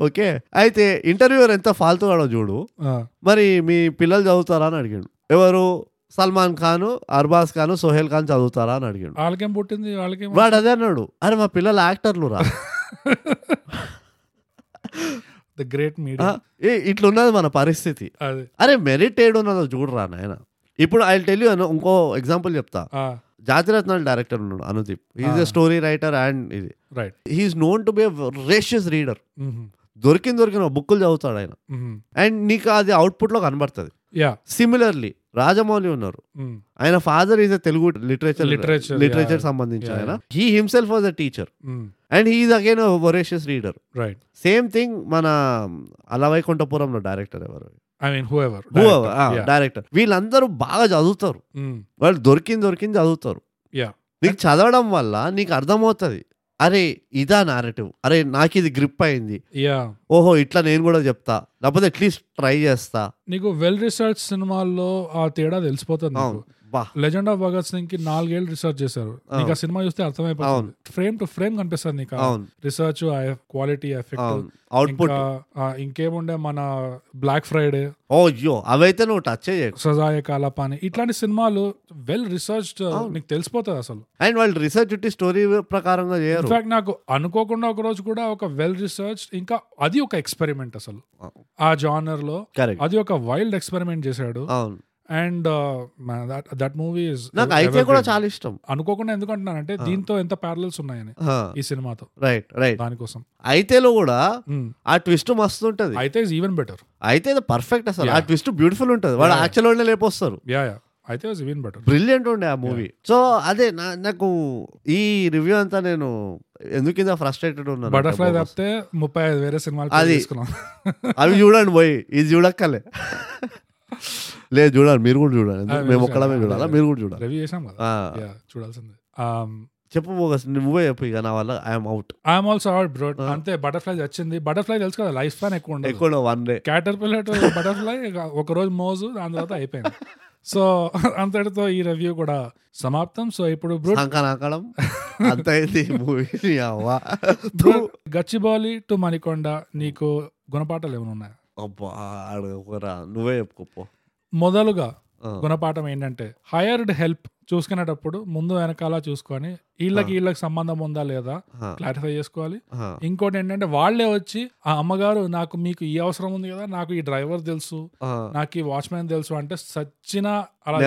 ఓకే అయితే ఇంటర్వ్యూర్ ఎంత ఫాల్తుగాడో చూడు. మరి మీ పిల్లలు చదువుతారా అని అడిగాడు. ఎవరు? సల్మాన్ ఖాన్ అర్బాజ్ ఖాన్ సోహెల్ ఖాన్ చదువుతారా అని అడిగాడు. వాళ్ళకేం పుట్టింది? వాళ్ళకేం వాడు అదే అన్నాడు. అరే మా పిల్లలు యాక్టర్లు రా. The great media. ఏ- ఇట్లున్నది మన పరిస్థితి. అరే మెరిట్ ఏడున్నదో చూడరా నాయన. ఇప్పుడు ఐ టెల్ యూ ఇంకో ఎగ్జాంపుల్ చెప్తా. జాతిరత్నాల్ డైరెక్టర్ ఉన్నాడు Anudeep. Is a. Story writer and ఇది. Right he's known to be voracious reader దొరికిన దొరికిన బుక్కులు చదువుతాడు ఆయన. అండ్ నీకు అది అవుట్పుట్లో కనబడుతుంది. సిమిలర్లీ రాజమౌళి ఉన్నారు. ఆయన father is a Telugu literature literature Yeah, ఆయన. He himself was a teacher and he's again voracious reader right same thing మన అలవైకుంఠపురంలో డైరెక్టర్ ఎవరు? I mean whoever director వీళ్ళందరూ బాగా చదువుతారు. వాళ్ళు దొరికింది దొరికింది చదువుతారు. నీకు చదవడం వల్ల నీకు అర్థమవుతుంది. అరే ఇదా నారేటివ్ అరే నాకు ఇది గ్రిప్ అయింది. యా ఓహో ఇట్లా నేను కూడా చెప్తా. లేకపోతే అట్లీస్ట్ ట్రై చేస్తా. నీకు వెల్ రీసెర్చ్ సినిమాల్లో ఆ తేడా తెలిసిపోతుంది లెజెండ్ ఆఫ్ భగత్ సింగ్కి నాలుగేళ్ళు రీసెర్చ్ చేశారు. నీకు ఆ సినిమా చూస్తే అర్థమైపోతుంది. ఫ్రేమ్ టు ఫ్రేమ్ కనిపిస్తుంది నీకు రీసెర్చ్ క్వాలిటీ ఎఫెక్ట్ అవుట్పుట్ ఇంకేముండే మన బ్లాక్ ఫ్రైడే ఓ అయ్యో అవైతే నువ్వు టచ్ చేయకు. సజాయ కాలపాని. ఇట్లాంటి సినిమాలు వెల్ రీసెర్చ్ నీకు తెలిసిపోతుంది అసలు. అండ్ వాళ్ళు రీసెర్చ్ స్టోరీ ప్రకారంగా చేయరు. ఇన్ఫాక్ట్ నాకు అనుకోకుండా ఒక రోజు కూడా ఒక వెల్ రీసెర్చ్ ఇంకా అది ఒక ఎక్స్పెరిమెంట్ అసలు. ఆ. జానర్లో అది ఒక వైల్డ్ ఎక్స్పెరిమెంట్ చేశాడు. అవును. అండ్ దట్ మూవీ నాకు అయితే కూడా చాలా ఇష్టం. అనుకోకుండా ఎందుకు అంటున్నానంటే దీంతో ఎంత ప్యారల్స్ ఉన్నాయని ఈ సినిమాతో. రైట్ రైట్ దానికోసం. అయితేలో కూడా Mm. ఆ ట్విస్ట్ మస్తు ఉంటది అయితే ఇస్ ఈవెన్ బెటర్ అయితే పర్ఫెక్ట్ అసలు. ఆ. ట్విస్ట్ బ్యూటిఫుల్ ఉంటది. వాడు. యాక్చువల్ వాడినే లేపొస్తారు. యా యా అయితే ఈవెన్ బెటర్ బ్రిలియంట్ ఉండే ఆ మూవీ సో అదే నాకు ఈ రివ్యూ అంతా నేను ఎందుకు ఇంత ఫ్రస్ట్రేటెడ్ ఉన్నాను బటర్ఫ్లై. తప్పితే ముప్పై ఐదు వేరే సినిమాలు అది- తీసుకున్నాం అవి చూడండి పోయి. ఇది చూడక్కలే లేదు చూడాలి. మీరు కూడా చూడాలి. మేము. ఒక్కడమే చూడాలా. మీరు కూడా చూడాలి? రివ్యూ చేసాం కదా. చూడాల్సిందే. Um, చెప్పు బోగస్ నువ్వే చెప్పు ఇక నా వల్ల. I'm out I'm also out bro. అంతే బటర్ఫ్లై వచ్చింది. బటర్ఫ్లై తెలుసు కదా లైఫ్ స్పాన్ ఎక్కువ ఉండదు. ఎక్కువ one day caterpillar butterfly ఒక రోజు మోజు దాని తర్వాత అయిపోయింది. సో అంతటితో ఈ రివ్యూ కూడా సమాప్తం. సో ఇప్పుడు గచ్చిబౌలి టు మణికొండ నీకు గుణపాఠాలు ఏమైనా ఉన్నాయా? అబ్బా నువ్వే చెప్పుకోపో మొదలుగా గుణపాఠం ఏంటంటే హైయర్డ్ హెల్ప్ చూసుకునేటప్పుడు ముందు వెనకాల చూసుకొని వీళ్ళకి వీళ్ళకి సంబంధం ఉందా లేదా క్లారిఫై చేసుకోవాలి. ఇంకోటి ఏంటంటే వాళ్ళే వచ్చి ఆ అమ్మగారు నాకు మీకు ఈ అవసరం ఉంది కదా నాకు ఈ డ్రైవర్ తెలుసు. నాకు ఈ వాచ్మెన్ తెలుసు అంటే సచ్చిన అలా.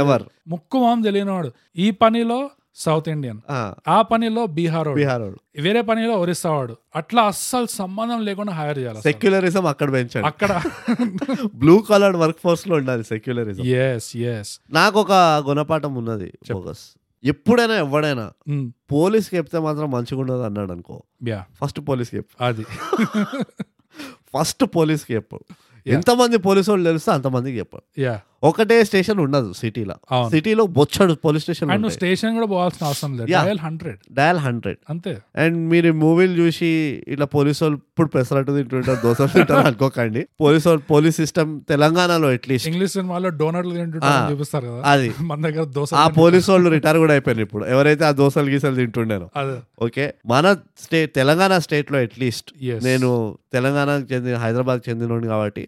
ముక్కు మొహం తెలియనివాడు. ఈ పనిలో సౌత్ ఇండియన్. ఆ, పనిలో బీహార్. బీహార్ వేరే పనిలో ఒరిస్సా వాడు అట్లా అస్సలు సంబంధం లేకుండా హైర్ చేయాలి. సెక్యులరిజం అక్కడ పెంచండి. అక్కడ బ్లూ కలర్ వర్క్ ఫోర్స్లో ఉండాలి సెక్యులరిజం. ఎస్ ఎస్ నాకు ఒక గుణపాఠం ఉన్నది ఫోకస్ ఎప్పుడైనా ఎవడైనా పోలీస్కి చెప్తే మాత్రం మంచిగా ఉండదు అన్నాడు అనుకో. యా ఫస్ట్ పోలీస్కి చెప్పు. అది. ఫస్ట్ పోలీస్కి చెప్పు. ఎంతమంది పోలీసు వాళ్ళు తెలుస్తే అంతమందికి చెప్పు యా ఒకటే స్టేషన్ ఉండదు సిటీలో. సిటీలో బొచ్చడు పోలీస్ స్టేషన్ అండ్ స్టేషన్ కూడా పోవాల్సిన అవసరం లేదు. Dial hundred. Dial hundred. అంతే. అండ్ మీరు మూవీలు చూసి ఇట్లా పోలీసు వాళ్ళు ఇప్పుడు పెసరట్టు తింటుంటారు దోశలు తింటారు అనుకోకండి. పోలీసు వాళ్ళు పోలీస్ సిస్టమ్ తెలంగాణలో అట్లీస్ట్ ఇంగ్లీష్ సినిమాలో డోనట్లు తింటుంటారు. చూపిస్తారు కదా. అది. మన దగ్గర దోశ ఆ పోలీసు వాళ్ళు రిటైర్ కూడా అయిపోయారు ఇప్పుడు. ఎవరైతే ఆ దోశలు గీసలు తింటుండారో ఓకే. మన స్టేట్ తెలంగాణ స్టేట్లో అట్లీస్ట్. నేను తెలంగాణకు చెందిన హైదరాబాద్ చెందినోడిని కాబట్టి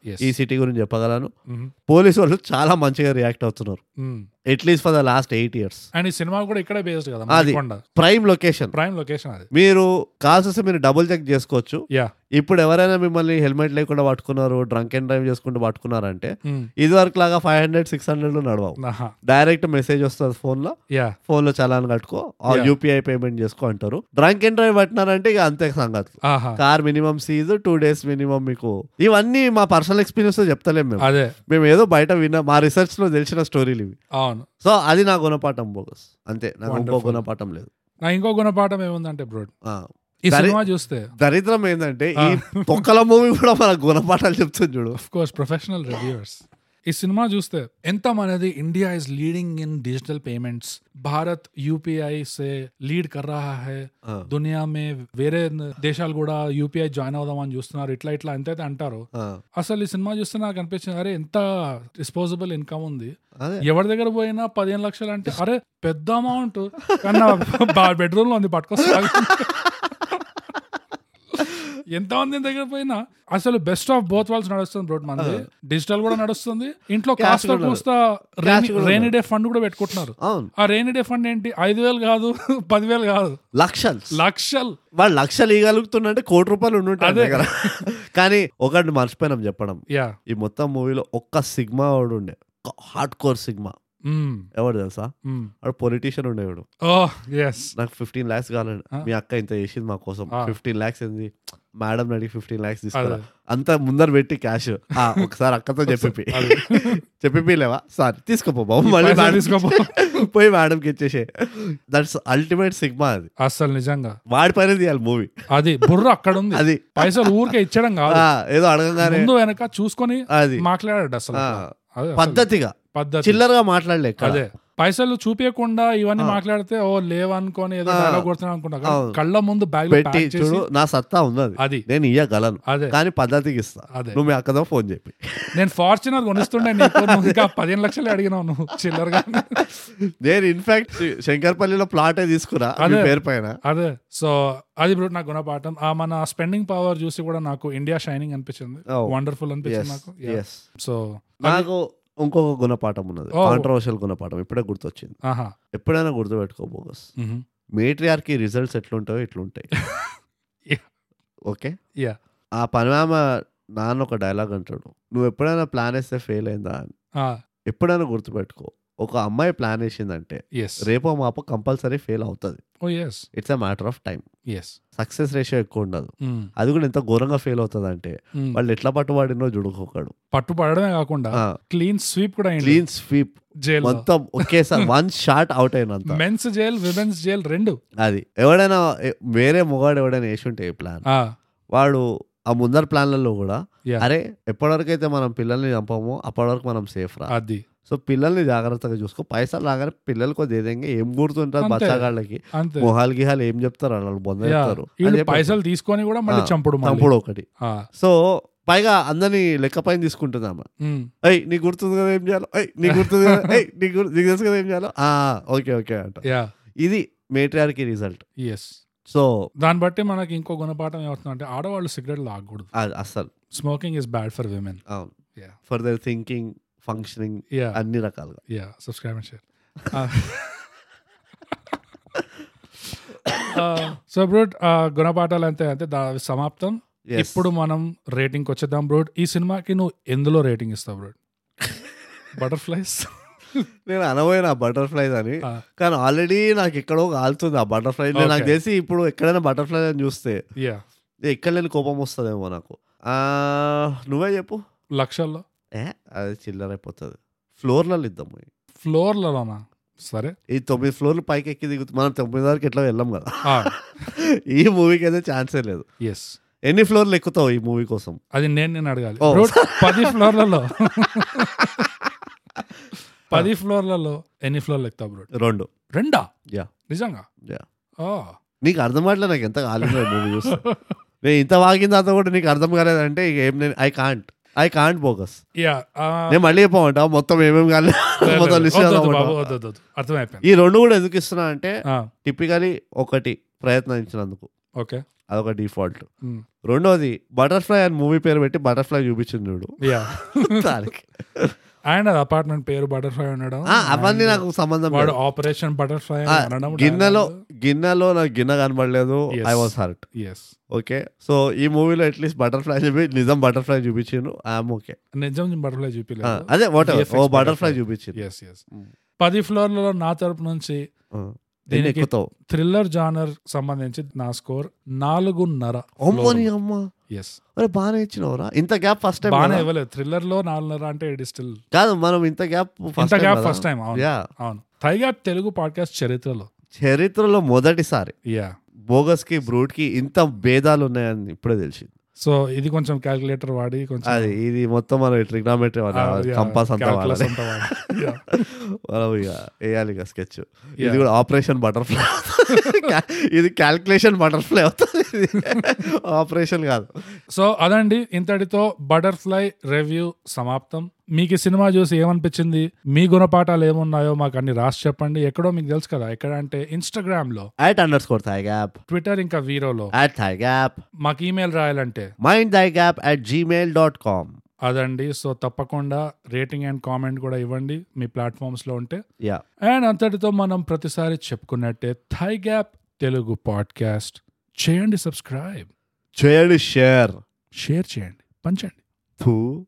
ఈ సిటీ గురించి చెప్పగలను. పోలీసు వాళ్ళు చాలా మంచిగా రియాక్ట్ అవుతున్నారు. At least for the last eight years. And ఈ సినిమా కూడా ఇక్కడే బేస్డ్ కదా అది. Prime location. ప్రైమ్ లొకేషన్ అది. మీరు కాల్స్ వస్తే మీరు డబుల్ చెక్ చేసుకోవచ్చు. యా ఇప్పుడు ఎవరైనా మిమ్మల్ని హెల్మెట్ లేకుండా పట్టుకున్నారు డ్రంక్ అండ్ డ్రైవ్ చేసుకుంటూ పట్టుకున్నారంటే ఇది వరకు లాగా ఫైవ్ హండ్రెడ్ సిక్స్ హండ్రెడ్ నడవవు. డైరెక్ట్ మెసేజ్ వస్తుంది ఫోన్లో. యా ఫోన్లో చలాన్ కట్టుకో. యూపీఐ పేమెంట్ చేసుకో అంటారు. డ్రంక్ అండ్ డ్రైవ్ పట్టినారంటే ఇక అంతే సంగతి car minimum seize two days minimum మీకు ఇవన్నీ మా పర్సనల్ ఎక్స్పీరియన్స్తో చెప్తలేం మేము. అదే. మేము ఏదో బయట విన్న మా రీసెర్చ్లో తెలిసిన స్టోరీలు ఇవి. అవును. సో అది నా గుణపాఠం బోగస్. అంతే. నాకు ఇంకో. గుణపాఠం లేదు. నా ఇంకో గుణపాఠం ఏముందంటే బ్రో ఆ. ఈ. సినిమా చూస్తే. దరిద్రం ఏంటంటే ఈ తొక్కల మూవీ కూడా మన గుణపాఠాలు చెప్తుంది చూడు. ఆఫ్ కోర్స్ ప్రొఫెషనల్ రివ్యూవర్స్ ఈ సినిమా చూస్తే ఎంత మనది India is leading in digital payments Bharat UPI సే లీడ్ కర్ రహా హై. దునియా మే వేరే దేశాలు కూడా యూపీఐ జాయిన్ అవుదామని చూస్తున్నారు. ఇట్లా ఇట్లా ఎంతైతే అంటారు. అసలు ఈ సినిమా చూస్తే నాకు అనిపించింది అరే ఎంత డిస్పోజబుల్ ఇన్కమ్ ఉంది. ఎవరి దగ్గర పోయినా పదిహేను లక్షలు అంటే అరే పెద్ద అమౌంట్ కానీ బెడ్రూమ్లో ఉంది పట్టుకొస్తా ఎంత మంది దగ్గర పోయినా? అసలు బెస్ట్ ఆఫ్ బోత్ వాల్స్ నడుస్తుంది బ్రోడ్ మంది. డిజిటల్ కూడా నడుస్తుంది. ఇంట్లో కాస్త కూస్త రెయినీ డే ఫండ్ కూడా పెట్టుకుంటున్నారు. ఆ రెయినీ డే ఫండ్ ఏంటి? ఐదు వేలు కాదు పదివేలు కాదు. లక్షలు. లక్షలు. వాళ్ళు లక్షలు ఇవ్వగలుగుతుందంటే కోటి రూపాయలు ఉండుంటాయి అదే. దగ్గర. కానీ ఒకటి మర్చిపోయినాం చెప్పడం. యా. ఈ మొత్తం మూవీలో ఒక్క సిగ్మా వాడు ఉండే. Hardcore sigma. ఎవడు తెలుసా? వాడు పొలిటీషియన్ ఉండేవాడు నాకు ఫిఫ్టీన్ లాక్స్ కావాలండి. మీ అక్క ఇంత చేసింది మా కోసం. ఫిఫ్టీన్ లాక్స్ ఏంది? మేడం అడిగి ఫిఫ్టీన్ లాక్స్ తీసుకురా. అంత ముందర పెట్టి క్యాష్ ఒకసారి అక్కతో చెప్పి. చెప్పి లేవా సారీ తీసుకోపో బాబు. మళ్ళీ తీసుకోపో. పోయి మేడంకి ఇచ్చేసే దట్స్ అల్టిమేట్ సిగ్మా అది. అసలు నిజంగా. వాడి పైన తీయాలి మూవీ అది బుర్ర అక్కడ ఉంది అది. పైసలు ఊరికే ఇచ్చడం కాదు. ఏదో అడగంగానే ముందు వెనక చూసుకొని అది. మాట్లాడాడు అసలు. పద్ధతిగా. పద్ధతి. చిల్లరగా మాట్లాడలే. అదే. పైసలు చూపించకుండా ఇవన్నీ. మాట్లాడితే ఓ లేవనుకొని ఏదో ఆ. డైలాగ్ కొడుతున్నా అనుకుంటా. కానీ అవును. కళ్ళ ముందు బ్యాగ్ పెట్టి చూడు నా సత్తా ఉన్నది అది. నేను ఇయ్యగలను. అదే. కానీ పద్ధతికి ఇస్తా. అదే. నువ్వు మీ అక్కతో ఫోన్ చెప్పి. నేను ఫార్చునర్ కొనిస్తుండే ఇంకా పదిహేను లక్షలు అడిగినావు నువ్వు చిల్లరగా. నేను ఇన్ఫాక్ట్ శంకర్పల్లిలో ప్లాటే తీసుకురా అదే. పేరు పైన. అదే. సో అది బ్రో నాకు గుణపాఠం. ఆ మన స్పెండింగ్ పవర్ చూసి కూడా నాకు ఇండియా షైనింగ్ అనిపించింది. Oh. వండర్ఫుల్ అనిపించింది Yes, నాకు. సో నాకు ఇంకొక గుణపాఠం ఉన్నది. కాంట్రవర్షియల్ గుణపాఠం. ఇప్పుడే గుర్తొచ్చింది. ఎప్పుడైనా గుర్తుపెట్టుకో బోగస్. మేట్రియార్కి రిజల్ట్స్ ఎట్లుంటాయో ఇట్లుంటాయి. Yeah. ఓకే? Yeah. ఆ పనిమామ నాన్న ఒక డైలాగ్ అంటాడు. నువ్వు ఎప్పుడైనా ప్లాన్ వేస్తే ఫెయిల్ అయిందా? అని. ఎప్పుడైనా గుర్తుపెట్టుకో. ఒక అమ్మాయి ప్లాన్ వేసిందంటే రేపో మాపో కంపల్సరీ ఫెయిల్ అవుతుంది. It's a matter of time success ratio ఎక్కువ ఉండదు. అది కూడా ఎంత ఘోరంగా ఫెయిల్ అవుతుంది అంటే వాళ్ళు ఎట్లా పట్టుబడినో జుడుకోకడు పట్టు పడడమే కాకుండా క్లీన్ స్వీప్ కూడా క్లీన్ స్వీప్ జైల్ మొత్తం ఒకేసారి వన్ షాట్ అవుట్ అయినంత. మెన్స్ జైల్ విమెన్స్ జైల్ రెండు. అది. ఎవడైనా వేరే మొగాడు ఎవడైనా వేసి ఉంటే ప్లాన్ వాడు ఆ ముందర ప్లాన్లలో కూడా. అరే ఎప్పటివరకు అయితే మనం పిల్లల్ని చంపమో అప్పటి వరకు మనం సేఫ్ రా. అది. సో పిల్లల్ని జాగ్రత్తగా చూసుకో. పైసలు రాగానే పిల్లలు కొద్ది ఏదంగా ఏం గుర్తుంటారు. బచ్చాగాళ్ళకి? మొహాలు గిహాలు ఏం చెప్తారు? వాళ్ళు బొంద. చెప్తారు. పైసలు. తీసుకొని కూడా మళ్ళీ చంపుడు. చంపుడు ఒకటి. సో పైగా అందరినీ లెక్క పైన తీసుకుంటుందామా ఉమ్, అయ్ నీకు గుర్తుంది కదా ఏం చేయాలో? అయ్ నీకు గుర్తుంది కదా? అయ్ నీకు నీకు తెలుసు కదా ఏం చేయాలో? ఆ ఓకే ఓకే అంట. యా. ఇది మేట్రియార్కి రిజల్ట్. ఎస్ సో దాన్ని బట్టి మనకి ఇంకో గుణపాఠం ఏమవుతుంది అంటే ఆడవాళ్ళు సిగరెట్ లాగకూడదు. అస్సలు. Smoking is bad for women for their thinking functioning అన్ని రకాలుగా. Yeah subscribe and share so brute గుణపాఠాలు అంతే అంతే దా సమాప్తం. ఇప్పుడు మనం రేటింగ్ వచ్చేద్దాం బ్రూట్ ఈ సినిమాకి నువ్వు ఎందులో రేటింగ్ ఇస్తావు బ్రూట్ బటర్ఫ్లైస్ నేను అనబోయిన బటర్ఫ్లైస్ అని. కానీ ఆల్రెడీ నాకు ఎక్కడో కాలుతుంది ఆ బటర్ఫ్లై నాకు. తెలిసి ఇప్పుడు ఎక్కడైనా బటర్ఫ్లై అని చూస్తే యా ఎక్కడ లేని కోపం వస్తుందేమో నాకు. ఆ, నువ్వే చెప్పు. లక్షల్లో. ఏ? అది చిల్లర అయిపోతుంది. ఫ్లోర్లలో ఇద్దాం ఫ్లోర్లలోనా? సరే. ఈ తొమ్మిది ఫ్లోర్లు పైకి ఎక్కి దిగుతుంది మనం తొమ్మిది వరకు ఎట్లా వెళ్ళాం కదా. ఈ మూవీకి అయితే ఛాన్సే లేదు. ఎస్ ఎన్ని ఫ్లోర్లు ఎక్కుతావు ఈ మూవీ కోసం? అది నేను నేను అడగాలి. పది ఫ్లోర్లలో. పది ఫ్లోర్లలో ఎన్ని ఫ్లోర్లు ఎక్కుతావు బ్రూట్ రెండు. రెండా? యా. నిజంగా? యా. నీకు అర్థం కావట్లే నాకు ఎంత కాలేదు మూవీ చూస్తే. నేను ఇంత వాగిన తర్వాత కూడా నీకు అర్థం కాలేదంటే ఇక ఏం నేను I can't I can't bogus yeah నేను మళ్ళీ చెప్పమంటా మొత్తం ఏమేమి కాలేదు మొత్తం లిస్ట్. అర్థమైపోయింది. ఈ రెండు కూడా ఎందుకు ఇస్తున్నా అంటే టిపికలీ ఒకటి ప్రయత్నించినందుకు ఓకే. అదొక డిఫాల్ట్ మ్, రెండోది బటర్ఫ్లై అని మూవీ పేరు పెట్టి బటర్ఫ్లై చూపించింది చూడు. యా దానికి. అండ్ అపార్ట్మెంట్ పేరు బటర్ఫ్లై ఉండడం. అవన్నీ నాకు సంబంధం వాడు. ఆపరేషన్ బటర్ఫ్లై గిన్నెలో గిన్నెలో నాకు గిన్నె కనబడలేదు. I was hurt yes okay so ఈ మూవీలో అట్లీస్ట్ బటర్ఫ్లై చూపి నిజం బటర్ఫ్లై చూపించిండు. ఐఎమ్ ఓకే నిజం బటర్ఫ్లై చూపిలేదు. అదే వాట్ ఓ. బటర్ఫ్లై చూపించింది ఎస్ ఎస్ పది ఫ్లోర్లలో నా తరపు నుంచి ఎక్కుతావు. థ్రిల్లర్ జానర్ సంబంధించి నా స్కోర్ నాలుగున్నర. ఎస్ అరే బాగానే ఇచ్చినవరా. ఇంత గ్యాప్ ఫస్ట్ టైం బాగానే ఇవ్వలేదు. థ్రిల్లర్లో నాలుగున్నర అంటే ఇట్ స్టిల్ కాదు మనం ఇంత గ్యాప్ ఇంత గ్యాప్ ఫస్ట్ టైం అవును. గ్యాప్ తెలుగు పాడ్కాస్ట్ చరిత్రలో. చరిత్రలో మొదటిసారి. యా బోగస్కి బ్రూట్కి ఇంత భేదాలు ఉన్నాయని ఇప్పుడే తెలిసింది. సో ఇది కొంచెం క్యాలిక్యులేటర్ వాడి కొంచెం అది ఇది మొత్తం మనం ట్రిగ్నామెట్రీ కంపాస్ అంతా. మనం ఇక వేయాలి ఇక స్కెచ్ ఇది. కూడా ఆపరేషన్ బటర్ఫ్లై ఇది క్యాల్కులేషన్ బటర్ఫ్లై అవుతుంది. ఆపరేషన్ కాదు. సో అదండి. ఇంతటితో బటర్ఫ్లై రివ్యూ సమాప్తం. మీకు ఈ సినిమా చూసి ఏమనిపించింది? మీ గుణపాఠాలు ఏమున్నాయో మాకు అన్ని రాసి చెప్పండి. ఎక్కడో మీకు తెలుసు కదా ఎక్కడ అంటే ఇన్స్టాగ్రామ్లో at under score thy gap Twitter ఇంకా వీరోలో యాట్ థై గ్యాప్ మాకు ఈమెయిల్ రాయాలంటే. Mind thy gap at Gmail dot com అదండి. సో తప్పకుండా రేటింగ్ అండ్ కామెంట్ కూడా ఇవ్వండి. మీ ప్లాట్ఫామ్స్లో ఉంటే. యా అండ్ అంతటితో మనం ప్రతిసారి చెప్పుకున్నట్టే థై గ్యాప్ తెలుగు పాడ్కాస్ట్. చేయండి సబ్స్క్రైబ్. చేయండి షేర్ షేర్ చేయండి. పంచండి. థూ